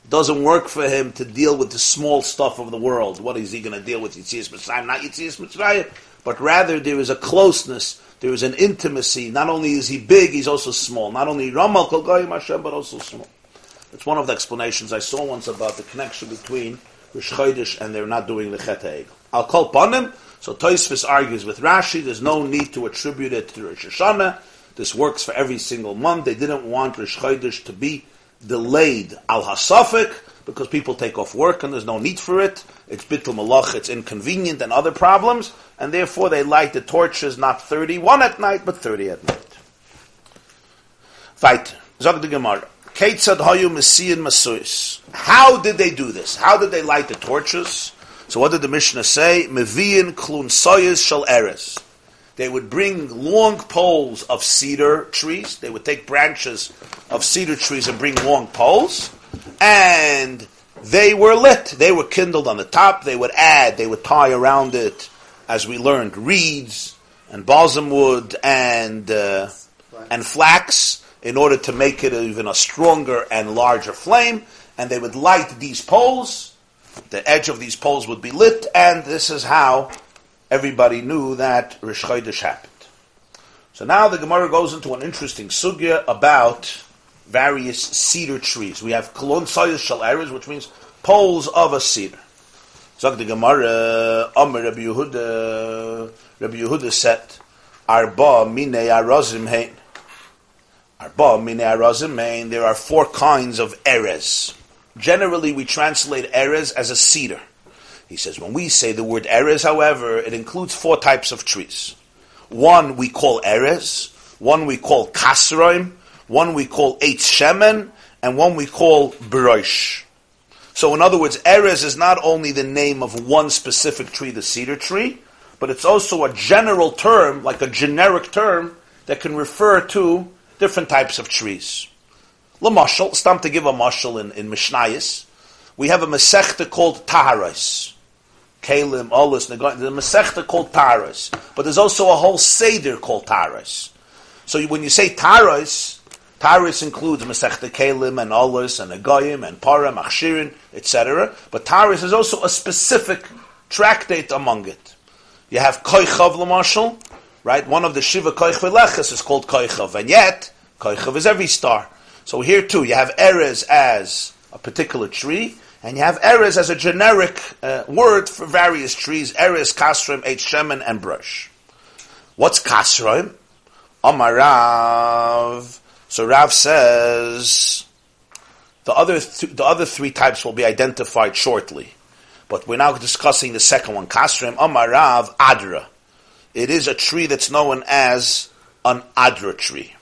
Doesn't work for him to deal with the small stuff of the world. What is he going to deal with? Yitzias Mitzrayim, not Yitzias Mitzrayim, but rather there is a closeness, there is an intimacy. Not only is he big, he's also small. Not only Ramal Kol Goyim Hashem, but also small. It's one of the explanations I saw once about the connection between Rish and they're not doing the Chet. I'll call upon him. So Toysfus argues with Rashi. There's no need to attribute it to Rosh Hashanah. This works for every single month. They didn't want Rish to be delayed al hasafik, because people take off work and there's no need for it. It's bitul malach, it's inconvenient and other problems, and therefore they light the torches not 31 at night, but 30 at night. Fight. Zog the Gemara. How did they do this? How did they light the torches? So what did the Mishnah say? Mevian klun soyes shal eres. They would bring long poles of cedar trees. They would take branches of cedar trees and bring long poles. And they were lit. They were kindled on the top. They would add, they would tie around it, as we learned, reeds and balsam wood and, uh, and flax in order to make it even a stronger and larger flame. And they would light these poles. The edge of these poles would be lit. And this is how everybody knew that Rish Chodesh happened. So now the Gemara goes into an interesting sugya about various cedar trees. We have kolon sayas shal which means poles of a cedar. So the Gemara, Amr Rabbi Yehuda, Rabbi Yehuda said, Arba mine arazim hein. Arba mine arazim hein. There are four kinds of erez. Generally, we translate erez as a cedar. He says, when we say the word erez, however, it includes four types of trees. One we call erez, one we call kasroim, one we call eitz shemen, and one we call beroish. So in other words, erez is not only the name of one specific tree, the cedar tree, but it's also a general term, like a generic term, that can refer to different types of trees. Lamashal, time to give a mashal in, in Mishnayis. We have a Masechta called Taharais. Kalim, Olus, the Masechta called Taharais. But there's also a whole Seder called Taharais. So when you say Taharais, Taharais includes Masechta Kalim and Olus and Agoyim and Para, Machshirin, etc. But Taharais is also a specific tractate among it. You have Koichav Lamashal, right? One of the Shiva Koich Veleches is called Koichav, and yet Koichav is every star. So here too, you have Erez as a particular tree, and you have Erez as a generic uh, word for various trees, Erez, Kasrim, Shemen, and Brush. What's Kasrim? Amarav. So Rav says, the other, th- the other three types will be identified shortly. But we're now discussing the second one, Kasrim, Amarav, Adra. It is a tree that's known as an Adra tree.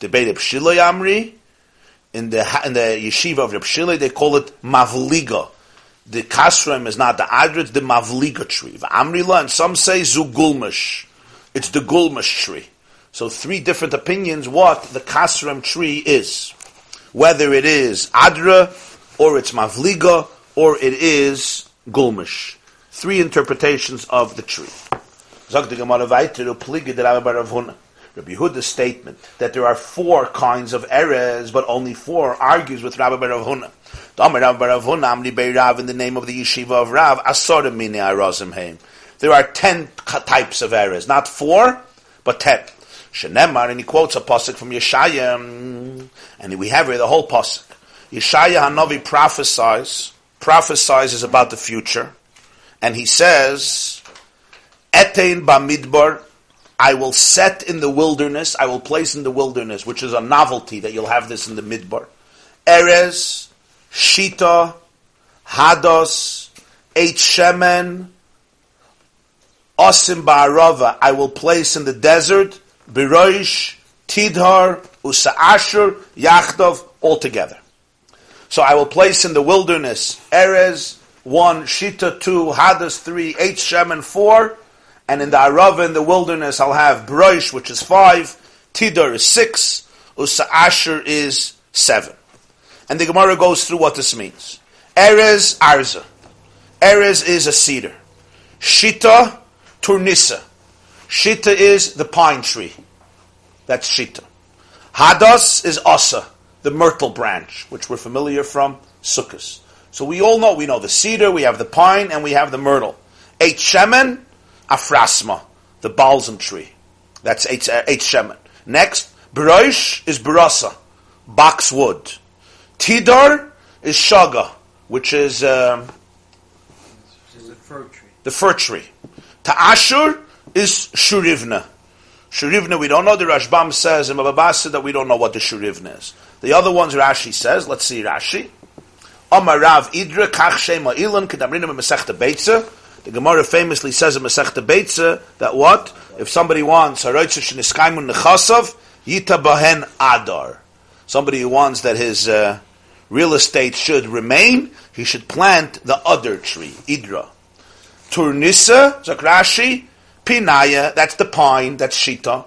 The Beit of Shiloh Amri, in the in the yeshiva of Reb they call it mavliga. The kasrem is not the adra, it's the mavliga tree. Amrila, and some say zugulmash. It's the gulmash tree. So three different opinions what the kasrem tree is. Whether it is adra, or it's mavliga, or it is gulmash. Three interpretations of the tree. Rabbi Yehuda's statement that there are four kinds of erez, but only four, argues with Rabbi Rav Huna. Rabbi Rav in the name of the yeshiva of Rav, Asor Mini Arazim Heim. There are ten types of erez, not four, but ten. Shenemar, and he quotes a pasuk from Yeshaya, and we have here the whole pasuk. Yeshaya Hanavi prophesies, prophesies about the future, and he says, Etein Bamidbar, I will set in the wilderness, I will place in the wilderness, which is a novelty that you'll have this in the midbar. Erez, Shita, Hados, Eitz Shemen, Osim Ba'arava, I will place in the desert, Beroish, Tidhar, Usa'ashur, Yachdov, all together. So I will place in the wilderness, Erez, one, Shita, two, Hadas, three, Eitz Shemen, four, and in the Arava in the wilderness I'll have Broish, which is five, Tidhar is six, Usa Asher is seven. And the Gemara goes through what this means. Erez Arza. Erez is a cedar. Shita Turnissa. Shita is the pine tree. That's Shita. Hadas is Asa, the myrtle branch, which we're familiar from Sukkot. So we all know, we know the cedar, we have the pine, and we have the myrtle. Eight Shemen Afrasma, the balsam tree. That's eight, uh, eight shemen. Next, Beroish is Barasa, boxwood. Tidar is Shaga, which is um, the fir tree. The fir tree. Ta'ashur is Shurivna. Shurivna, we don't know. The Rashbam says in Bava Basra that we don't know what the Shurivna is. The other ones Rashi says, let's see Rashi. Omar Rav Idra Kach Shema Ilan Kedamrinim Masechta Beitza. The Gemara famously says in Masechta Beitza that what if somebody wants Haroitza Sheniskaimun Nechasav Yita Bahen Adar. Somebody who wants that his uh, real estate should remain, he should plant the other tree, Idra. Turnissa, Zakrashi, Pinaya, that's the pine, that's Shita,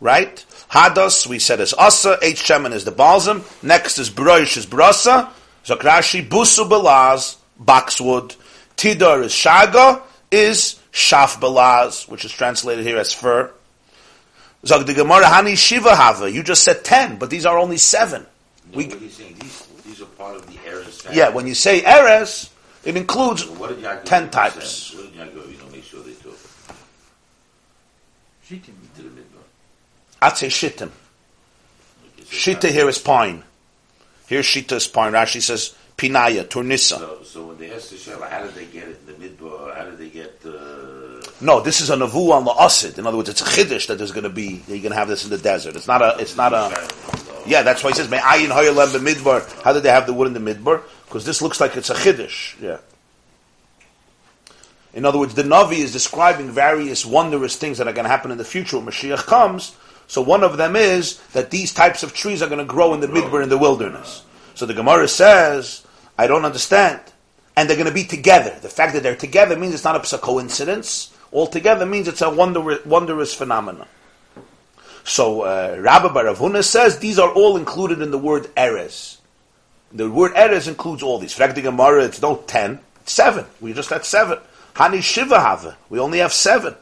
right? Hadas, we said is Asa, H. Shemin is the balsam, next is Broish is Brasa, Zakrashi, Busu Belaz, boxwood, Tidor is Shaga, is Shaf Belaz, which is translated here as fur. Zag the Gemara, Hani Shiva Hava, you just said ten, but these are only seven. No, We- what he's saying, these, these are part of the family. Yeah, when you say Eres, it includes So what did 10 Avinu types. What did Yaakov Avinu make sure they took? Shittim. To the Midbar. Atze Shittim. Like you Shita here is pine. Here Shita is pine. Rashi says Pinaya, Turnissa. So, so when they asked the Shela, how did they get it in the Midbar? How did they get, uh, No, this is a Navu on the Asid. In other words, it's a Chiddush that there's going to be, you're going to have this in the desert. It's not a, it's not a, yeah, that's why he says, May Me'ayin hoyalem Midbar. How did they have the wood in the midbar? Because this looks like it's a Chiddush. Yeah. In other words, the Navi is describing various wondrous things that are going to happen in the future when Mashiach comes. So one of them is that these types of trees are going to grow in the midbar in the wilderness. So the Gemara says, I don't understand. And they're going to be together. The fact that they're together means it's not a coincidence. Altogether means it's a wondrous phenomenon. So uh, Rabbi Baravuna says these are all included in the word Erez. The word Erez includes all these. Fact the Gemara, it's no ten, it's seven. We just had seven. Hani Shiva. We only have seven.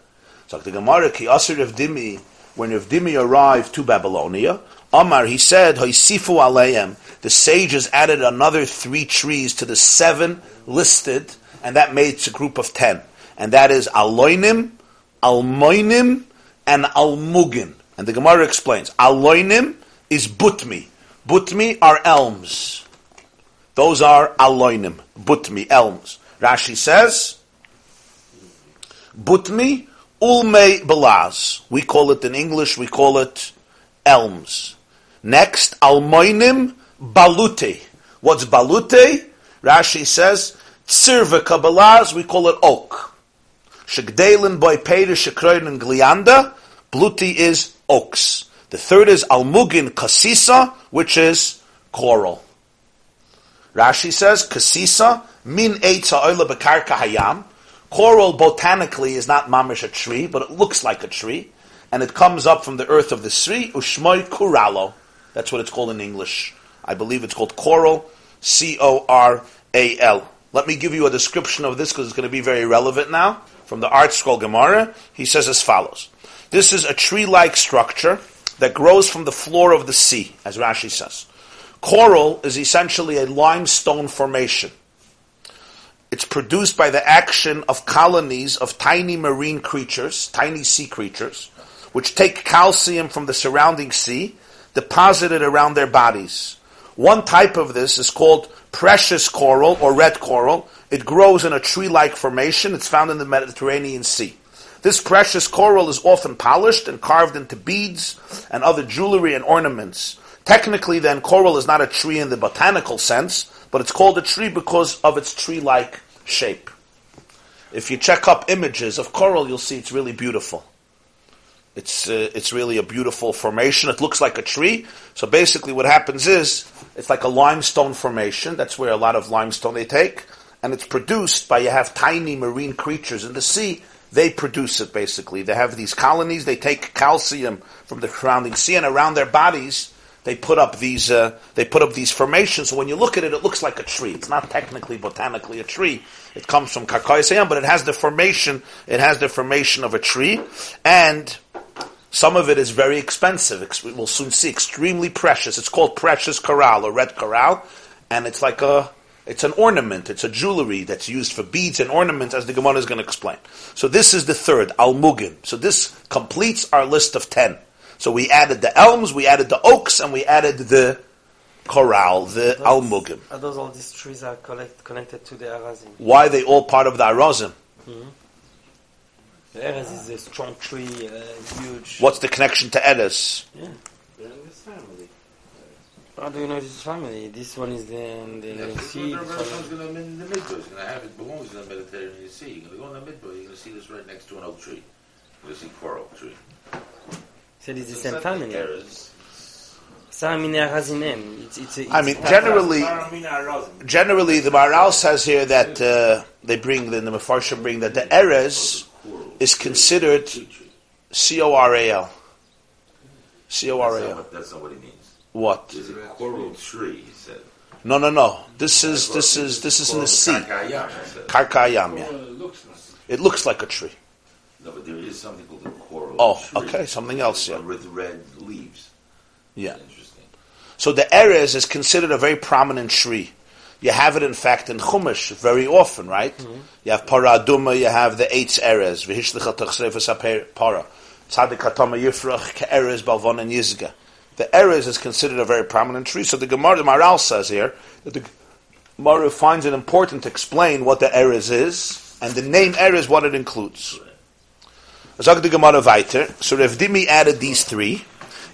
So the Gemara, Ki Asir Dimi, when Rav Dimi arrived to Babylonia, Amar, he said, Hoisifu Aleim, the sages added another three trees to the seven listed, and that makes a group of ten. And that is Aloinim, Almoinim, and Almugin. And the Gemara explains, Aloinim is Butmi. Butmi are elms. Those are Aloinim, Butmi, elms. Rashi says, Butmi, Ulme Belaz. We call it in English, we call it elms. Next, Almoinim, Balute. What's Balute? Rashi says, Tsirvika Belaz, we call it oak. Shegdelin boy Shekroin and Glianda. Bluti is oaks. The third is Almugin Kasisa, which is coral. Rashi says Kasisa min eitza oila bekarka hayam. Coral botanically is not mamish a tree, but it looks like a tree, and it comes up from the earth of the sea. Ushmoy kuralo. That's what it's called in English. I believe it's called coral. C O R A L. Let me give you a description of this because it's going to be very relevant now. From the ArtScroll Gemara, he says as follows. This is a tree-like structure that grows from the floor of the sea, as Rashi says. Coral is essentially a limestone formation. It's produced by the action of colonies of tiny marine creatures, tiny sea creatures, which take calcium from the surrounding sea, deposit it around their bodies. One type of this is called precious coral or red coral. It grows in a tree-like formation. It's found in the Mediterranean Sea. This precious coral is often polished and carved into beads and other jewelry and ornaments. Technically, then, coral is not a tree in the botanical sense, but it's called a tree because of its tree-like shape. If you check up images of coral, you'll see it's really beautiful. It's uh, it's really a beautiful formation. It looks like a tree. So basically, what happens is it's like a limestone formation. That's where a lot of limestone they take, and it's produced by you have tiny marine creatures in the sea. They produce it basically. They have these colonies. They take calcium from the surrounding sea, and around their bodies they put up these uh, they put up these formations. So when you look at it, it looks like a tree. It's not technically botanically a tree. It comes from Kakayasayam, but it has the formation. It has the formation of a tree, and some of it is very expensive. We'll soon see. Extremely precious. It's called precious coral or red coral, and it's like a it's an ornament. It's a jewelry that's used for beads and ornaments, as the Gemara is going to explain. So this is the third almugin. So this completes our list of ten. So we added the elms, we added the oaks, and we added the coral, the almugim. Are those all these trees are collect, connected to the Arazim? Why are they all part of the arazim? The Araz is a strong tree, uh, huge. What's the connection to Edes? They're in this family. How do you know this is family? This one is the, the Next sea. the this Rosh one- Hashanah's going to in the Midbar. He's going to have it belongs in the Mediterranean Sea. You're going to go in the Midbar. You're going to see this right next to an oak tree. You're going to see four oak tree. Said it's the same family. errors. I mean, generally, generally, the Maral says here that uh, they bring the, the Mefarshim bring that the Erez is considered Tree tree. C O R A L. C O R That's not what- That's not what he means. What? There's a coral tree, he said. No, no, no. This is this is this is in the sea. Kakayam. Karkayam. Yeah. It looks like a tree. No, but there is something called a coral Oh, okay, something else, yeah. With red leaves. Yeah. Interesting. So the Erez is considered a very prominent tree. You have it, in fact, in Chumash very often, right? Mm-hmm. You have Para Aduma, you have the Eitz Erez, V'hishlicha Tachsrefes HaPer- Para, Tzadik Hatama Yifrach, Erez Balvon and Yizga. The Erez is considered a very prominent tree. So the Gemara, the Maral says here, that the Gemara finds it important to explain what the Erez is, and the name Erez, what it includes. Gemara weiter. So Rav Dimi added these three.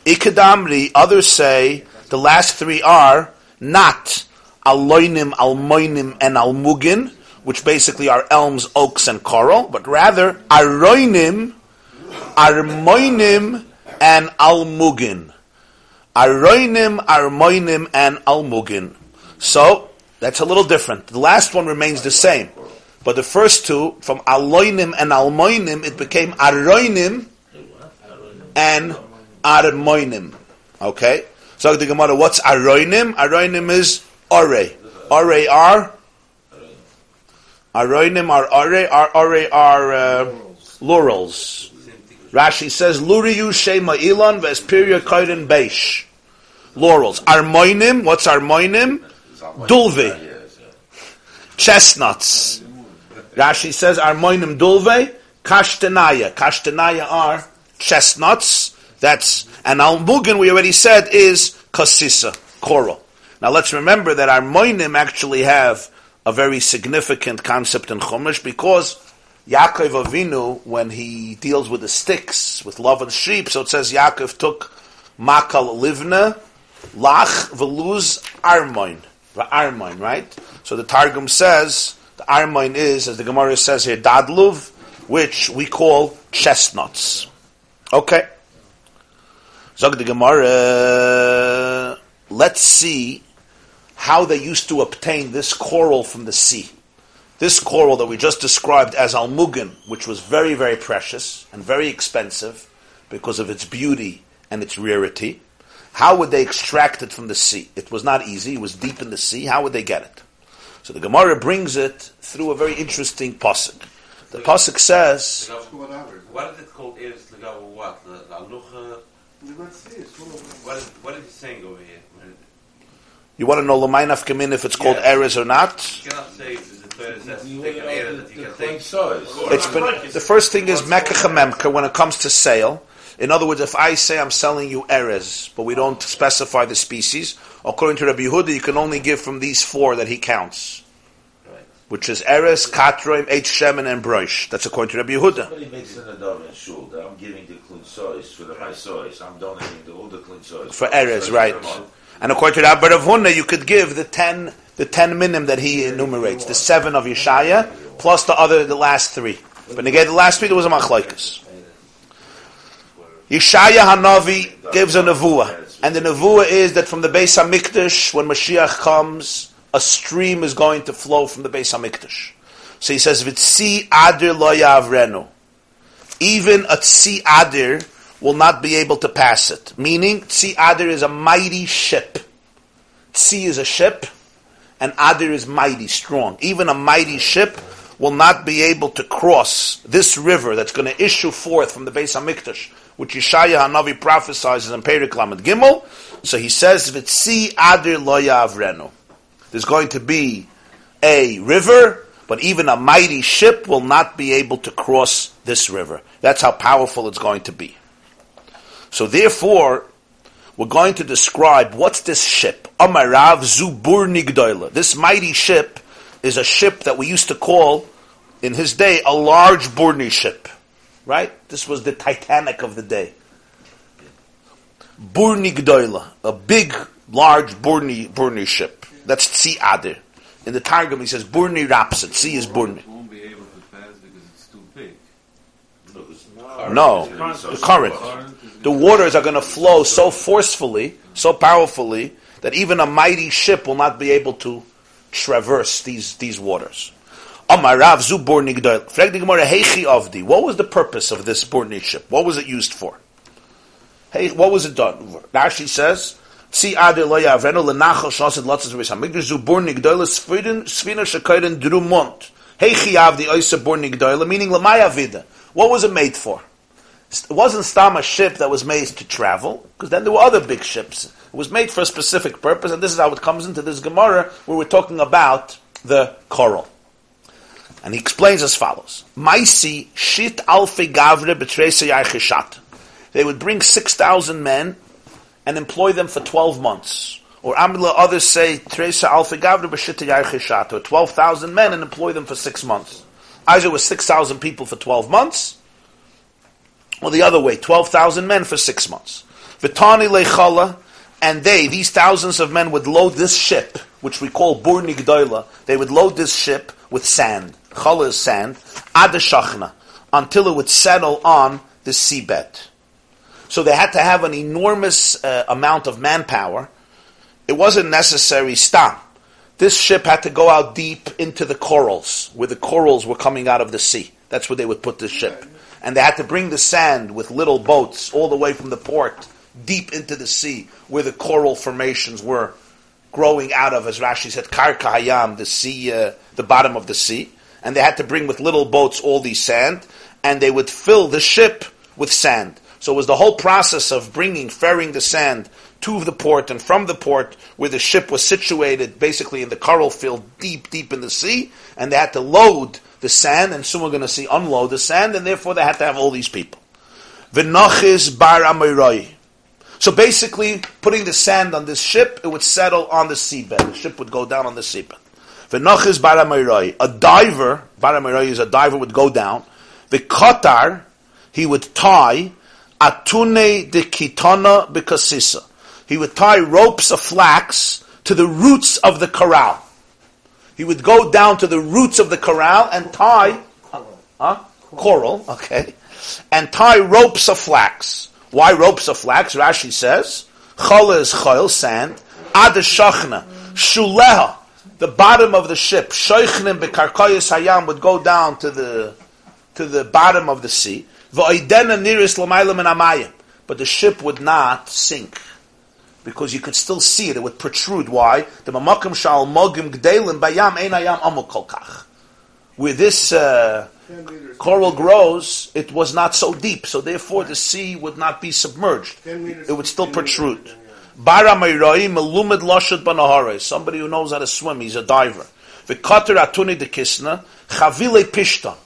Ikadamri, others say the last three are not aloinim, almoinim, and almugin, which basically are elms, oaks, and coral, but rather aroinim, armoinim, and almugin. Aroinim, armoinim, and almugin. So, that's a little different. The last one remains the same. But the first two, from aloinim and almoinim, it became aroinim and armoinim. Okay? So the Gemara, what's aroinim? Aroinim is ore. Ore are? Aroinim are ore, are ore are uh, laurels. Rashi says, Luriyu Shema Ilan Vespiria Kairin Beish. Laurels. Armoinim, what's armoinim? Dulve. Yes. Chestnuts. Rashi says, Armoinim Dulve, Kashtanaya. Kashtanaya are chestnuts. That's, and Almugin, we already said, is Kasisa, coral. Now let's remember that Armoinim actually have a very significant concept in Chumash because Yaakov Avinu, when he deals with the sticks, with love and sheep, so it says Yaakov took Makal Livna, Lach Veluz Armoin. Armoin, right? So the Targum says, the Armoin is, as the Gemara says here, Dadluv, which we call chestnuts. Okay. Zog the Gemara, let's see how they used to obtain this coral from the sea. This coral that we just described as almugin, which was very, very precious and very expensive because of its beauty and its rarity, how would they extract it from the sea? It was not easy, it was deep in the sea. How would they get it? So the Gemara brings it through a very interesting pasuk. The pasuk says, What is it called? Is the what? The, the alucha. The Red Sea is full What is, what is he saying over here? You want to know Lamainaf Kamin if it's called Yeah. Erez or not? You the third says You take an know, error the- that you the can plain take. size. It's been, the first thing is Mekach when it comes to sale. In other words, if I say I'm selling you Erez, but we don't specify the species, according to Rabbi Yehuda, you can only give from these four that he counts. Right. Which is Erez, Katroim, Shemen, and Broish. That's according to Rabbi Yehuda. Somebody makes an adov in shul that I'm giving the clean size for the high size. I'm donating the all the clean size For Erez, right. And according to Rabbi Rav Huna, you could give the ten, the ten minim that he enumerates, the seven of Yeshaya, plus the other, the last three. But again, the last three, there was a machlaikas. Yeshaya Hanavi gives a nevuah, and the nevuah is that from the Beis Hamikdash, when Mashiach comes, a stream is going to flow from the Beis Hamikdash. So he says, "V'tzi adir lo yavrenu." Even a tzi adir will not be able to pass it. Meaning, tzi adir is a mighty ship. Tzi is a ship, and adir is mighty, strong. Even a mighty ship will not be able to cross this river that's going to issue forth from the Beis Hamikdash, which Yeshaya Hanavi prophesies in Perik Lamed Gimel. So he says, "V'tzi adir lo yavrenu." There's going to be a river, but even a mighty ship will not be able to cross this river. That's how powerful it's going to be. So therefore, we're going to describe what's this ship. Amarav Zubur Nigdoila. This mighty ship is a ship that we used to call, in his day, a large Burni ship. Right? This was the Titanic of the day. Burni Gdoila. A big large Burni, Burni ship. That's Tzi Adir. In the Targum, he says Burni Rapsa. Tzi is Burni. Won't be able to pass because it's too big. No, the current. The waters are going to flow so forcefully, so powerfully, that even a mighty ship will not be able to traverse these, these waters. Amar zu Gdoil. Frag the Gemara, Heichi Avdi. What was the purpose of this Burni ship? What was it used for? Hey, what was it done? Rashi says, Si adir lo yavrenu lenachal shosid lotzes v'is hamigdash zu Burni Gdoil sfidin svina shakayden drumont. Heichi Avdi oisa Burni Gdoil, meaning lamaya vida. What was it made for? It wasn't Stam a ship that was made to travel, because then there were other big ships. It was made for a specific purpose, and this is how it comes into this Gemara, where we're talking about the coral. And he explains as follows. Maisi shit alfe gavre betresa. They would bring 6,000 men and employ them for 12 months. Or Amila others say, Tresa alfe gavre yarchishat. Or 12,000 men and employ them for 6 months. Either it was 6,000 people for 12 months, or the other way, 12,000 men for 6 months. Vitani lechala, and they, these thousands of men, would load this ship, which we call Burni Gdoila, they would load this ship with sand. Chala is sand, adashachna, until it would settle on the seabed. So they had to have an enormous uh, amount of manpower. It wasn't necessary stop. This ship had to go out deep into the corals, where the corals were coming out of the sea. That's where they would put the ship. And they had to bring the sand with little boats all the way from the port deep into the sea, where the coral formations were growing out of, as Rashi said, Karka Hayam, the sea, uh, the bottom of the sea. And they had to bring with little boats all these sand, and they would fill the ship with sand. So it was the whole process of bringing, ferrying the sand to the port and from the port where the ship was situated, basically in the coral field, deep, deep in the sea, and they had to load the sand, and soon we're going to see unload the sand, and therefore they had to have all these people. V'nachis bar Amirai. So basically, putting the sand on this ship, it would settle on the seabed. The ship would go down on the seabed. V'nachis bar Amirai. A diver, bar is a diver, would go down. The kotar, he would tie atune de kitana bekasisa. He would tie ropes of flax to the roots of the coral. He would go down to the roots of the coral and tie, huh? Coral, okay, and tie ropes of flax. Why ropes of flax? Rashi says, Chala is chayil, sand, ad shachna, shuleha, the bottom of the ship, shoichnim bekarkoyis hayam would go down to the to the bottom of the sea. V'oidena niris l'maylam and amayim, but the ship would not sink because you could still see it. It would protrude. Why? The mamakam shal mogim gdelim bayam ein ayam amuk kolkach. Where this uh, coral grows, it was not so deep, so therefore the sea would not be submerged. It would still protrude. Bara meiroi banahare. Somebody who knows how to swim. He's a diver. V'kater atuni de kisna chavile.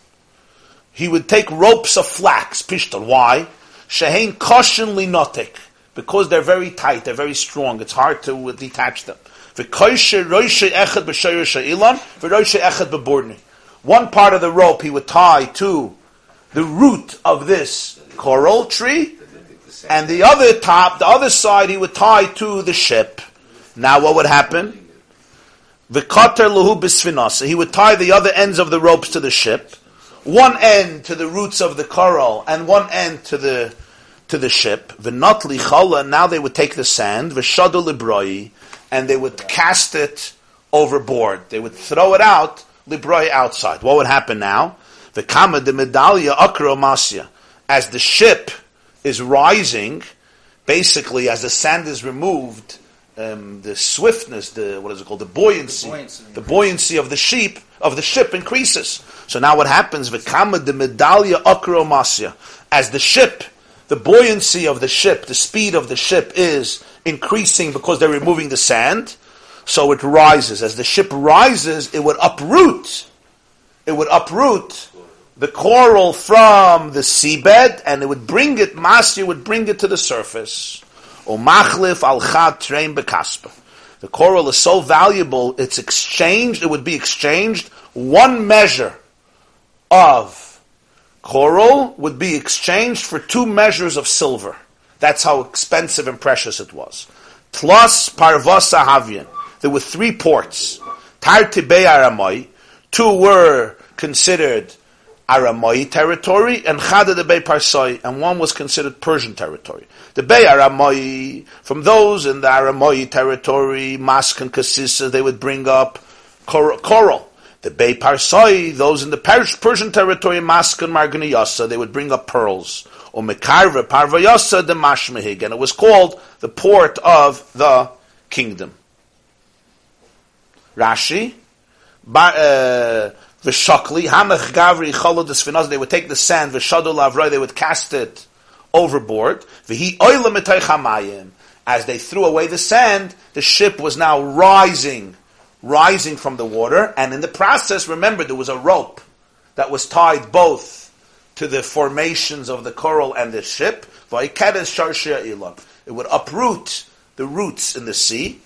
He would take ropes of flax, pishta. Why? Shehein koshin linotek because they're very tight, they're very strong. It's hard to uh, detach them. One part of the rope he would tie to the root of this coral tree, and the other top, the other side, he would tie to the ship. Now, what would happen? He would tie the other ends of the ropes to the ship, one end to the roots of the coral, and one end to the to the ship. V'notli chala. Now they would take the sand. V'shadu libroi, and they would cast it overboard. They would throw it out libroi outside. What would happen now? The kama de medallia akromasya. As the ship is rising, basically as the sand is removed, um, the swiftness, the what is it called, the buoyancy, the buoyancy, the buoyancy of the sheep of the ship increases. So now what happens? V'kama de medallia akromasya. As the ship the buoyancy of the ship, the speed of the ship is increasing because they're removing the sand. So it rises. As the ship rises, it would uproot. It would uproot the coral from the seabed and it would bring it, Masya would bring it to the surface. Omachlif al train bekaspa. The coral is so valuable, it's exchanged, it would be exchanged one measure of coral would be exchanged for two measures of silver. That's how expensive and precious it was. plus Parvasa Havian. There were three ports. Tartibei Aramai. Two were considered Aramai territory, and Chada the Bay Parsai, and one was considered Persian territory. The Bay Aramoi, from those in the Aramoi territory, Mask and Kasisa, they would bring up cor- coral. The Bay Parsai, those in the Pers- Persian territory, Mask and Marganiyasa, they would bring up pearls. Or Mekarva, Parvayasa, the Mashmehig, and it was called the port of the kingdom. Rashi, ba- uh, V'shakli, hamech gavri they would take the sand, avroi, they would cast it overboard. V'hi oila mitay chamayim. As they threw away the sand, the ship was now rising, rising from the water, and in the process, remember, there was a rope that was tied both to the formations of the coral and the ship. It would uproot the roots in the sea,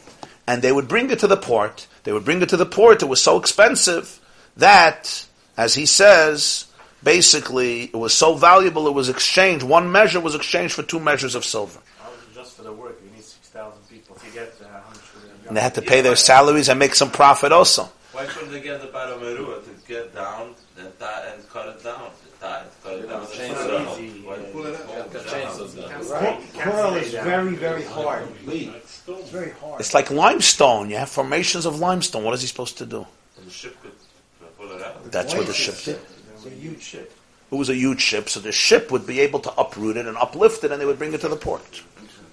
and they would bring it to the port. They would bring it to the port. It was so expensive that, as he says, basically it was so valuable it was exchanged. One measure was exchanged for two measures of silver. Just for the work, you need 6,000 people to get how much the And they had to pay their salaries and make some profit also. Why couldn't they get the Baramerua to get down and, tie, and cut it down? Tie it, cut it down. Chainsaw. Easy, Why yeah. pull it out? Cut Chainsaws down. Right. Coral is very, very hard. It's very hard. It's like limestone. You have formations of limestone. What is he supposed to do? The ship could pull it out. That's what the ship did. It's a huge ship. It was a huge ship, so the ship would be able to uproot it and uplift it, and they would bring it to the port.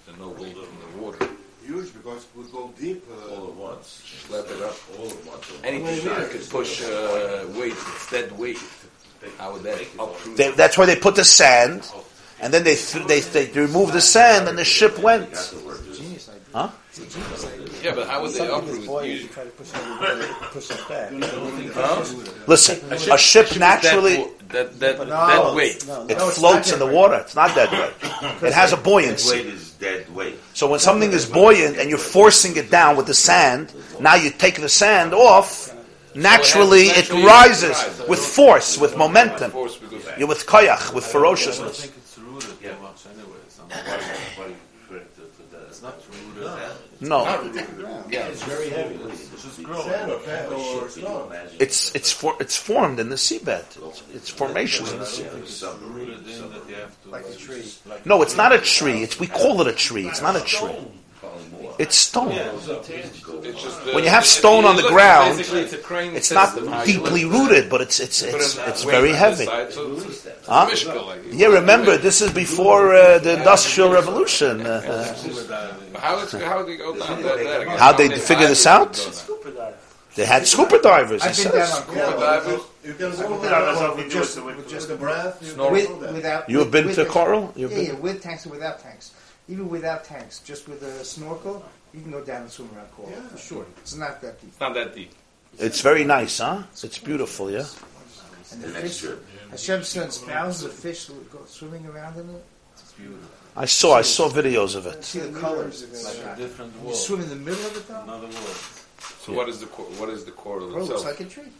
To know hold it in the water Huge because it would go deep. Uh, all at once. Slap it up all at once. Anything I that could push uh, weight, it's dead weight. How would that uproot? They, that's why they put the sand, and then they, th- they, they removed the sand, and the ship went. Genius idea. Huh? It's a genius idea. Yeah, but how would they Something uproot? is buoyant, You- you try to push it, push it back. Listen, a ship naturally that that No, that weight. no, no, it it's floats not in the that water. It's not that way. It has a Dead buoyancy. weight is dead weight. So when something is buoyant and you're forcing it down with the sand, now you take the sand off. Naturally, it naturally rises rise. with force, with momentum. Force because You're with koyach, with ferociousness. it's rooted too much anyway. It's not- Why refer to, to the, It's not rooted. No, yeah, it's very heavy. It's just growing. sand or, fa- or stone. it's it's for, it's formed in the seabed. It's, it's formations in the seabed. Rooted in that you have to. Like a tree. No, it's not a tree. It's we call it a tree. It's not a tree. It's stone. It's just, When you have if stone on the ground, it's, a crane It's not deeply rooted, but it's it's it's it's very heavy. side, so it's- it's Huh? Yeah, remember this is before uh, the industrial revolution. Uh, uh, How it's how they go down that, that again? How'd they figure this out? go down? Scuba dive. they had scuba divers. I've been down says. on Yeah, divers. you can Scuba divers to with just, with- with just a breath. With, without, you have been with to coral? You've Yeah, been- yeah, with tanks and without tanks. Even without tanks, just with a snorkel, you can go down and swim around coral. Yeah. For sure. It's not that deep. It's not that deep. It's very nice, huh? It's beautiful, yeah. And the The next fish, trip. Hashem sends thousands of fish who go swimming around in it. It's beautiful. I saw I saw videos of it. see the colors of Like a it. different You world. swim in the middle of it though. Another world. So what is the cor- what is the coral Coral looks itself? like a tree.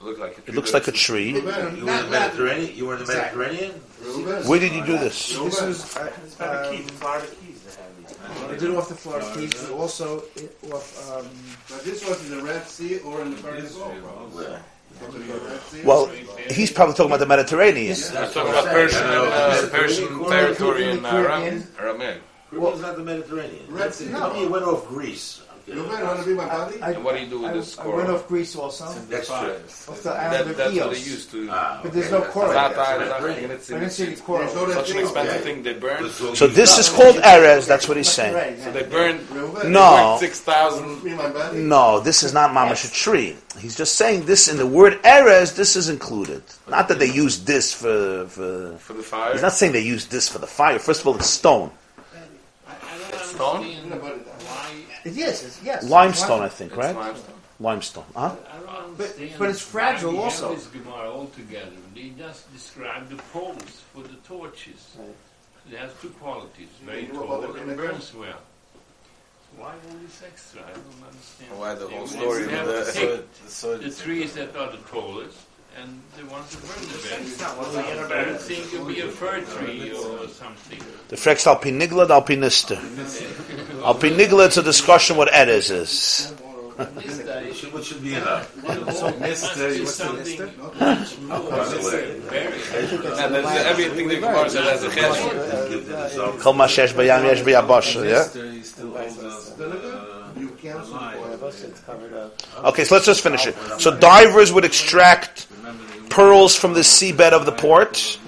Look like a It looks like a tree. You were in the Not- not- Mediterranean? You were in the Mediterranean? Reuben. Where did you do this? This was uh, It's by the um, Keys, Florida Keys they have these. I did it off the Florida Keys, but also it, off. Um, But this was in the Red Sea or in the Persian Gulf. Where? Probably the Red Sea. Well, he's probably talking about the Mediterranean. We're talking about Persian, uh, Persian territory in uh, Caribbean. Aram- Aramaic. Caribbean's not the Mediterranean. Red Sea. How come you went off Greece? Okay. Reuben, want to be my buddy? I, And what do you do with I, this I coral? went off Greece also, Next trip. off the That, island of that's what they used to. Ah, But there's no that's coral. not- that's Zata, Mediterranean. and it's, I didn't it's see any coral. Such an expensive thing. They burn. So this is called Erez. That's what he's saying. Right, So they burned. Reuben, No, Six thousand. Be my buddy? no, this is not mamash a tree. He's just saying this in the word Erez. This is included. Not that they use this for for. For the fire. He's not saying they use this for the fire. First of all, it's stone, Stone? It is, it's, yes. limestone, I think, right? limestone. Limestone, huh? But, but it's fragile also. This Gemara altogether. They just describe the poles for the torches. It has two qualities: very You know tall the and chemical? burns well. Why all this extra? I don't understand. Why the whole story have with the- So, so the trees that are the tallest and they want to burn the bear. I think it would be a fir tree or something. The fragst al pinigla al pinister. Al pinigla, it's a discussion what Eres is. What should be in that? So, mister, Must be what's the something mister? much more berry. And then everything the Gemara said has a chesh. Kol ma bayam yesh biyabosh, yeah? Mister, he still owes us, You cancel One of the us, it's covered up. Okay, so let's just finish it. So divers would extract pearls from the seabed of the port.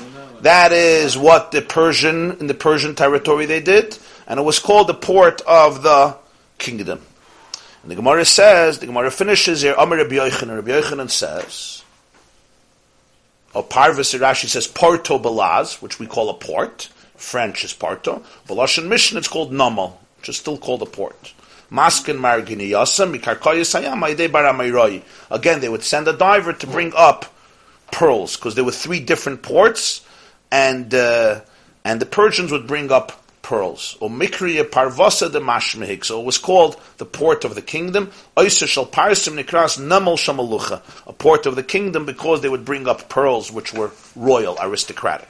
That is what the Persian, in the Persian territory they did. And it was called the port of the kingdom. And the Gemara says, the Gemara finishes here, Amr Rabbi Yochanan, Rabbi Yochanan says, or Parvis Rashi says Porto Balaz, which we call a port. French is Porto. Balashon Mission, it's called Namal, which is still called a port. Maskin Margini Yasam, Mikarkoyas Hayam, Aidei Baramayroi. Again, they would send a diver to bring up pearls, because there were three different ports, and uh, and the Persians would bring up pearls. Or Mikriya Parvasa de Mashmehik. So it was called the port of the kingdom. Oysa shal Parsim Nikras Namal Shamalucha. A port of the kingdom because they would bring up pearls which were royal, aristocratic.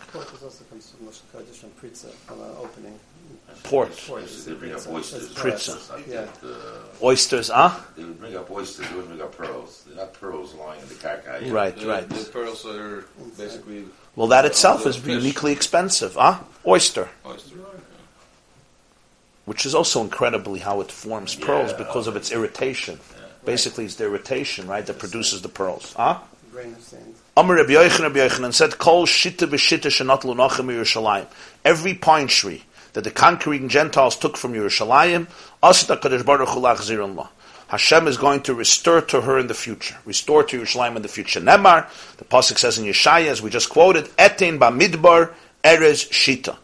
Port is also comes from Moshe Kodesh from Pritza, from an opening. Port. They bring up oysters. Pritza. I Yeah. uh, Oysters, ah? They would bring up oysters, they wouldn't bring up pearls. They're not pearls lying in the caca. Right, The- right. The pearls are basically Well, that itself is fish. uniquely expensive, ah? Oyster. oyster. Which is also incredibly how it forms pearls Yeah. because of its irritation. Basically, it's the irritation, right, that produces the pearls. Ah? Grain of sand. Amr Rabbi Yochanan, Rabbi Yochanan said, "Kol shita b'shita shenat lunachem Yerushalayim." Every pine tree that the conquering Gentiles took from Yerushalayim, asda kadosh baruch. Hashem is going to restore to her in the future, restore to Yerushalayim in the future. Nemar, the pasuk says in Yeshaya, as we just quoted, "Etin ba'midbar erez shita."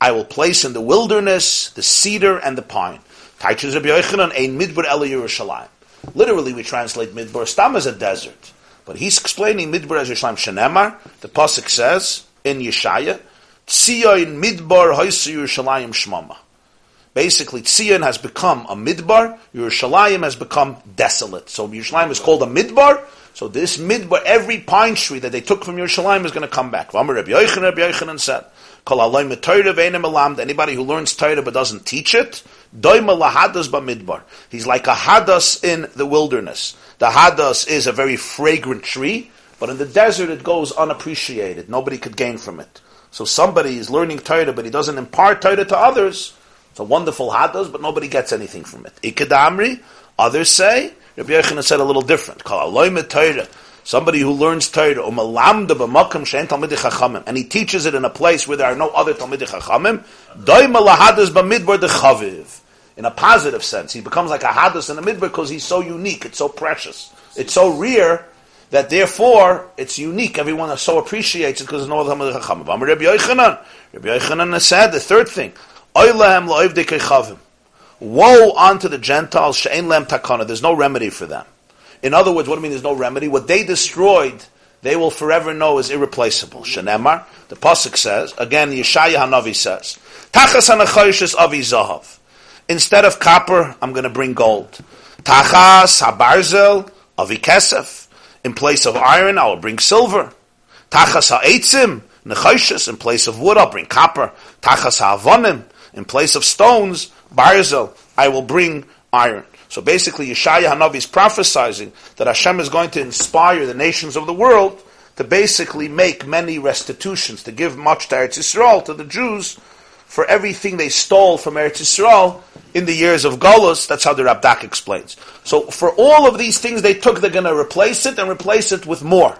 I will place in the wilderness the cedar and the pine. Taichus Rabbi ein midbar ela Yerushalayim. Literally, we translate midbar stam as a desert. But he's explaining Midbar as Yerushalayim Shenemar. The pasuk says in Yeshaya, Tzion Midbar Hoysu Yerushalayim Shmama. Basically, Tzion has become a Midbar, Yerushalayim has become desolate. So Yerushalayim is called a Midbar. So this Midbar, every pine tree that they took from Yerushalayim is going to come back. Rabbi Yochanan, said. Anybody who learns Torah but doesn't teach it. He's like a hadas in the wilderness. The hadas is a very fragrant tree, but in the desert it goes unappreciated. Nobody could gain from it. So somebody is learning Torah, but he doesn't impart Torah to others. It's a wonderful hadas, but nobody gets anything from it. Ikadamri, others say, Rabbi Yochanan said a little different. Somebody who learns Torah, and he teaches it in a place where there are no other talmidei chachamim. In a positive sense, he becomes like a hadas in the midbar because he's so unique, it's so precious, it's so rare that therefore it's unique. Everyone so appreciates it because there's no other talmidei chachamim. Amar Rabbi Yochanan, Rabbi Yochanan said the third thing. Woe unto the Gentiles, she'en lem takana. There's no remedy for them. In other words, what do I mean there's no remedy? What they destroyed, they will forever know is irreplaceable. Shenemar, the Pasuk says, again, Yeshaya Hanavi says, Tachas hanachayishis avi zahav. Instead of copper, I'm going to bring gold. Tachas habarzel avi kesef. In place of iron, I will bring silver. Tachas ha'etzim, nechayishis. In place of wood, I'll bring copper. Tachas ha'avonim. In place of stones, barzel, I will bring iron. So basically, Yeshaya Hanavi is prophesizing that Hashem is going to inspire the nations of the world to basically make many restitutions, to give much to Eretz Yisrael, to the Jews, for everything they stole from Eretz Yisrael in the years of Golus. That's how the Rabdak explains. So for all of these things they took, they're going to replace it and replace it with more.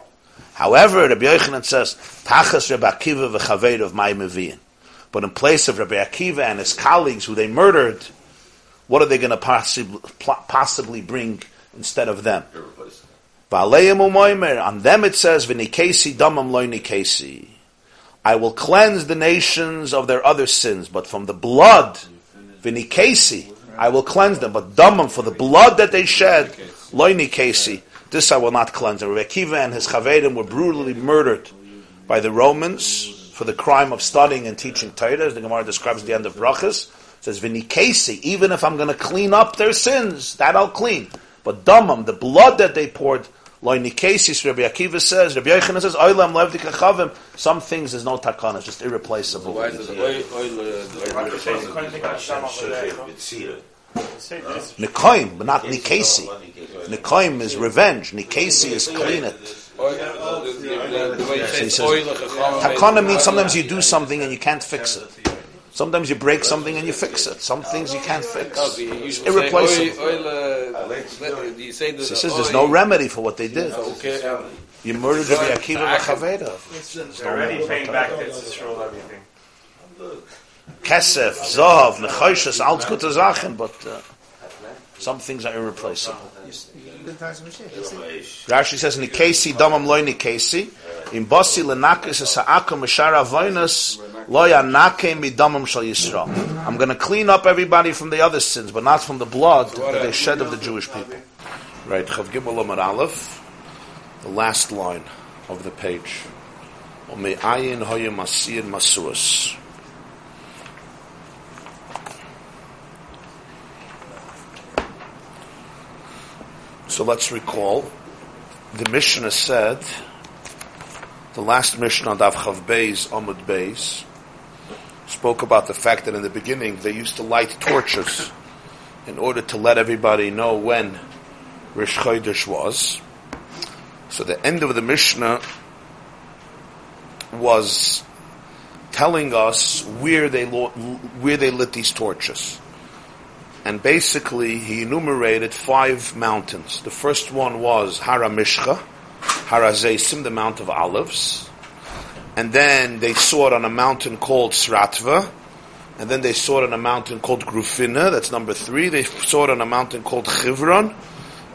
However, Rabbi Yochanan says, Tachas Rabbi Akiva v'chaveir of Ma'im But in place of Rabbi Akiva and his colleagues who they murdered, what are they going to possibly, possibly bring instead of them? On them it says, v'nikesi damam loy nikesi. I will cleanse the nations of their other sins, but from the blood, v'nikesi, I will cleanse them, but damam, for the blood that they shed, loy nikesi, this I will not cleanse them. Rabbi and his chavedim were brutally murdered by the Romans for the crime of studying and teaching Torah, as the Gemara describes at the end of Brachas. It says, V'nikesi, even if I'm going to clean up their sins, that I'll clean. But damam, the blood that they poured, Loy Nikesis, Rabbi Akiva says, Rabbi Yochanan says, Oilam levdik achavim. Some things is no takana, it's just irreplaceable. Why does it uh, Nikoim, but not Nikesi. Nikoim is revenge. Nikesi is clean it. So he says, Takana means sometimes you do something and you can't fix it. Sometimes you break something and you fix it. Some things you can't fix. It's irreplaceable. He says there's no remedy for what they did. You murdered Rabbi Akiva B'Chaveda. They're already paying back debts, destroy everything. Kesef, Zahav, Nechoshes, all gute but uh, some things are irreplaceable. Rashi says, Nikesi damam loy Nikesi, in Basi lenakis es ha'akum mishar avoinus, lo yanake mi shal Yisrael. I'm going to clean up everybody from the other sins, but not from the blood that they shed of the Jewish people. Right, Chav Gimel Amar Aleph, the last line of the page. Ome ayin hoyim asiyin masuas. So let's recall, the Mishnah said, the last Mishnah on Daf Chav Beis, Amud Beis, spoke about the fact that in the beginning they used to light torches in order to let everybody know when Rosh Chodesh was. So the end of the Mishnah was telling us where they lo- where they lit these torches. And basically, he enumerated five mountains. The first one was Hara Mishcha, Hara Zeisim, the Mount of Olives. And then they saw it on a mountain called Sratva. And then they saw it on a mountain called Grufina, that's number three. They saw it on a mountain called Chivron.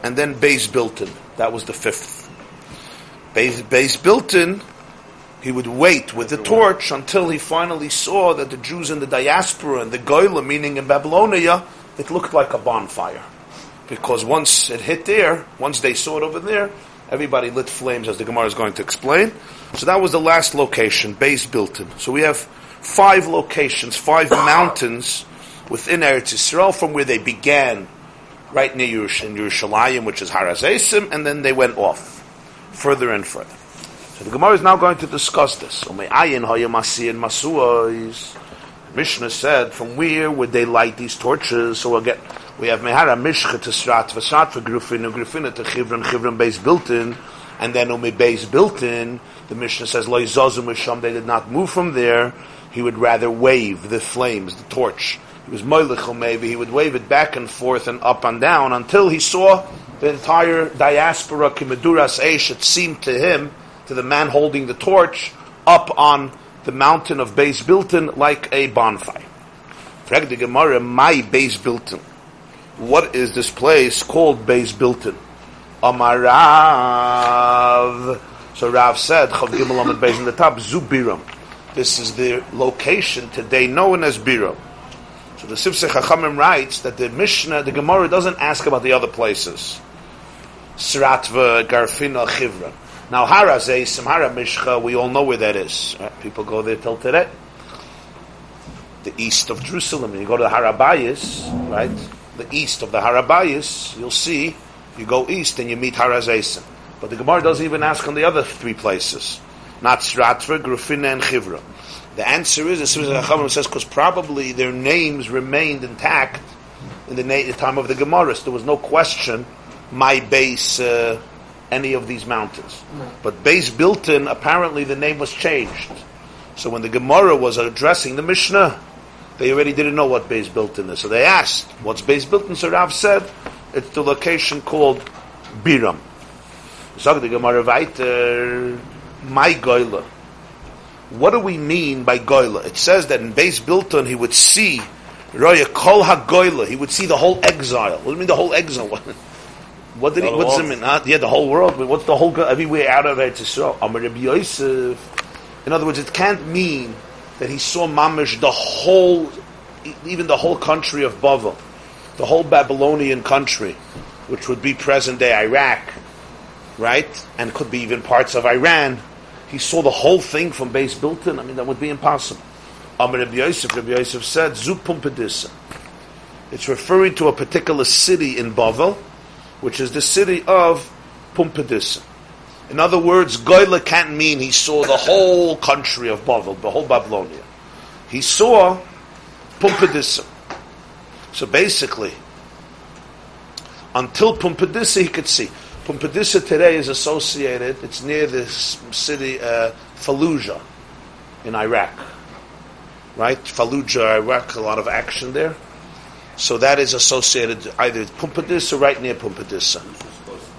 And then Beis Bilton, that was the fifth. Beis, Beis Bilton, he would wait with the torch until he finally saw that the Jews in the diaspora and the Goyla, meaning in Babylonia, it looked like a bonfire. Because once it hit there, once they saw it over there, everybody lit flames, as the Gemara is going to explain. So that was the last location, Beis Bilton. So we have five locations, five mountains within Eretz Yisrael from where they began, right near Yerush- in Yerushalayim, which is Harazesim, and then they went off further and further. So the Gemara is now going to discuss this. Mishnah said, from where would they light these torches? So we'll we have Mehara Mishcha to Srat, Vasrat for Grufin, and Grufina to Chivron, Chivron Beis Bilton, and then Ume Beis Bilton. The Mishnah says, Lo Zozum Misham, they did not move from there. He would rather wave the flames, the torch. He was Moilichel maybe, he would wave it back and forth and up and down until he saw the entire diaspora, Kimaduras Eish, it seemed to him, to the man holding the torch, up on the mountain of Beis Bilton like a bonfire. Frag the Gemara, my Beis Bilton. What is this place called Beis Bilton? Amarav. So Rav said, Chav Gimel Amad Beis in the top, Zubiram. This is the location today known as Biram. So the Sifsei Chachamim writes that the Mishnah, the Gemara doesn't ask about the other places. Sratva, Garfina, Chivra. Now, Harazay, Zeisim, Hara Mishcha, we all know where that is. Right? People go there till today. The east of Jerusalem. You go to the Harabayas, right? The east of the Harabayas, you'll see, you go east and you meet Harazesim. But the Gemara doesn't even ask on the other three places. Not Sratva, Grufina, and Chivra. The answer is, as Chachamim says, because probably their names remained intact in the, na- the time of the Gemara. So there was no question, my base, uh, any of these mountains. But Beis Bilton, apparently the name was changed. So when the Gemara was addressing the Mishnah, they already didn't know what Beis Bilton is. So they asked, what's Beis Bilton? So Rav said, it's the location called Biram. Sag the Gemara weiter, my Goyla. What do we mean by Goyla? It says that in Beis Bilton he would see Roya Kol HaGoyla, he would see the whole exile. What do you mean the whole exile? What did he? What's the mean? Huh? Yeah, the whole world. But what's the whole everywhere out of Eretz Yisrael? Amar Rabbi Yosef. In other words, it can't mean that he saw mamish the whole, even the whole country of Bavel, the whole Babylonian country, which would be present day Iraq, right, and could be even parts of Iran. He saw the whole thing from Beis Bilton. I mean, that would be impossible. Amar Rabbi Yosef. Rabbi Yosef said, Zu Pumbedissa. It's referring to a particular city in Bavel, which is the city of Pumbedissa. In other words, Goyle can't mean he saw the whole country of Bavel, the whole Babylonia. He saw Pumbedissa. So basically, until Pumbedissa he could see. Pumbedissa today is associated, it's near this city, uh, Fallujah in Iraq. Right? Fallujah, Iraq, a lot of action there. So that is associated either with or right near Pumbedissa.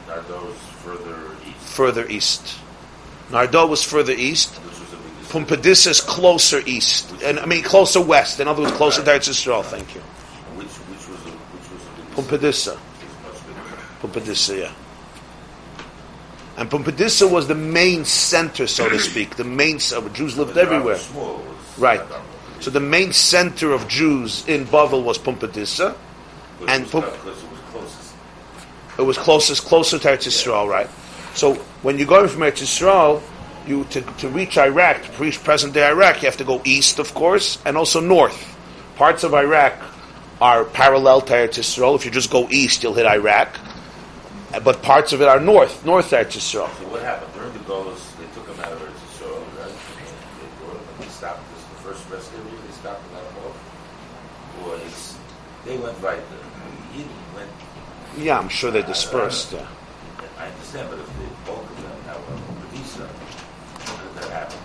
Nardo further east. Further east. Nardo was further east. Pumbedissa is closer east. And I mean closer west. In other words, closer to Eretz Yisrael. Thank you. Which which was the which was the biggest? Pumbedissa. Pumbedissa, yeah. And Pumbedissa was the main center, so to speak. The main center. Jews lived everywhere. Right. So the main center of Jews in Bavel was Pumbedissa. Because And it was, Pump- it was closest. it was closest, closer to Eretz Yisrael, right? So when you're going from Eretz Yisrael, you to, to reach Iraq, to reach present-day Iraq, you have to go east, of course, and also north. Parts of Iraq are parallel to Eretz Yisrael. If you just go east, you'll hit Iraq. But parts of it are north, north Eretz Yisrael. So what happened during the Golos? They took him out of Eretz Yisrael, right? They brought him. and They stopped. This is the first rest area. They stopped and let him off. Or it's, they went right. there. He went. Yeah, I'm sure they dispersed. Yeah. I understand, but if the bulk of them now were Medisa, how did that happen?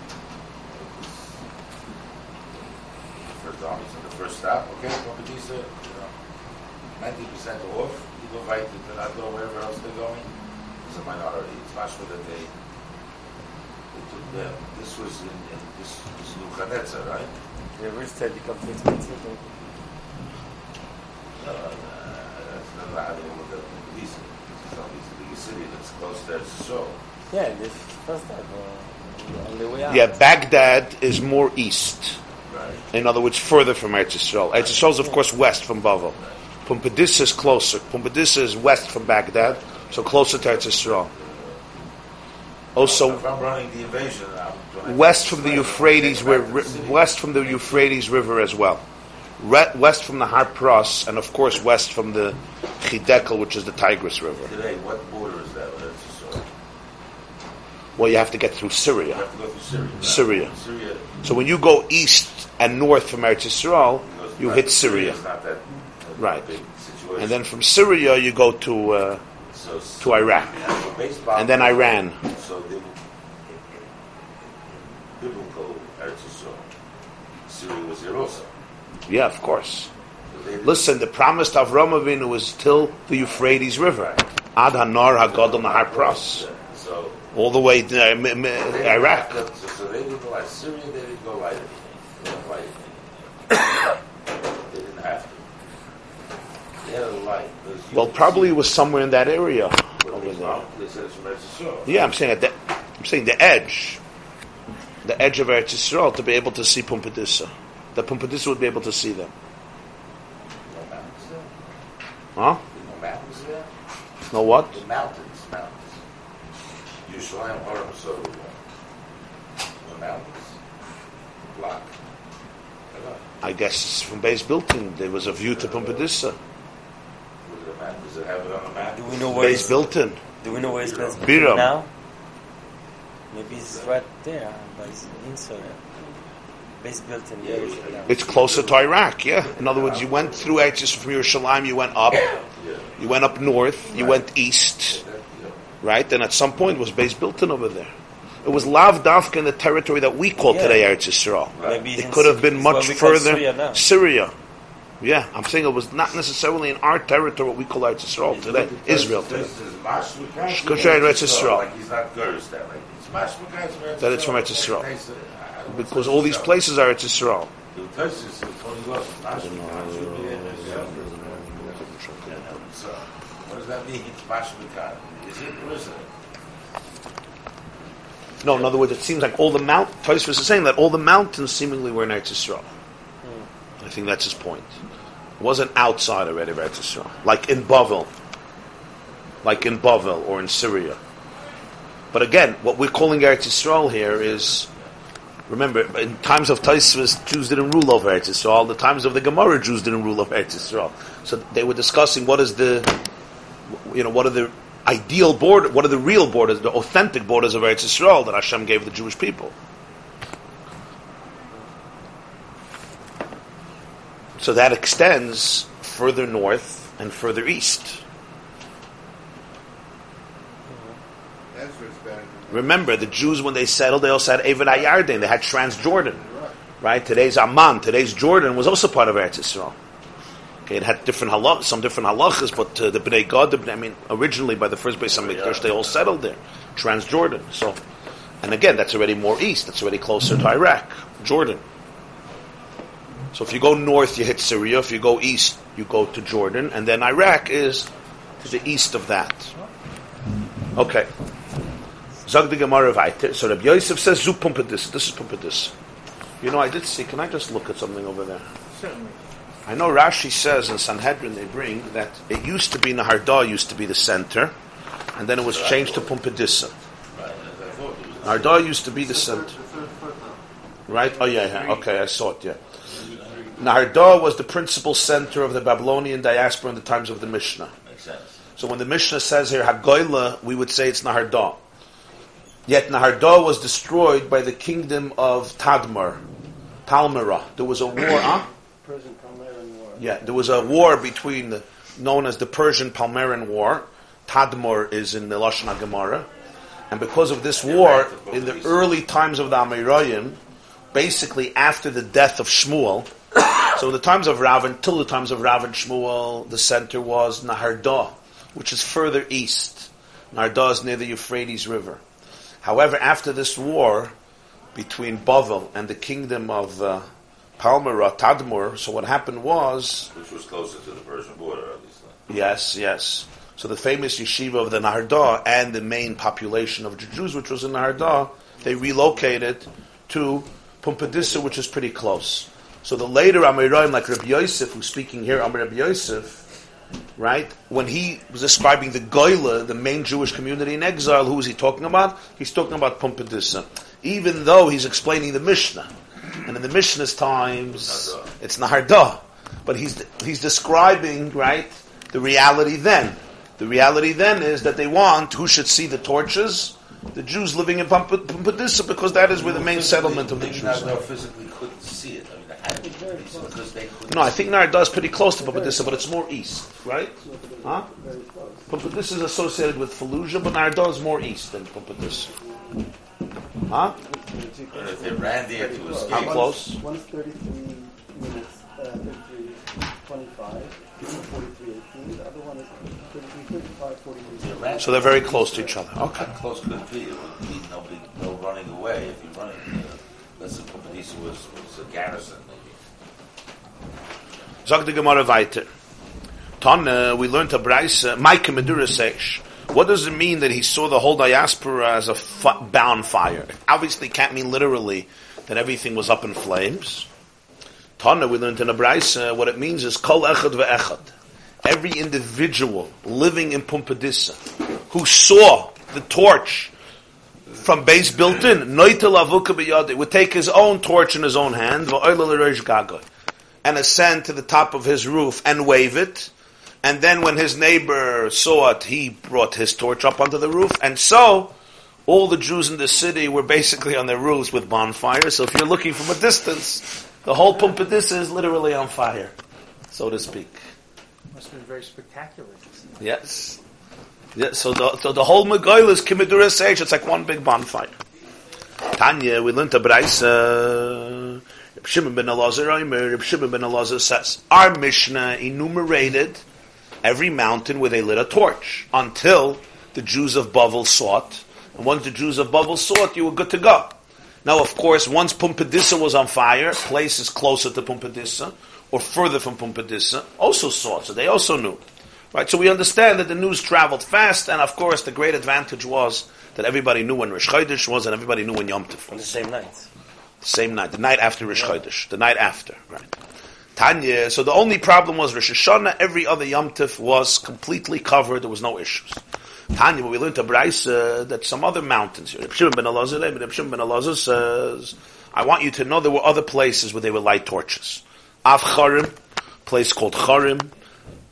The first armies in the first stop, okay, Medisa, you know, ninety percent off. You go right to the not go wherever else they're going. It's a minority. It's not sure that they. they took them. This was in, in this was Nebuchadnezzar, right? The rich said becomes expensive. No, uh, that's not how they look at Medisa. It's only the city that's close to Israel. Yeah, this first time. Uh, on the way out. Yeah, Baghdad is more east. Right. In other words, further from Eretz Yisrael. Eretz Yisrael is, of course, west from Bavel. Pumbedissa is closer. Pumbedissa is west from Baghdad, so closer to Eretz Yisrael. Also, I'm running the invasion, west from the Euphrates, ri- west from the Euphrates River as well. West from the Har Pras, and of course west from the Chidekel, which is the Tigris River. Today, what border is that? Well, you have to get through Syria. You have to go through Syria. right? Syria. Syria. So when you go east and north from Eretz Yisrael, you hit Syria. It's not that Right. And then from Syria, you go to uh, so, to Iraq, Yeah, and then Iran. So the biblical Eretz Yisrael. Syria was here also. Yeah, of course. Listen, the promised Avram Avinu was till the Euphrates River, Ad Hanar Hagadol Nahar Pras, So all the way to uh, Iraq. So, they didn't go Syria. They didn't go. They didn't have to. They had a light. Well, probably it was somewhere in that area. Yeah, I'm saying at the, I'm saying the edge, the edge of Eretz Yisrael to be able to see Pumbedissa. The Pumbedissa would be able to see them. No mountains there. Huh? No mountains there. Know what? The mountains, mountains. Yerushalayim, Haram, so the mountains, block. I guess from Beis Bilton there was a view to uh, Pumbedissa. Was it a map? Does it have it on the map? Do we know where Base it's, built-in. Do we know where it's best Biram. now? Maybe it's right there, but it's in Syria. Beis Bilton Jerusalem. It's closer to Iraq, yeah. In other words, you went through Eretz from Yerushalayim, you went up, you went up north, you went east, right? And at some point was Beis Bilton over there. It was Lav Dafka in the territory that we call Yeah. today Eretz Yisrael. Maybe it's It could have been much what we call further. Syria now. Syria. Yeah, I'm saying it was not necessarily in our territory what we call Eretz Yisrael today, Israel today. Shkoshai Eretz Yisrael. Like he's not Gers that like it's Mashmakais from Eretz That it's from Yisrael. Eretz Yisrael. They say, I don't know Because all these places are Eretz Yisrael. The Tosis is when he goes, Mashmakais should be in Israel. What does that mean? It's Mashmakai. Is it or is it? No, in other words, it seems like all the mount. Tosfos is saying that all the mountains seemingly were in Eretz Yisrael. Hmm. I think that's his point. It wasn't outside already of Eretz Yisrael, like in Bavel, like in Bavel or in Syria. But again, what we're calling Eretz Yisrael here is, remember, in times of Tosfos, Jews didn't rule over Eretz Yisrael. The times of the Gemara, Jews didn't rule over Eretz Yisrael. So they were discussing what is the, you know, what are the ideal border, what are the real borders, the authentic borders of Eretz Yisrael that Hashem gave the Jewish people. So that extends further north and further east. Ezra's better than Remember, the Jews, when they settled, they also had Eved Ayarden, they had Transjordan. Right? Today's Amman, today's Jordan was also part of Eretz Yisrael. Okay, it had different halach, some different halachas, but uh, the Bnei Gad, the Bnei, I mean, originally by the first base of Mikdash, they all settled there, Transjordan. So, and again, that's already more east. That's already closer to Iraq, Jordan. So if you go north, you hit Syria. If you go east, you go to Jordan, and then Iraq is to the east of that. Okay. Zog the Gemara weiter. So Rabbi Yosef says, "Zu pumpadis." This is pumpadis. You know, I did see. Can I just look at something over there? Certainly. I know Rashi says in Sanhedrin they bring that it used to be Nahardah used to be the center, and then it was changed to Pumbedissa. Nahardah used to be the center. Right? Oh yeah, yeah. Okay, I saw it. Yeah. Nahardah was the principal center of the Babylonian diaspora in the times of the Mishnah. Makes sense. So when the Mishnah says here Hagoyla, we would say it's Nahardah. Yet Nahardah was destroyed by the kingdom of Tadmor, Palmyra. There was a war. Huh? Persian Palmyran War. Yeah, there was a war between the known as the Persian Palmyran War. Tadmor is in the Lashon Gemara, and because of this war, in the early times of the Amirayim, basically after the death of Shmuel, so in the times of Rav until the times of Rav and Shmuel, the center was Nahardah, which is further east. Nahardah is near the Euphrates River. However, after this war between Bavel and the kingdom of uh, Palmyra, Tadmor, so what happened was Which was closer to the Persian border, obviously. Yes, yes. So the famous yeshiva of the Nahardah and the main population of Jews, which was in Nahardah, they relocated to Pumbedissa, which is pretty close. So the later Amirayim, like Rabbi Yosef, who's speaking here, Amir Rabbi Yosef, right? When he was describing the Goyla, the main Jewish community in exile, who was he talking about? He's talking about Pumbedissa. Even though he's explaining the Mishnah. And in the Mishnah's times, it's Nahardah. But he's, he's describing, right, the reality then. The reality then is that they want, who should see the torches? The Jews living in Pump- Pumbedissa, because that is where the main settlement of the Jews are. physically couldn't see it. I mean, they had to be because they couldn't. No, I think Nahardah is pretty close to Pumbedissa, but it's more east, right? Huh? Pumbedissa is associated with Fallujah, but Nahardah is more east than Pumbedissa. Huh? They ran there to escape, How close? One's 33 minutes, uh, 33, 25, 43, 18. The other one is 33, 35, 43. So they're very close to each other. Okay. How close could it be? It would be no running away if you're running. Uh, let's say was, was a garrison, maybe. Sag the Gemara weiter. Ton, uh, we learned a Braise, Micah Medura says, what does it mean that he saw the whole diaspora as a f- bound fire? It obviously can't mean literally that everything was up in flames. Tana, we learned in a Braise, uh, what it means is kol echad ve'echad. Every individual living in Pumbedissa who saw the torch from Beis Bilton, noitel avuka b'yadeh, would take his own torch in his own hand, v'oila l'reish gagoy, and ascend to the top of his roof and wave it. And then when his neighbor saw it, he brought his torch up onto the roof. And so, all the Jews in the city were basically on their roofs with bonfires. So if you're looking from a distance, the whole Pumbedissa is literally on fire, so to speak. Must have been very spectacular. Yes. Yeah, so the, the whole Megoil is Kimidura Sage. It's like one big bonfire. Tanya, we learned a Braisa. Uh, Reb Shimon ben Elazar, Omer, Reb Shimon ben Elazar says, our Mishnah enumerated every mountain where they lit a torch until the Jews of Bavel it. And once the Jews of Bavel it, you were good to go. Now, of course, once Pumbedissa was on fire, places closer to Pumbedissa or further from Pumbedissa also it, so they also knew. Right, so we understand that the news traveled fast, and of course, the great advantage was that everybody knew when Rosh Chodesh was, and everybody knew when Yom Tov was. On the same night. The same night, the night after Rosh Chodesh, the night after, right? Tanya. So the only problem was Rosh Hashanah. Every other Yom Tov was completely covered. There was no issues. Tanya, we learned to Braisa uh, that some other mountains. Reb Shimon ben Elazar, Reb Shimon ben Elazar says, "I want you to know there were other places where they would light torches. Av place called Charim,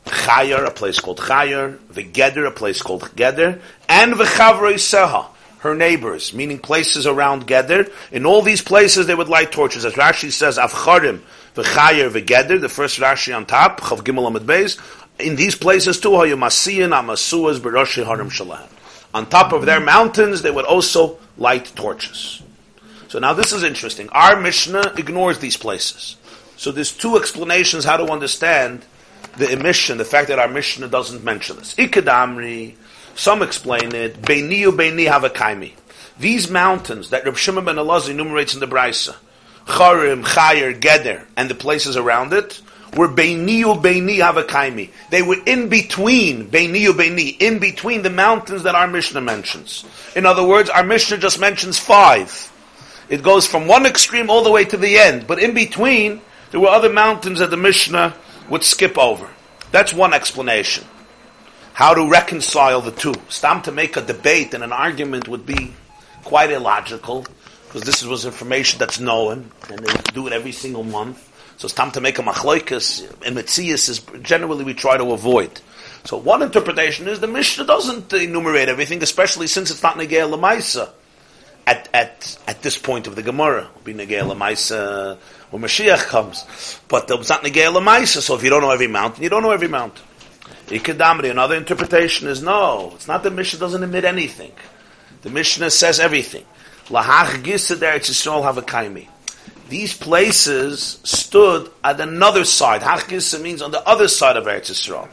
Chayar, a place called Chayar, V'geder, a place called Geder, and V'chavrei Seha, her neighbors, meaning places around Geder. In all these places they would light torches. As Rashi says, Avcharim, V'chayar, V'geder, the first Rashi on top, Chav Gimel Amid Beis. In these places too, Hayamasiyan, Amasuas, Beroshi Harim Shalah. On top of their mountains, they would also light torches. So now this is interesting. Our Mishnah ignores these places. So there's two explanations how to understand the emission, the fact that our Mishnah doesn't mention this. Ikadamri, some explain it, Beini u Beini Havakaimi. These mountains that Reb Shimon ben Elazar enumerates in the Brisa, Charim, Chayer, Geder, and the places around it, were Beini u Beini Havakaimi. They were in between, Beini u Beini, in between the mountains that our Mishnah mentions. In other words, our Mishnah just mentions five. It goes from one extreme all the way to the end, but in between, there were other mountains that the Mishnah would skip over. That's one explanation. How to reconcile the two. Stam to make a debate and an argument would be quite illogical, because this was information that's known, and they do it every single month. So it's time to make a machloikas, and Metzias is generally we try to avoid. So one interpretation is the Mishnah doesn't enumerate everything, especially since it's not Negea Lamaisa at, at, at this point of the Gemara. Be Negea Lamaisa when Mashiach comes. But there was not Negea Lamaisa, so if you don't know every mountain, you don't know every mountain. Ikadamri, another interpretation is no, it's not the Mishnah doesn't admit anything. The Mishnah says everything. Lahach Gisa Eretz Yisrael Havakaimi. These places stood at another side. Hach Gisa means on the other side of Eretz Yisrael.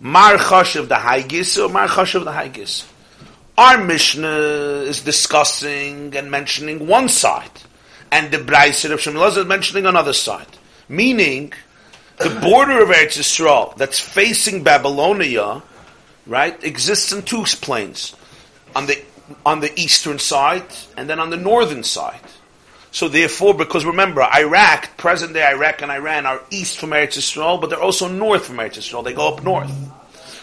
Mar Chashiv the High Gisa or Mar Chashiv the High Gisa. Our Mishnah is discussing and mentioning one side, and the Braisa of Shemilaz is mentioning another side. Meaning, the border of Eretz Yisrael that's facing Babylonia, right, exists in two planes. On the, on the eastern side, and then on the northern side. So therefore, because remember, Iraq, present day Iraq and Iran are east from Eretz Yisrael, but they're also north from Eretz Yisrael. They go up north.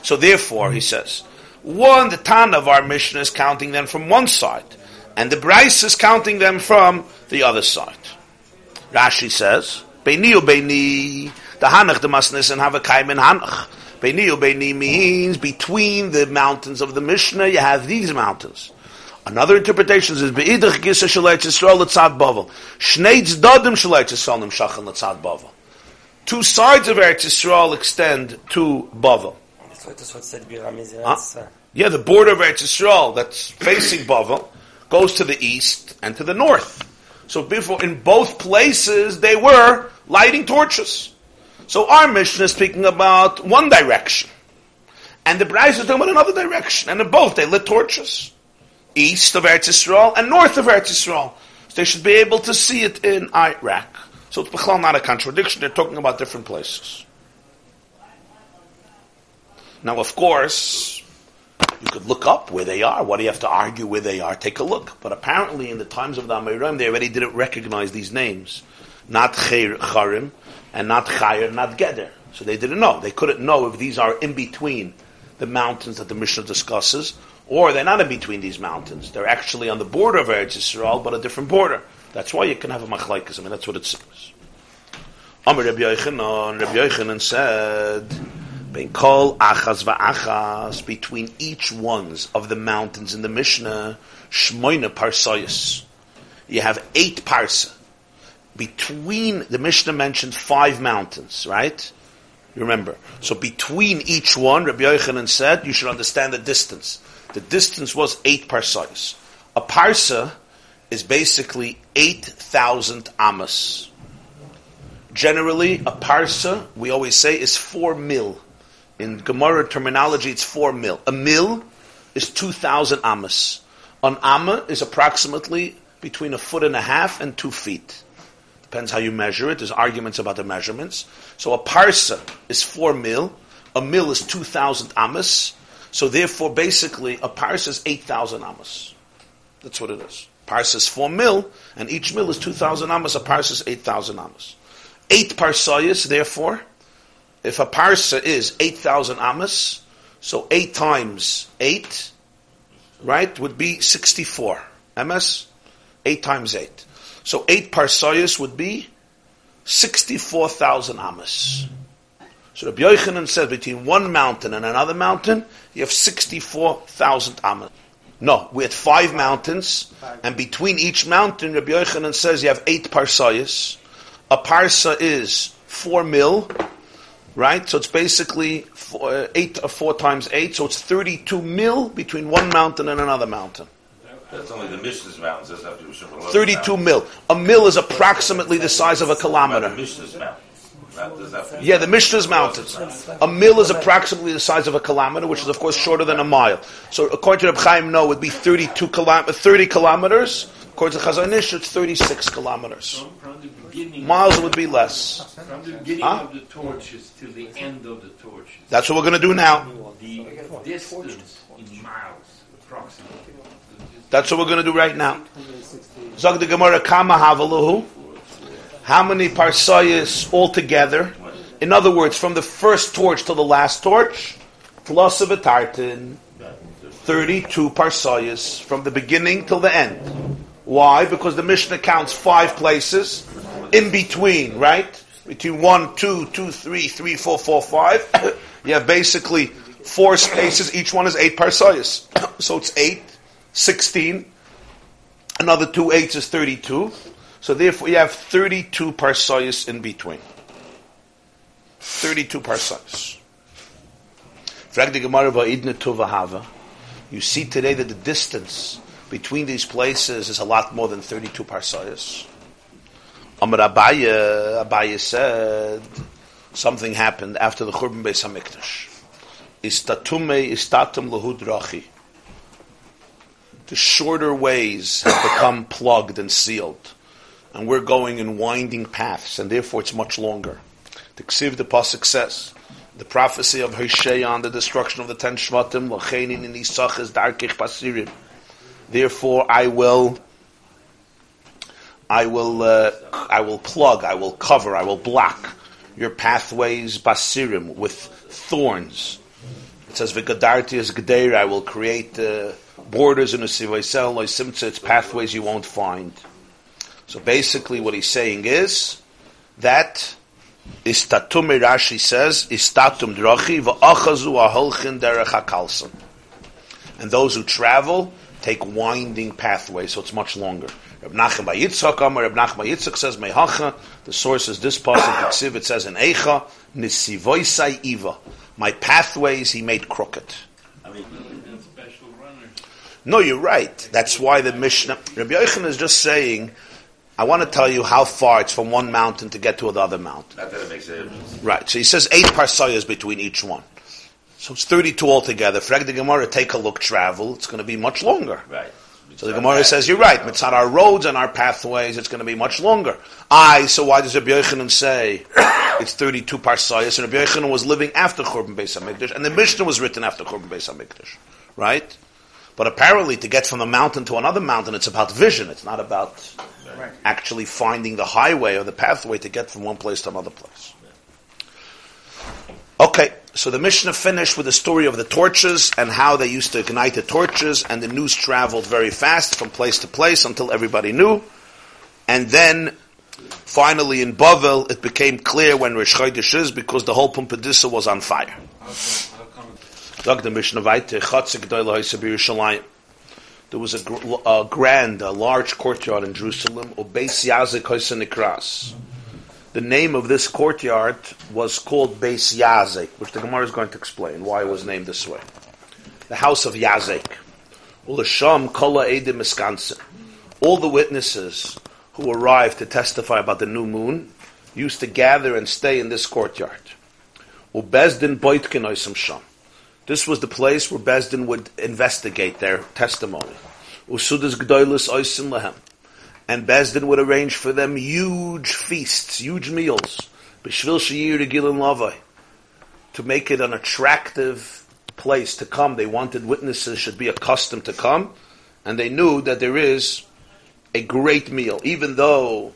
So therefore, he says, one, the Tan of our Mishnah is counting them from one side, and the Braisa is counting them from the other side. Rashi says, Beini u Beini, the Hanach, the Masnis, and Havakaim and Hanach. Beini u Beini means between the mountains of the Mishnah, you have these mountains. Another interpretation is Beidach Gisa Shalet Yisrael Letzad Bavel. Shnei Tzdadim Shalet Yisrael Nimshachan Letzad Bavel. Two sides of Eretz Yisrael extend to Bavel. That's what said Biram is. Huh? Yeah, the border of Eretz Yisrael that's facing Bavel goes to the east and to the north. So before, in both places, they were lighting torches. So our Mishnah is speaking about one direction. And the Braisa is talking about another direction. And in both, they lit torches. East of Eretz Yisrael and north of Eretz Yisrael. So they should be able to see it in Iraq. So it's not a contradiction. They're talking about different places. Now, of course, you could look up where they are. Why do you have to argue where they are? Take a look. But apparently, in the times of the Amoraim, they already didn't recognize these names. Not Charim, and not Chayr, not Geder. So they didn't know. They couldn't know if these are in between the mountains that the Mishnah discusses, or they're not in between these mountains. They're actually on the border of Eretz Yisrael, but a different border. That's why you can have a machlaikas. I that's what it says. Amr Rabbi Yochanan, Rabbi Yochanan said, kol achas va'achas, between each ones of the mountains in the Mishnah, shmoina parsayas. You have eight parsa. Between, the Mishnah mentioned five mountains, right? You remember. So between each one, Rabbi Yochanan said, you should understand the distance. The distance was eight parsayas. A parsa is basically 8,000 amas. Generally, a parsa, we always say, is four mil. In Gemara terminology, it's four mil. A mil is 2,000 amas. An amma is approximately between a foot and a half and two feet. Depends how you measure it. There's arguments about the measurements. So a parsa is four mil. A mil is 2,000 amas. So therefore, basically, a parsa is 8,000 amas. That's what it is. Parsa is four mil, and each mil is 2,000 amas. A parsa is 8,000 amas. Eight parsayas, therefore, if a parsa is 8,000 amas, so 8 times 8, right, would be 64. Ms? 8 times 8. So 8 parsayas would be 64,000 amas. So Rabbi Yochanan says between one mountain and another mountain, you have 64,000 amas. No, we had five mountains, and between each mountain, Rabbi Yochanan says you have eight parsayas. A parsa is four mil, right? So it's basically four, uh, eight or four times eight, so it's 32 mil between one mountain and another mountain. That's only the Mishnah's mountains. Doesn't have to do with Shulchan Aruch 32 mil. A mil is approximately the size of a kilometer. Mishnah's mountains. Not, does not have to- Yeah, the Mishnah's mountains. A mil is approximately the size of a kilometer, which is of course shorter than a mile. So according to Reb Chaim, no, it would be 32 kilom- 30 kilometers. According to Chazon Ish, it's 36 kilometers. Miles would be less. from the beginning Huh? of the torches till the end of the torches. That's what we're going to do now. The distance in miles, approximately. That's what we're going to do right now. Zog the Gemara Kama Havaluhu. How many parsayas altogether? In other words, from the first torch to the last torch, plus of a tartan, 32 parsayas from the beginning till the end. Why? Because the Mishnah counts five places in between, right? Between one, two, two, three, three, four, four, five. you have basically four spaces. Each one is eight parsayas. so it's eight, 16. Another two eights is 32. So therefore you have 32 parsayas in between. 32 parsayas. You see today that the distance between these places is a lot more than 32 parsayas. Amar Abaye, Abaye said, something happened after the Churban Beis HaMikdash. Istatume istatum lahudrachi. The shorter ways have become plugged and sealed. And we're going in winding paths, and therefore it's much longer. The Ksiv, the Pasuk says, the prophecy of Hosea on the destruction of the ten Shvatim, Lachenin in Isach is Darkich Basirim. Therefore I will I will uh, I will plug, I will cover, I will block your pathways basirim with thorns. It says v'gadarti is g'deir. I will create uh, borders in a sivaisel loisimtza. It's pathways you won't find. So basically, what he's saying is that istatum Rashi says istatum drachi v'achazu aholchin derech hakalson. And those who travel take winding pathways, so it's much longer. Reb Nachem by Yitzchak, Amar Reb Nachem by Yitzchak says, Mehacha, the source is this pasuk, it says in Eicha, Nisivoisai Iva. My pathways he made crooked. Special runners. No, you're right. That's why the Mishnah, Rabbi Yochanan is just saying, I want to tell you how far it's from one mountain to get to the other mountain. Not that it makes a difference. Right. So he says eight parsayas between each one. So it's 32 altogether. Frag the Gemara, take a look, travel. It's going to be much longer. Right. So the Gemara says, you're right. It's not our roads and our pathways. It's going to be much longer. I, so why does Rabbi Yochanan say it's 32 parsayas? And Rabbi Yochanan was living after Churban Beis HaMikdash. And the Mishnah was written after Churban Beis HaMikdash. Right? But apparently to get from a mountain to another mountain, it's about vision. It's not about Right. actually finding the highway or the pathway to get from one place to another place. Okay, so the Mishnah finished with the story of the torches and how they used to ignite the torches, and the news traveled very fast from place to place until everybody knew. And then, finally in Bavel, it became clear when Rosh Chodesh is because the whole Pumbedissa was on fire. There was a, gr- a grand, a large courtyard in Jerusalem, Obeis Yazik Hoysa Nikras. The name of this courtyard was called Beis Yazek, which the Gemara is going to explain why it was named this way. The house of Yazek. Ulasham Kola Edim. All the witnesses who arrived to testify about the new moon used to gather and stay in this courtyard. Sham. This was the place where Beis Din would investigate their testimony. Lehem. And Beis Din would arrange for them huge feasts, huge meals. B'shvil Shiyir Gilin Lavai. To make it an attractive place to come. They wanted witnesses should be accustomed to come. And they knew that there is a great meal. Even though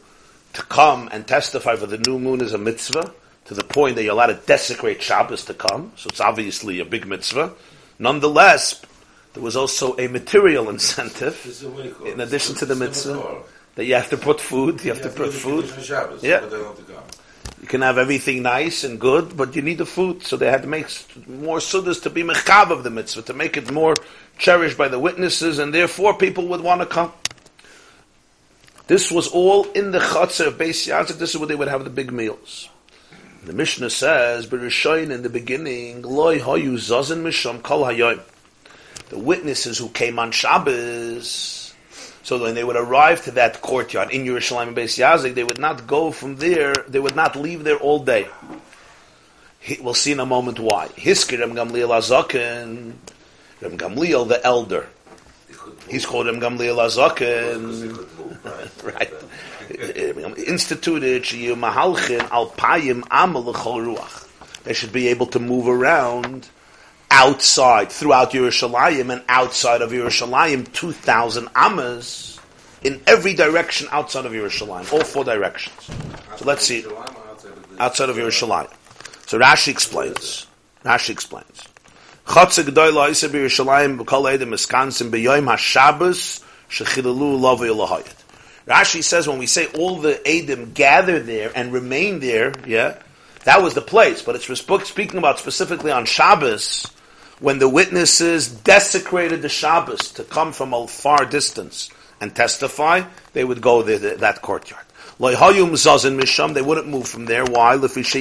to come and testify for the new moon is a mitzvah, to the point that you're allowed to desecrate Shabbos to come, so it's obviously a big mitzvah. Nonetheless, there was also a material incentive, This is what you call it. in addition to the mitzvah. That you have to put food, you have to put food. Shabbos, Yeah. but they don't have to come. You can have everything nice and good, but you need the food. So they had to make more sudas to be mechav of the mitzvah, to make it more cherished by the witnesses, and therefore people would want to come. This was all in the chutzah of Beis Yazik. This is where they would have the big meals. The Mishnah says, "Berishayin in the beginning, loy hoyu zazen misham kol hayoyim." The witnesses who came on Shabbos, so when they would arrive to that courtyard in Yerushalayim and Beis Yazik, they would not go from there. They would not leave there all day. We'll see in a moment why. Hisker Rem Gamliel Azaken, Rem Gamliel the elder. He's called Rem Gamliel Azaken. right. Instituted Shiyu Mahalchin Alpayim Amal Ruach. They should be able to move around outside, throughout Yerushalayim and outside of Yerushalayim, 2,000 amas in every direction outside of Yerushalayim, all four directions. So let's see, outside of Yerushalayim. So Rashi explains, Rashi explains. Chotze G'doyla Isa B'Yerushalayim B'kol Edem Eskansim B'yoyim HaShabbos Shechilalu Elohayit. Rashi says when we say all the Edom gather there and remain there, yeah, that was the place. But it's speaking about specifically on Shabbos, when the witnesses desecrated the Shabbos to come from a far distance and testify, they would go to that courtyard. They wouldn't move from there. Why? Because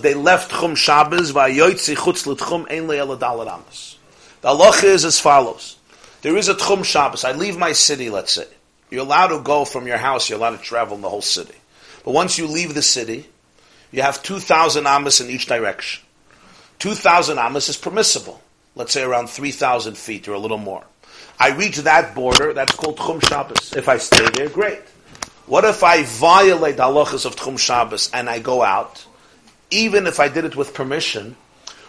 they left Chum Shabbos. The halacha is as follows. There is a Tchum Shabbos. I leave my city, let's say. You're allowed to go from your house, you're allowed to travel in the whole city. But once you leave the city, you have 2,000 amas in each direction. 2,000 amas is permissible. Let's say around 3,000 feet or a little more. I reach that border, that's called Tchum Shabbos. If I stay there, great. What if I violate the halachas of Tchum Shabbos and I go out? Even if I did it with permission,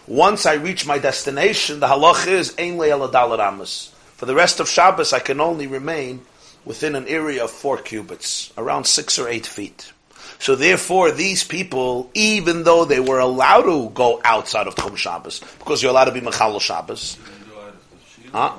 once I reach my destination, the halach is ein le'el adal amas. For the rest of Shabbos, I can only remain within an area of four cubits, around six or eight feet. So therefore, these people, even though they were allowed to go outside of Tchum Shabbos, because you're allowed to be Mechal Shabbos, huh?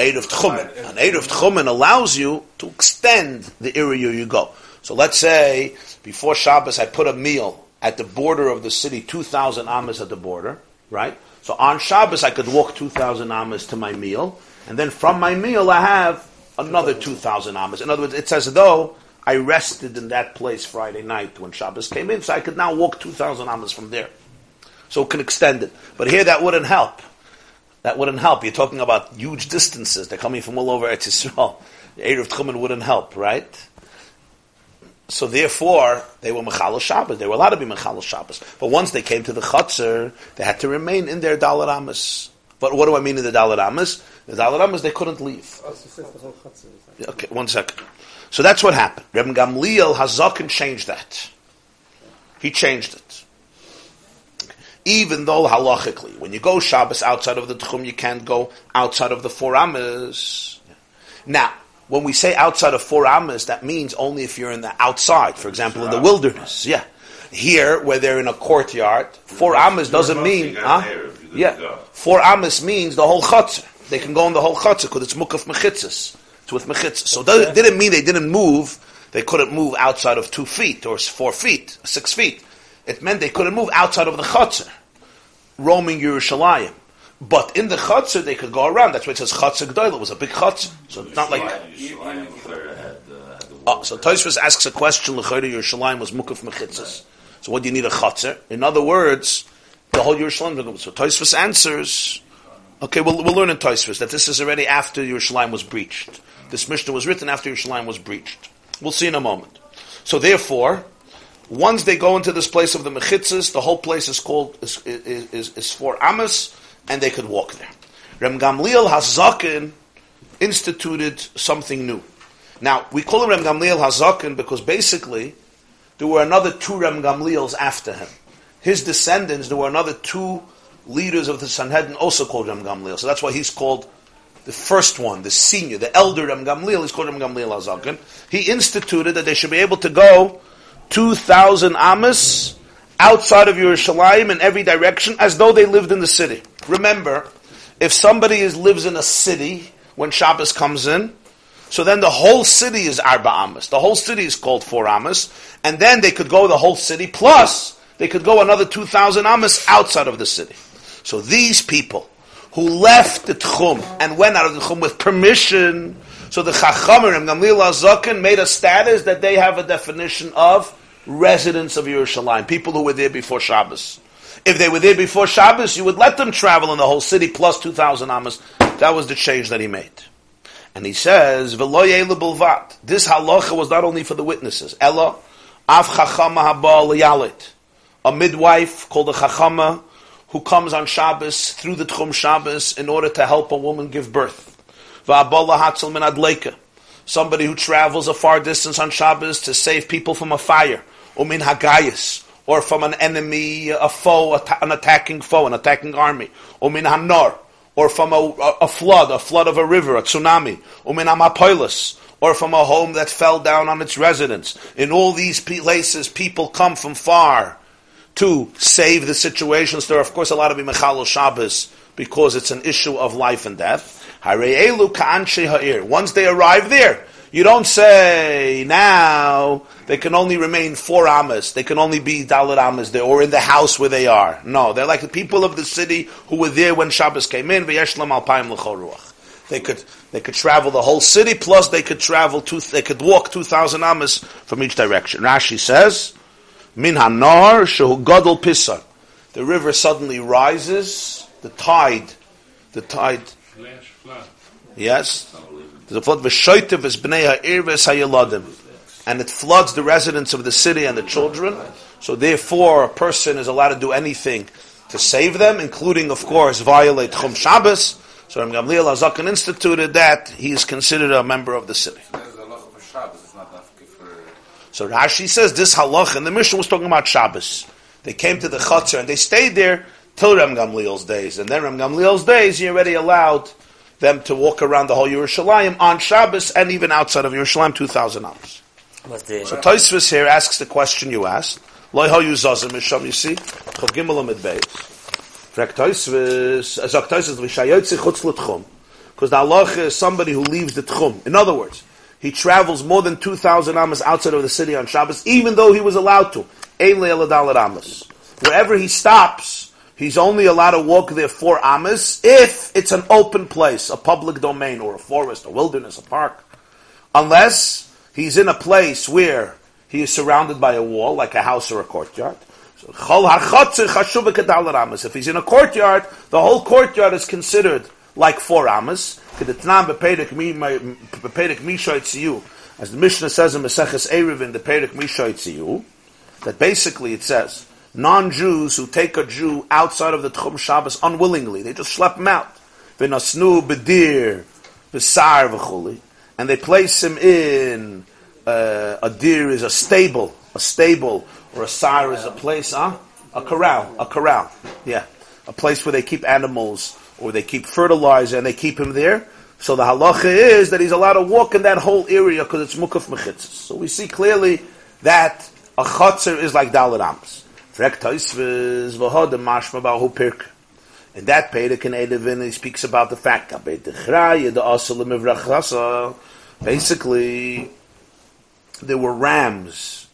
Eid of Tchumen. An Eid of Tchumen allows you to extend the area you go. So let's say before Shabbos I put a meal at the border of the city, 2,000 amas at the border, right? So on Shabbos I could walk 2,000 amas to my meal, and then from my meal I have another 2,000 amas. In other words, it's as though I rested in that place Friday night when Shabbos came in, so I could now walk 2,000 amas from there. So it can extend it. But here that wouldn't help. That wouldn't help. You're talking about huge distances. They're coming from all over Eretz Yisrael. The Eid of Tchumen wouldn't help, right? So therefore, they were Mechal Shabbos. They were allowed to be Mechal Shabbos. But once they came to the Chutzner, they had to remain in their Dalar Amas. But what do I mean in the Dalar Amas? The Dalar Amas, they couldn't leave. Oh, so says the whole chutzah is like- Okay, one second. So that's what happened. Reb Gamliel Hazakin changed that. He changed it. Even though halachically, when you go Shabbos outside of the Tchum, you can't go outside of the four Amas. Now, when we say outside of four Amas, that means only if you're in the outside, for example, in the wilderness. Yeah. Here, where they're in a courtyard, four Amas doesn't mean, huh? Yeah. Four Amas means the whole chutzah. They can go in the whole chutzah because it's mukaf mechitzas. It's with. So it didn't mean they didn't move. They couldn't move outside of two feet or four feet, six feet. It meant they couldn't move outside of the chutzah, roaming Yerushalayim. But in the chutzah, they could go around. That's why it says chutzah g'doyla. It was a big chutzah. So it's not like... Oh, so Tosfos asks a question, L'chayra Yerushalayim was mukaf mechitzas. So what do you need a chutzah? In other words, the whole Yerushalayim. So Tosfos answers, okay, we'll, we'll learn in Tosfos that this is already after Yerushalayim was breached. This Mishnah was written after Yerushalayim was breached. We'll see in a moment. So therefore, once they go into this place of the mechitzas, the whole place is called, is, is, is, is for Amos, and they could walk there. Rem Gamliel Hazakin instituted something new. Now, we call him Rem Gamliel Hazakin because basically, there were another two Rem Gamliels after him. His descendants, there were another two leaders of the Sanhedrin also called Rem Gamliel. So that's why he's called the first one, the senior, the elder Rem Gamliel, is called Rem Gamliel Hazakin. He instituted that they should be able to go 2,000 Amos outside of Yerushalayim in every direction as though they lived in the city. Remember, if somebody is, lives in a city when Shabbos comes in, So then the whole city is Arba Amas. The whole city is called four Amas. And then they could go the whole city, plus they could go another 2,000 Amas outside of the city. So these people who left the Tchum and went out of the Tchum with permission, so the Chachamim and Gamliel Azakin made a status that they have a definition of residents of Yerushalayim, people who were there before Shabbos. If they were there before Shabbos, you would let them travel in the whole city plus 2,000 Amas. That was the change that he made. And he says. This halacha was not only for the witnesses. Ella, av chachama haba a midwife called a chachama who comes on Shabbos through the Tchum Shabbos in order to help a woman give birth. Somebody who travels a far distance on Shabbos to save people from a fire, umin hagayis, or from an enemy, a foe, an attacking foe, an attacking army, umin hanor, or from a, a, flood, a flood of a river, a tsunami, umin amapoilis, or from a home that fell down on its residents. In all these places, people come from far to save the situations. There are, of course, a lot of Mechalo Shabbos because it's an issue of life and death. Once they arrive there, you don't say now they can only remain four amas. They can only be dalit amas there, or in the house where they are. No, they're like the people of the city who were there when Shabbos came in. They could they could travel the whole city, plus they could travel two, they could walk two thousand amas from each direction. Rashi says, "Min hanar shehu gadol pisar." The river suddenly rises. The tide, the tide. Yes, The flood v'shoitev is bnei ha'ir v'es and it floods the residents of the city and the children. So therefore, a person is allowed to do anything to save them, including, of course, violate Chum Shabbos. So Ram Gamliel Azakan instituted that he is considered a member of the city. So Rashi says this halach, and the Mishnah was talking about Shabbos. They came to the Chatzar and they stayed there till Ram Gamliel's days. And then Ram Gamliel's days, he already allowed them to walk around the whole Yerushalayim on Shabbos and even outside of Yerushalayim, 2,000 hours. So Taisvis here asks the question you asked. Loi ho yuzazim misham, you see? Chav gimel amid beis. Frek Taisvis, Zak Taisvis, v'shayotzi chutz l'tchum. Because the halach is somebody who leaves the tchum. In other words, he travels more than 2,000 amas outside of the city on Shabbos, even though he was allowed to. Wherever he stops, He's only allowed to walk there four amas if it's an open place, a public domain, or a forest, a wilderness, a park. Unless he's in a place where he is surrounded by a wall, like a house or a courtyard. If he's in a courtyard, the whole courtyard is considered like four amas. As the Mishnah says in Maseches Erev in the Perek Mishoitziyu, that basically it says, non-Jews who take a Jew outside of the Tchum Shabbos unwillingly. They just schlep him out. V'nasnu bedir b'sar v'chuli. And they place him in, uh, a deer is a stable, a stable, or a sire is a place, huh? A corral, a corral. Yeah. A place where they keep animals, or they keep fertilizer, and they keep him there. So the halacha is that he's allowed to walk in that whole area because it's mukaf mechitzas. So we see clearly that a chotzer is like dalit pirk. In that Perek in Edevin, he speaks about the fact that basically there were rams,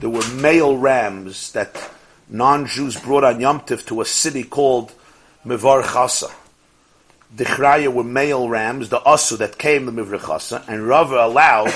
there were male rams that non-Jews brought on Yom Tif to a city called Mivar Chasa. The Chraya were male rams, the Asu that came the Mivar Chasa, and Rava allowed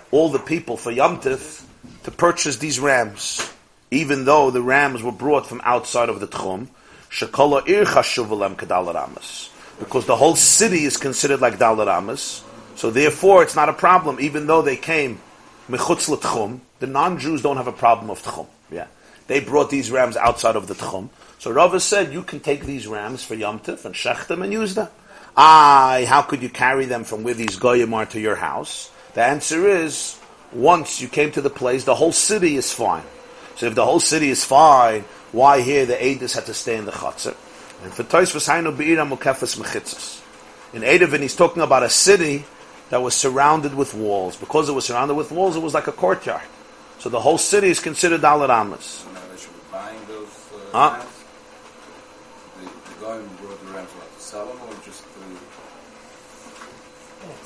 all the people for Yom Tif to purchase these rams even though the rams were brought from outside of the Tchum, Shekala ir chashuvalem kedalaramas. Because the whole city is considered like dalaramas, so therefore it's not a problem, even though they came mechutz l'tchum, the non-Jews don't have a problem of tchum. Yeah. They brought these rams outside of the tchum. So Rava said, you can take these rams for Yom Tif and shech them and use them. Aye, how could you carry them from where these goyim are to your house? The answer is, once you came to the place, the whole city is fine. So if the whole city is fine, why here the Edis had to stay in the Chatzar? And for Tois V'Sainu Be'ira Mukefes Mechitzas. In Edivin, he's talking about a city that was surrounded with walls. Because it was surrounded with walls, it was like a courtyard. So the whole city is considered Dalar Amas. uh, huh? The, the guy who brought the rams, what, to sell them or just to...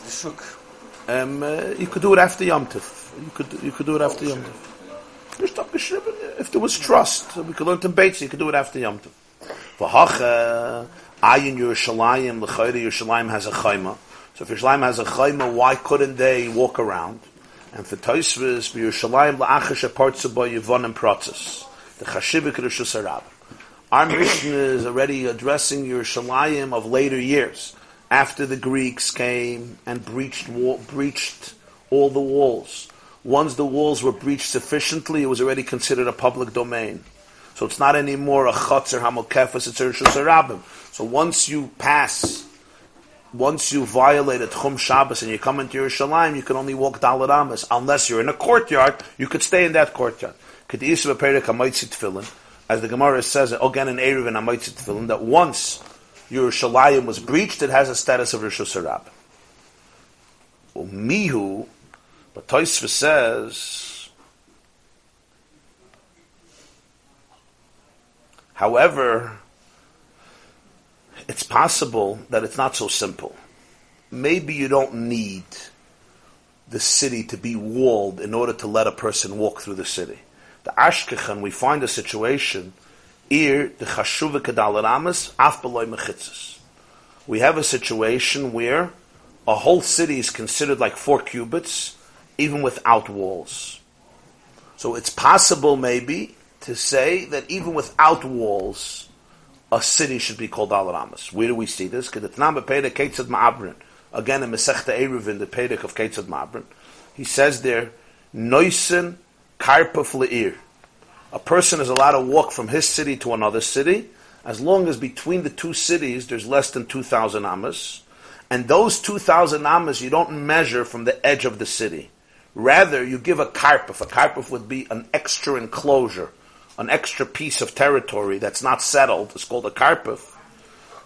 The shuk. um, uh, you could do it after Yom Tov. You could, you could do it after Yom Tov. If there was trust, we could learn to Beitz, you could do it after Yom Tov. V'hacha, ayin Yerushalayim, l'chayre Yerushalayim has a chayma. So if Yerushalayim has a chayma, why couldn't they walk around? And for Toisvis, Yerushalayim apartzuba yivon and protzes. The chashivik Rishus. Our Mishnah is already addressing Yerushalayim of later years, after the Greeks came and breached, breached all the walls. Once the walls were breached sufficiently, it was already considered a public domain. So it's not anymore a chotzer hamokefas, it's a. So once you pass, once you violate a Tchum Shabbos and you come into Yerushalayim, you can only walk Dalit Amos. Unless you're in a courtyard, you could stay in that courtyard. As the Gemara says again in Erev and Amaitz Tefillin, that once Yerushalayim was breached, it has a status of Rosh Hashanah. Mihu, but Toisva says, however, it's possible that it's not so simple. Maybe you don't need the city to be walled in order to let a person walk through the city the Ashkechan, we find a situation, ir the chashuva kedalaramas af beloy mechitzas. We have a situation where a whole city is considered like four cubits, even without walls. So it's possible, maybe, to say that even without walls, a city should be called Alaramas. Where do we see this? Again, in Masechta Eruvin, the Pedek of Ketzad Ma'abrin, he says there, Noisen Karpuf le'ir. A person is allowed to walk from his city to another city as long as between the two cities there's less than 2,000 amas. And those 2,000 amas you don't measure from the edge of the city. Rather, you give a karpuf. A karpuf would be an extra enclosure, an extra piece of territory that's not settled. It's called a karpuf.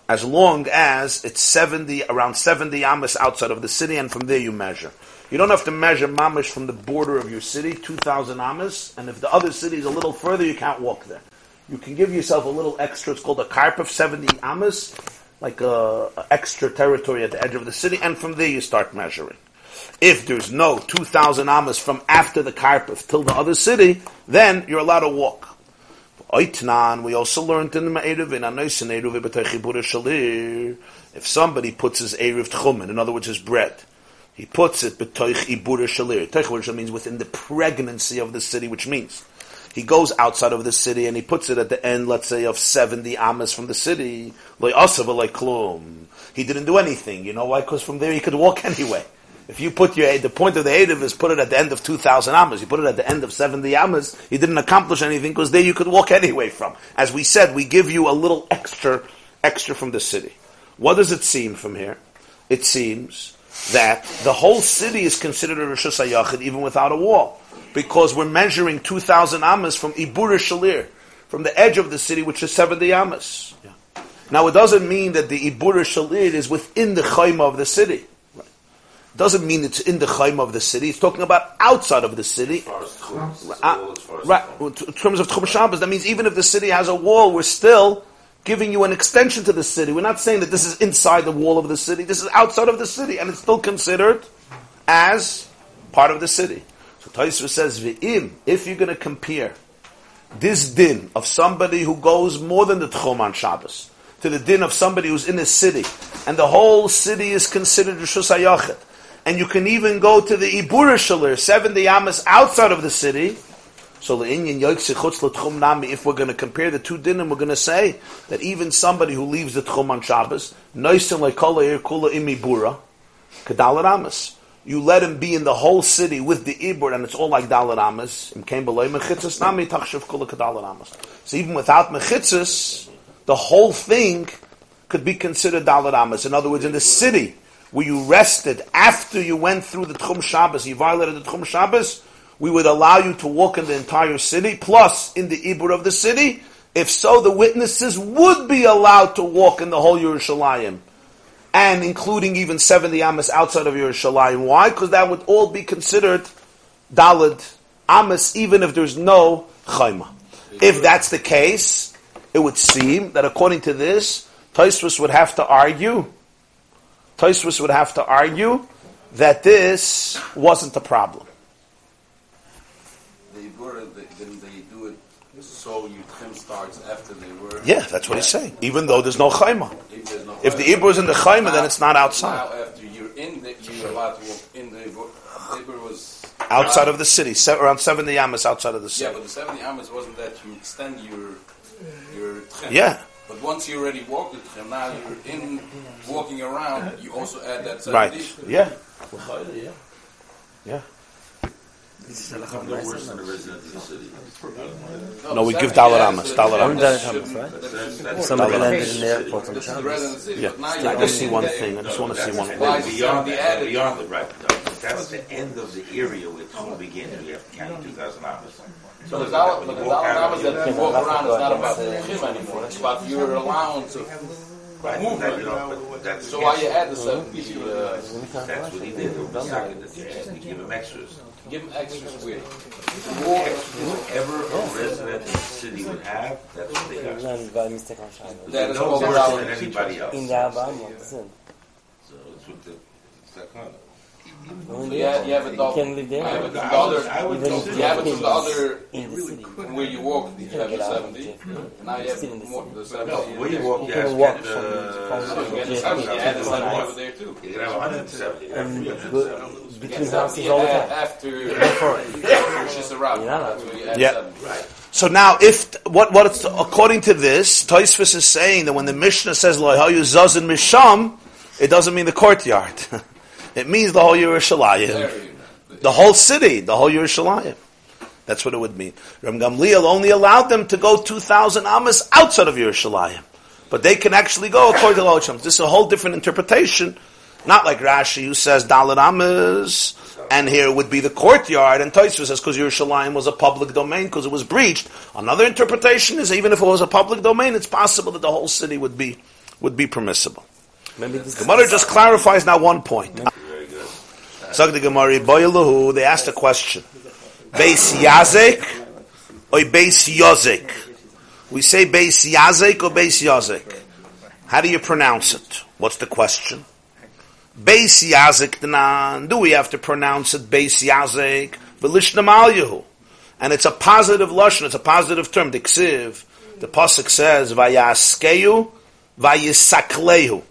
As long as it's 70, around 70 amas outside of the city, and from there you measure. You don't have to measure mamish from the border of your city, 2,000 amas, and if the other city is a little further, you can't walk there. You can give yourself a little extra, it's called a karp of 70 amas, like a, a extra territory at the edge of the city, and from there you start measuring. If there's no 2,000 amas from after the karpif till the other city, then you're allowed to walk. Oitnan, we also learned in the Eruv, in Anois and Eruv, if somebody puts his Eruv tchumen, in other words his bread, he puts it betoich ibura shalir. Toich means within the pregnancy of the city, which means he goes outside of the city and he puts it at the end, let's say, of 70 amas from the city. He didn't do anything. You know why? Because from there he could walk anyway. If you put your, the point of the Erev is put it at the end of 2,000 amas. You put it at the end of 70 amas. You didn't accomplish anything because there you could walk anyway from. As we said, we give you a little extra, extra from the city. What does it seem from here? It seems that the whole city is considered a Rosh Hashanah even without a wall. Because we're measuring 2,000 amas from Ibur Shalir, from the edge of the city, which is 70 amas. Yeah. Now, it doesn't mean that the Ibur Shalir is within the Chayma of the city. Right. It doesn't mean it's in the Chayma of the city. It's talking about outside of the city. Uh, right. In terms of Tchum Shabbos, that means even if the city has a wall, we're still giving you an extension to the city. We're not saying that this is inside the wall of the city. This is outside of the city, and it's still considered as part of the city. So Taisva says, V'im, if you're going to compare this din of somebody who goes more than the Tchum on Shabbos to the din of somebody who's in a city, and the whole city is considered Rishus HaYachid, and you can even go to the Ibura Shalir, 70 Amas outside of the city, so if we're going to compare the two dinim, we're going to say that even somebody who leaves the tchum on Shabbos, you let him be in the whole city with the ibur, and it's all like dalar amas. So even without mechitzas, the whole thing could be considered dalaramas. In other words, in the city where you rested after you went through the tchum Shabbos, you violated the tchum Shabbos, we would allow you to walk in the entire city, plus in the Ibur of the city. If so, the witnesses would be allowed to walk in the whole Yerushalayim. And including even 70 Amos outside of Yerushalayim. Why? Because that would all be considered Dalad Amos, even if there's no Chayma. If that's the case, it would seem that according to this, Taisvus would have to argue, Taisvus would have to argue that this wasn't a problem. They were, they, didn't they do it so your trim starts after they were? Yeah, that's what he's saying. Even though there's no chayma. If, no If the chayma. Ibra is in the chayma, then it's not outside. Now, after you're in, the, you're allowed to walk in the Ibra was Outside of the city, se- around 70 yamas outside of the city. Yeah, but the 70 amas wasn't that you extend your your trim. Yeah. But once you already walked the trim, now you're in walking around. You also add that 70. Right. Yeah. Yeah. Yeah. I'm no worse than a resident of the city. No, we give 70 dollar amas, amas, dollar the- amas. that Dollar amas, right? that shouldn't- Somebody landed in the airport from This is the Shabbos. of the city. Yeah. I just see one thing. I just want to see one Why And is it beyond, the and beyond the right, that's the end of the area where it's going to begin. We have to count 2,000 hours. So the dollar, but the dollar amas that you walk around is not about the trim anymore. It's about your allowance of Right, that, movement. you know, that's So why you add the 70? Uh, That's what he did. It was second that you had to give him extras. give them extras weird. Whatever a resident of the city would have, that's what they got. Nein, war ein Mistake on Shabbos. That is no called worse than anybody else. In der Albanien, sind. So it's with the second. So you have, you have it You can live You have there. it from the other. I would Even go You have it from the other in the city. from where you walk. You have the get out of 70. Now you have Still in the more city. the 70. No, where you walk, You you can have walk to from- get, from- So you get the Jeff. 70. You add the 70 over there too. You can have 170. And between houses you all the add time. after it's just around. Yeah. That's where you add Yeah. 70. Right. So now, if what what it's, according to this, Tosfos is saying that when the Mishnah says "Lohayu Zazin Misham," it doesn't mean the courtyard. it means the whole Yerushalayim, There you go. the whole city, the whole Yerushalayim. That's what it would mean. Ram Gamliel only allowed them to go two thousand amas outside of Yerushalayim, but they can actually go according to Locham. This is a whole different interpretation. Not like Rashi who says Dalit Amas, and here would be the courtyard, and Tosfos says because Yerushalayim was a public domain because it was breached. Another interpretation is even if it was a public domain, it's possible that the whole city would be would be permissible. Maybe this Gemara just clarifies now one point. Very Sag the Gemara, Boyalahu, they asked a question. Beis Yazek or Beis Yozek? We say Beis Yazek or Beis Yozek? How do you pronounce it? What's the question? Beis Yazek Danan. Do we have to pronounce it Beis Yazek? V'lishna Mal Yehu. And it's a positive lashon. It's a positive term. The ksiv, the pasuk says, "Vayaskeyu, vayisaklehu."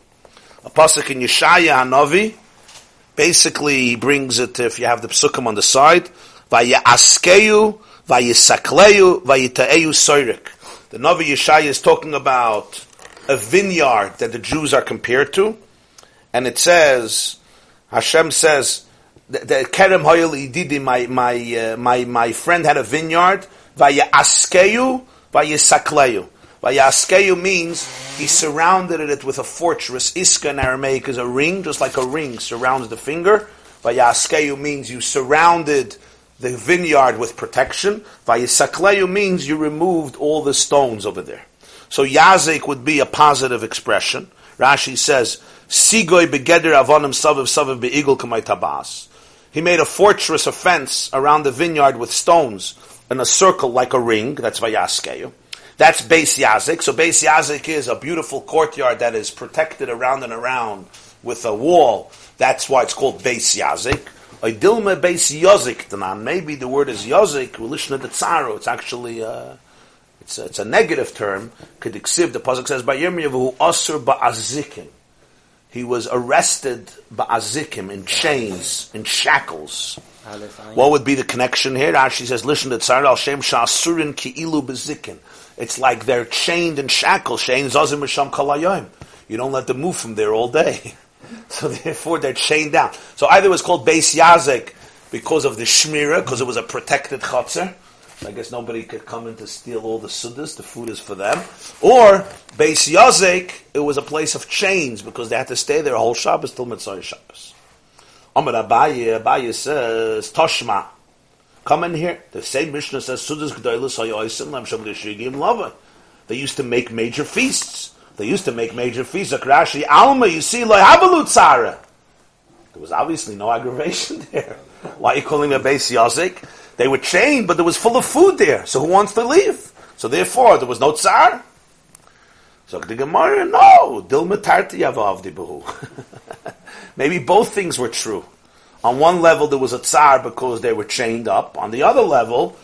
A pasuk in Yeshaya Hanavi. Basically, he brings it. If you have the psukim on the side, "Vayaskeyu, vayisakleyu, vayitaeyu soirik." The Navi Yeshaya is talking about a vineyard that the Jews are compared to, and it says, Hashem says, the Kerem Hoyel Ididi, my my uh, my my friend had a vineyard. Vaya askeyu, vaya sakleyu. Means he surrounded it with a fortress. Iska in Aramaic is a ring, just like a ring surrounds the finger. Vaya askeyu means you surrounded the vineyard with protection. Vaya sakleyu means you removed all the stones over there. So yazik would be a positive expression. Rashi says, Sigoy begeder avonim savav savav. He made a fortress, a fence around the vineyard with stones in a circle like a ring. That's Vayaskeyu. That's Beis Yazik. So Beis Yazik is a beautiful courtyard that is protected around and around with a wall. That's why it's called Beis Yazik. Oidilme Beis Tanan. Maybe the word is Detzaro. It's actually, uh, it's a, it's a negative term. Kediksiv, the Pasuk says, by Yirmiyahu Asur Ba'azikim. He was arrested ba'azikim, in chains, in shackles. What would be the connection here? Rashi says, listen to Tzar al Shem Sha'asurin Ki'ilu Bezikin. It's like they're chained and shackled. Shein Zazim Misham Kalayim. You don't let them move from there all day. So therefore they're chained down. So either it was called Beis Yazek because of the Shmira, because it was a protected chotzer. I guess nobody could come in to steal all the sudas. The food is for them. Or Beis Yazek, it was a place of chains because they had to stay there a whole Shabbos till Mitzvah Shabbos. Amar Abaye, Abaye says, Toshma, come in here. The same Mishnah says, Sudas G'daylis Hayoisim Lam Shem Geshigim Lava. They used to make major feasts. They used to make major feasts. Akrashi Alma, you see, Lo Havalu Tzara. There was obviously no aggravation there. Why are you calling it Beis Yazik? They were chained, but there was full of food there. So who wants to leave? So therefore, there was no tsar. So the Gemara, no, dil metarti avavdi behu. Maybe both things were true. On one level, there was a tsar because they were chained up. On the other level,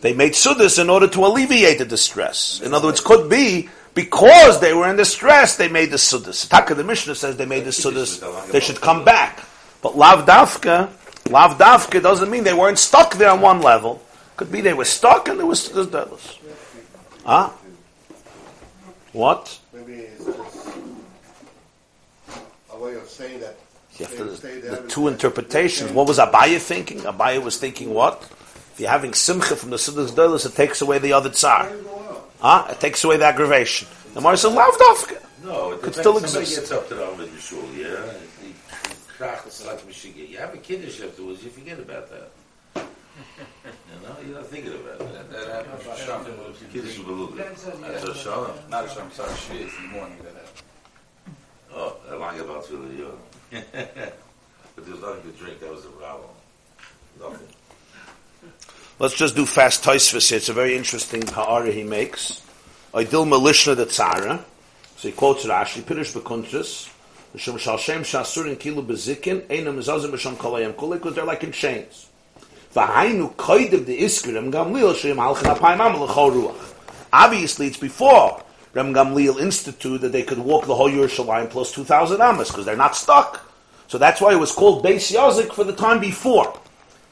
they made sudas in order to alleviate the distress. In other words, could be because they were in distress, they made the sudas. Taka the Mishnah says they made the sudas. They should come back. But lav davka, lav davka doesn't mean they weren't stuck there on one level. Could be they were stuck and there was sudas. Huh? Ah? What? Maybe it's just a way of saying that. You have to, stay the two interpretations. What was Abaye thinking? Abaye was thinking what? If you're having simcha from the Sudas Dolos, it takes away the other tsar. Huh? It takes away the aggravation. The Mara says, Lav Dafka. No, it Could still exist. gets up to the Amid Yishul, yeah? He- he cracks, it's like Michigan. You have a kiddush afterwards, you forget about that. You know, you're not thinking about that. That happened for Shalom. Kiddush Baluga. That's a shalom. Not a Shalom, sorry, Shvius in the morning that happened. Oh, I like about feeling young. Uh, But there's nothing to drink, that was the problem. Nothing. Let's just do fast Taisvis here. It's a very interesting ha'ara he makes. Oidil Malishna the Tzara. So he quotes Rashi, Pirish Bekuntris. Mishum Shal Shem Shasurin Kilu Bezikin, Einam Mizazim Mishum Kolayim Kulei, because they're like in chains. V'hainu koidim de iskirim Gamliel Shem Halchin Apayim Am L'chol Ruach. Obviously, it's before Reb Gamliel instituted that they could walk the whole Yerushalayim plus 2,000 Amos, because they're not stuck. So that's why it was called Beis Yazik for the time before.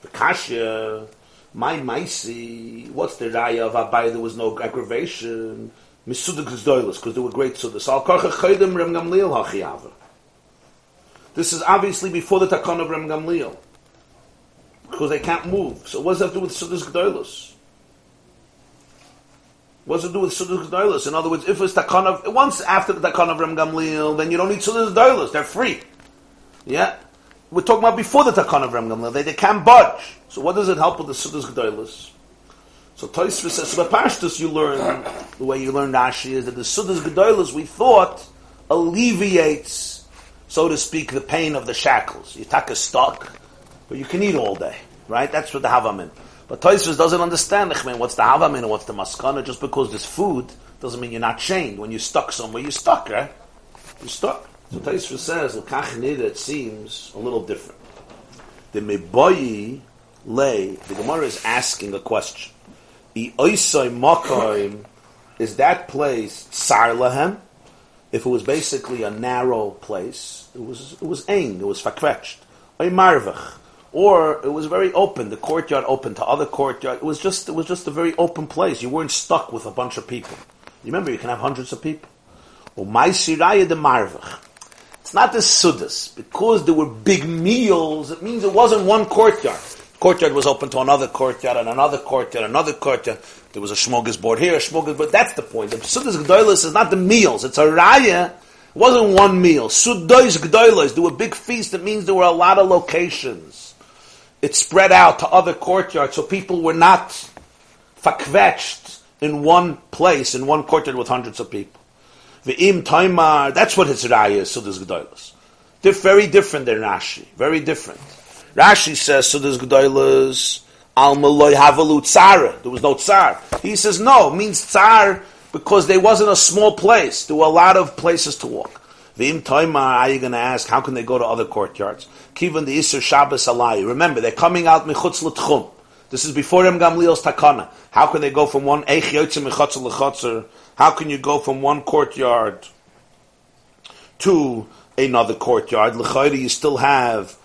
The Kasha, my Maisi, what's the raya of Abaye? There was no aggravation. Misudik because they were great sudas. Al Chaydim Reb Gamliel Hachiyava. This is obviously before the Takon of Reb Gamliel. Because they can't move. So what does that do with Sudas Gdoilis? What does it do with Sudas Gdoilis? In other words, if it's Takon of, once after the Takon of Reb Gamliel, then you don't need Sudas Gdoilis. They're free. Yeah? We're talking about before the Takon of Reb Gamliel. They, they can't budge. So what does it help with the Sudas Gdoilis? So Toysva says, so Pashtus you learn, the way you learn Rashi is that the Sudas Gedoilas we thought alleviates, so to speak, the pain of the shackles. You take a stock, but you can eat all day, right? That's what the Havamin. But Toysva doesn't understand, what's the Havamin and what's the Maskana. Just because there's food doesn't mean you're not chained. When you're stuck somewhere, you're stuck, right? You're stuck. So Toysva says, L'kach it seems a little different. The Meboyi lay, the Gemara is asking a question. I oisai makoim, is that place tsar lahem? If it was basically a narrow place, it was it was eng, it was fakvetched. Oy marvach, or it was very open. The courtyard open to other courtyard. It was just it was just a very open place. You weren't stuck with a bunch of people. Remember, you can have hundreds of people. It's not the sudas because there were big meals. It means it wasn't one courtyard courtyard was open to another courtyard and another courtyard, another courtyard. There was a smorgasbord here, a smorgasbord. That's the point. The Sudas Gdoilis is not the meals. It's a raya. It wasn't one meal. Sudois Gdoilis. There were big feasts. That means there were a lot of locations. It spread out to other courtyards, so people were not fakvetched in one place, in one courtyard with hundreds of people. Ve'im Taimar, that's what his raya is, Sudas Gdoilis. They're very different than Rashi. Very different. Rashi says, so there's G'daylas, al maloi havalu tsara. There was no tsar. He says, no, means tsar because there wasn't a small place. There were a lot of places to walk. V'im toima, are you going to ask, how can they go to other courtyards? Kivan the Isser Shabbos alai. Remember, they're coming out mechutz l'tchum. This is before Reb Gamliel's takana. How can they go from one eich yotzim mechutz l'chutzer? How can you go from one courtyard to another courtyard? L'chayri, you still have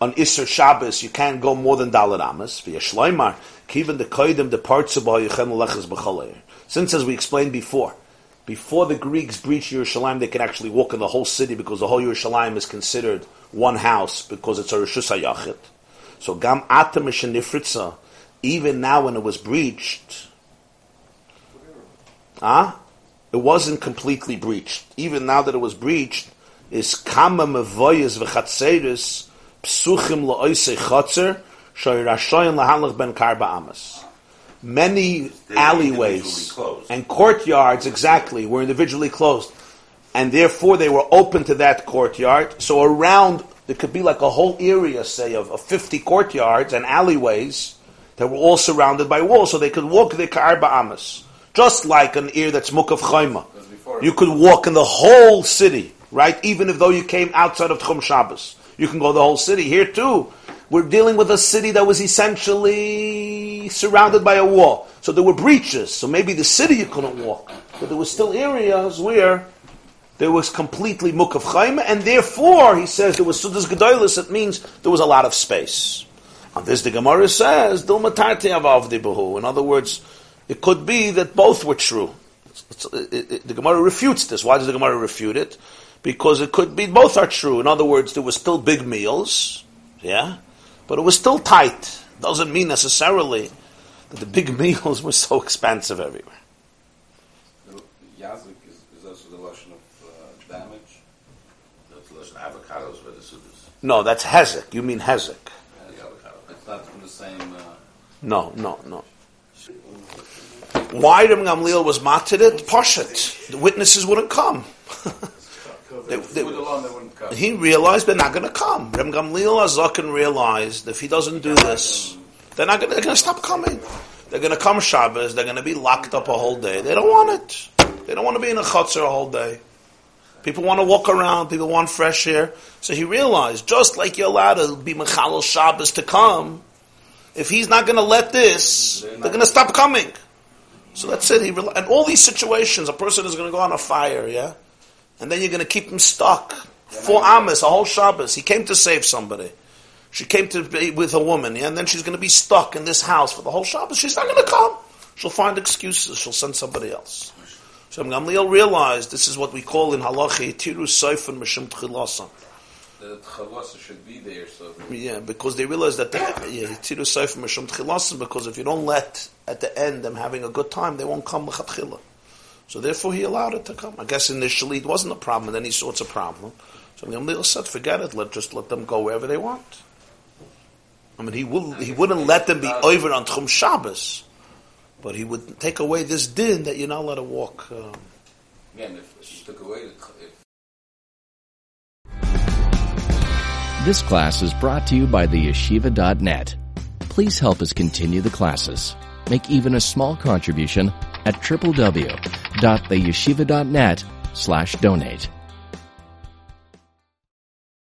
on Isser Shabbos, you can't go more than Dalit Amas. Via Shloimar, Kivan the Koidim, the parts of Yechem Lechas B'Chaleir. Since, as we explained before, before the Greeks breached Yerushalayim, they could actually walk in the whole city because the whole Yerushalayim is considered one house because it's a Rishus HaYachid. So Gam Atam Nifritza, even now when it was breached, ah, it wasn't completely breached. Even now that it was breached, is Kama Mevoyes V'Chatzeris, psuchim la'oisei chotzer, shoy rashoyin lahalach ben karba amas. Many alleyways and courtyards, exactly, were individually closed. And therefore they were open to that courtyard. So around, there could be like a whole area, say, of, of 50 courtyards and alleyways that were all surrounded by walls, so they could walk the karba amas. Just like an ear that's mukaf chayma. You could walk in the whole city, right? Even if though you came outside of Tchum Shabbos. you can go the whole city. Here too, we're dealing with a city that was essentially surrounded by a wall. So there were breaches. So maybe the city you couldn't walk, but there were still areas where there was completely mukaf chaim, and therefore he says there was sudas gedolis. It means there was a lot of space. On this, the Gemara says. In other words, it could be that both were true. It's, it, it, the Gemara refutes this. Why does the Gemara refute it? Because it could be both are true. In other words, there were still big meals, yeah, but it was still tight. Doesn't mean necessarily that the big meals were so expensive everywhere. Yazik is, is also the lotion of uh, damage. That's the lotion avocados where the sudas. No, that's hezek. You mean hezek? It's not from the same. Uh, No, no, no. Why Reb Gamliel was martyred it? Poshet. The witnesses wouldn't come. They- they- food alone, they come. he realized they're not going to come. Reb Gamliel Azakin realized if he doesn't do this, they're not going. They're going to stop coming. They're going to come Shabbos. They're going to be locked up a whole day. They don't want it. They don't want to be in a chutzner a whole day. People want to walk around. People want fresh air. So he realized, just like you're allowed to be Mechalel Shabbos to come, if he's not going to let this, they're going to stop coming. So that's it. He and all these situations, a person is going to go on a fire, yeah, and then you're going to keep him stuck for Amos, a whole Shabbos. He came to save somebody. She came to be with a woman, yeah, and then she's going to be stuck in this house for the whole Shabbos. She's not going to come. She'll find excuses. She'll send somebody else. So Gamliel realized this is what we call in halacha tiru seifin mishum tchilasan. The chavasa should be there, so Yeah, because they realize that the, yeah, tiru seifin mishum tchilasan. Because if you don't let at the end them having a good time, they won't come lechatchila. So therefore, he allowed it to come. I guess initially it wasn't a problem, and then he saw it's a problem. So Gamliel said, "Forget it. Let just let them go wherever they want." I mean, he will he wouldn't let them be over on Tchum Shabbos, but he would take away this din that you're not allowed to walk. Um, again, if she took away the, if This class is brought to you by the yeshiva.net. Please help us continue the classes. Make even a small contribution at www.theyeshiva.net slash donate.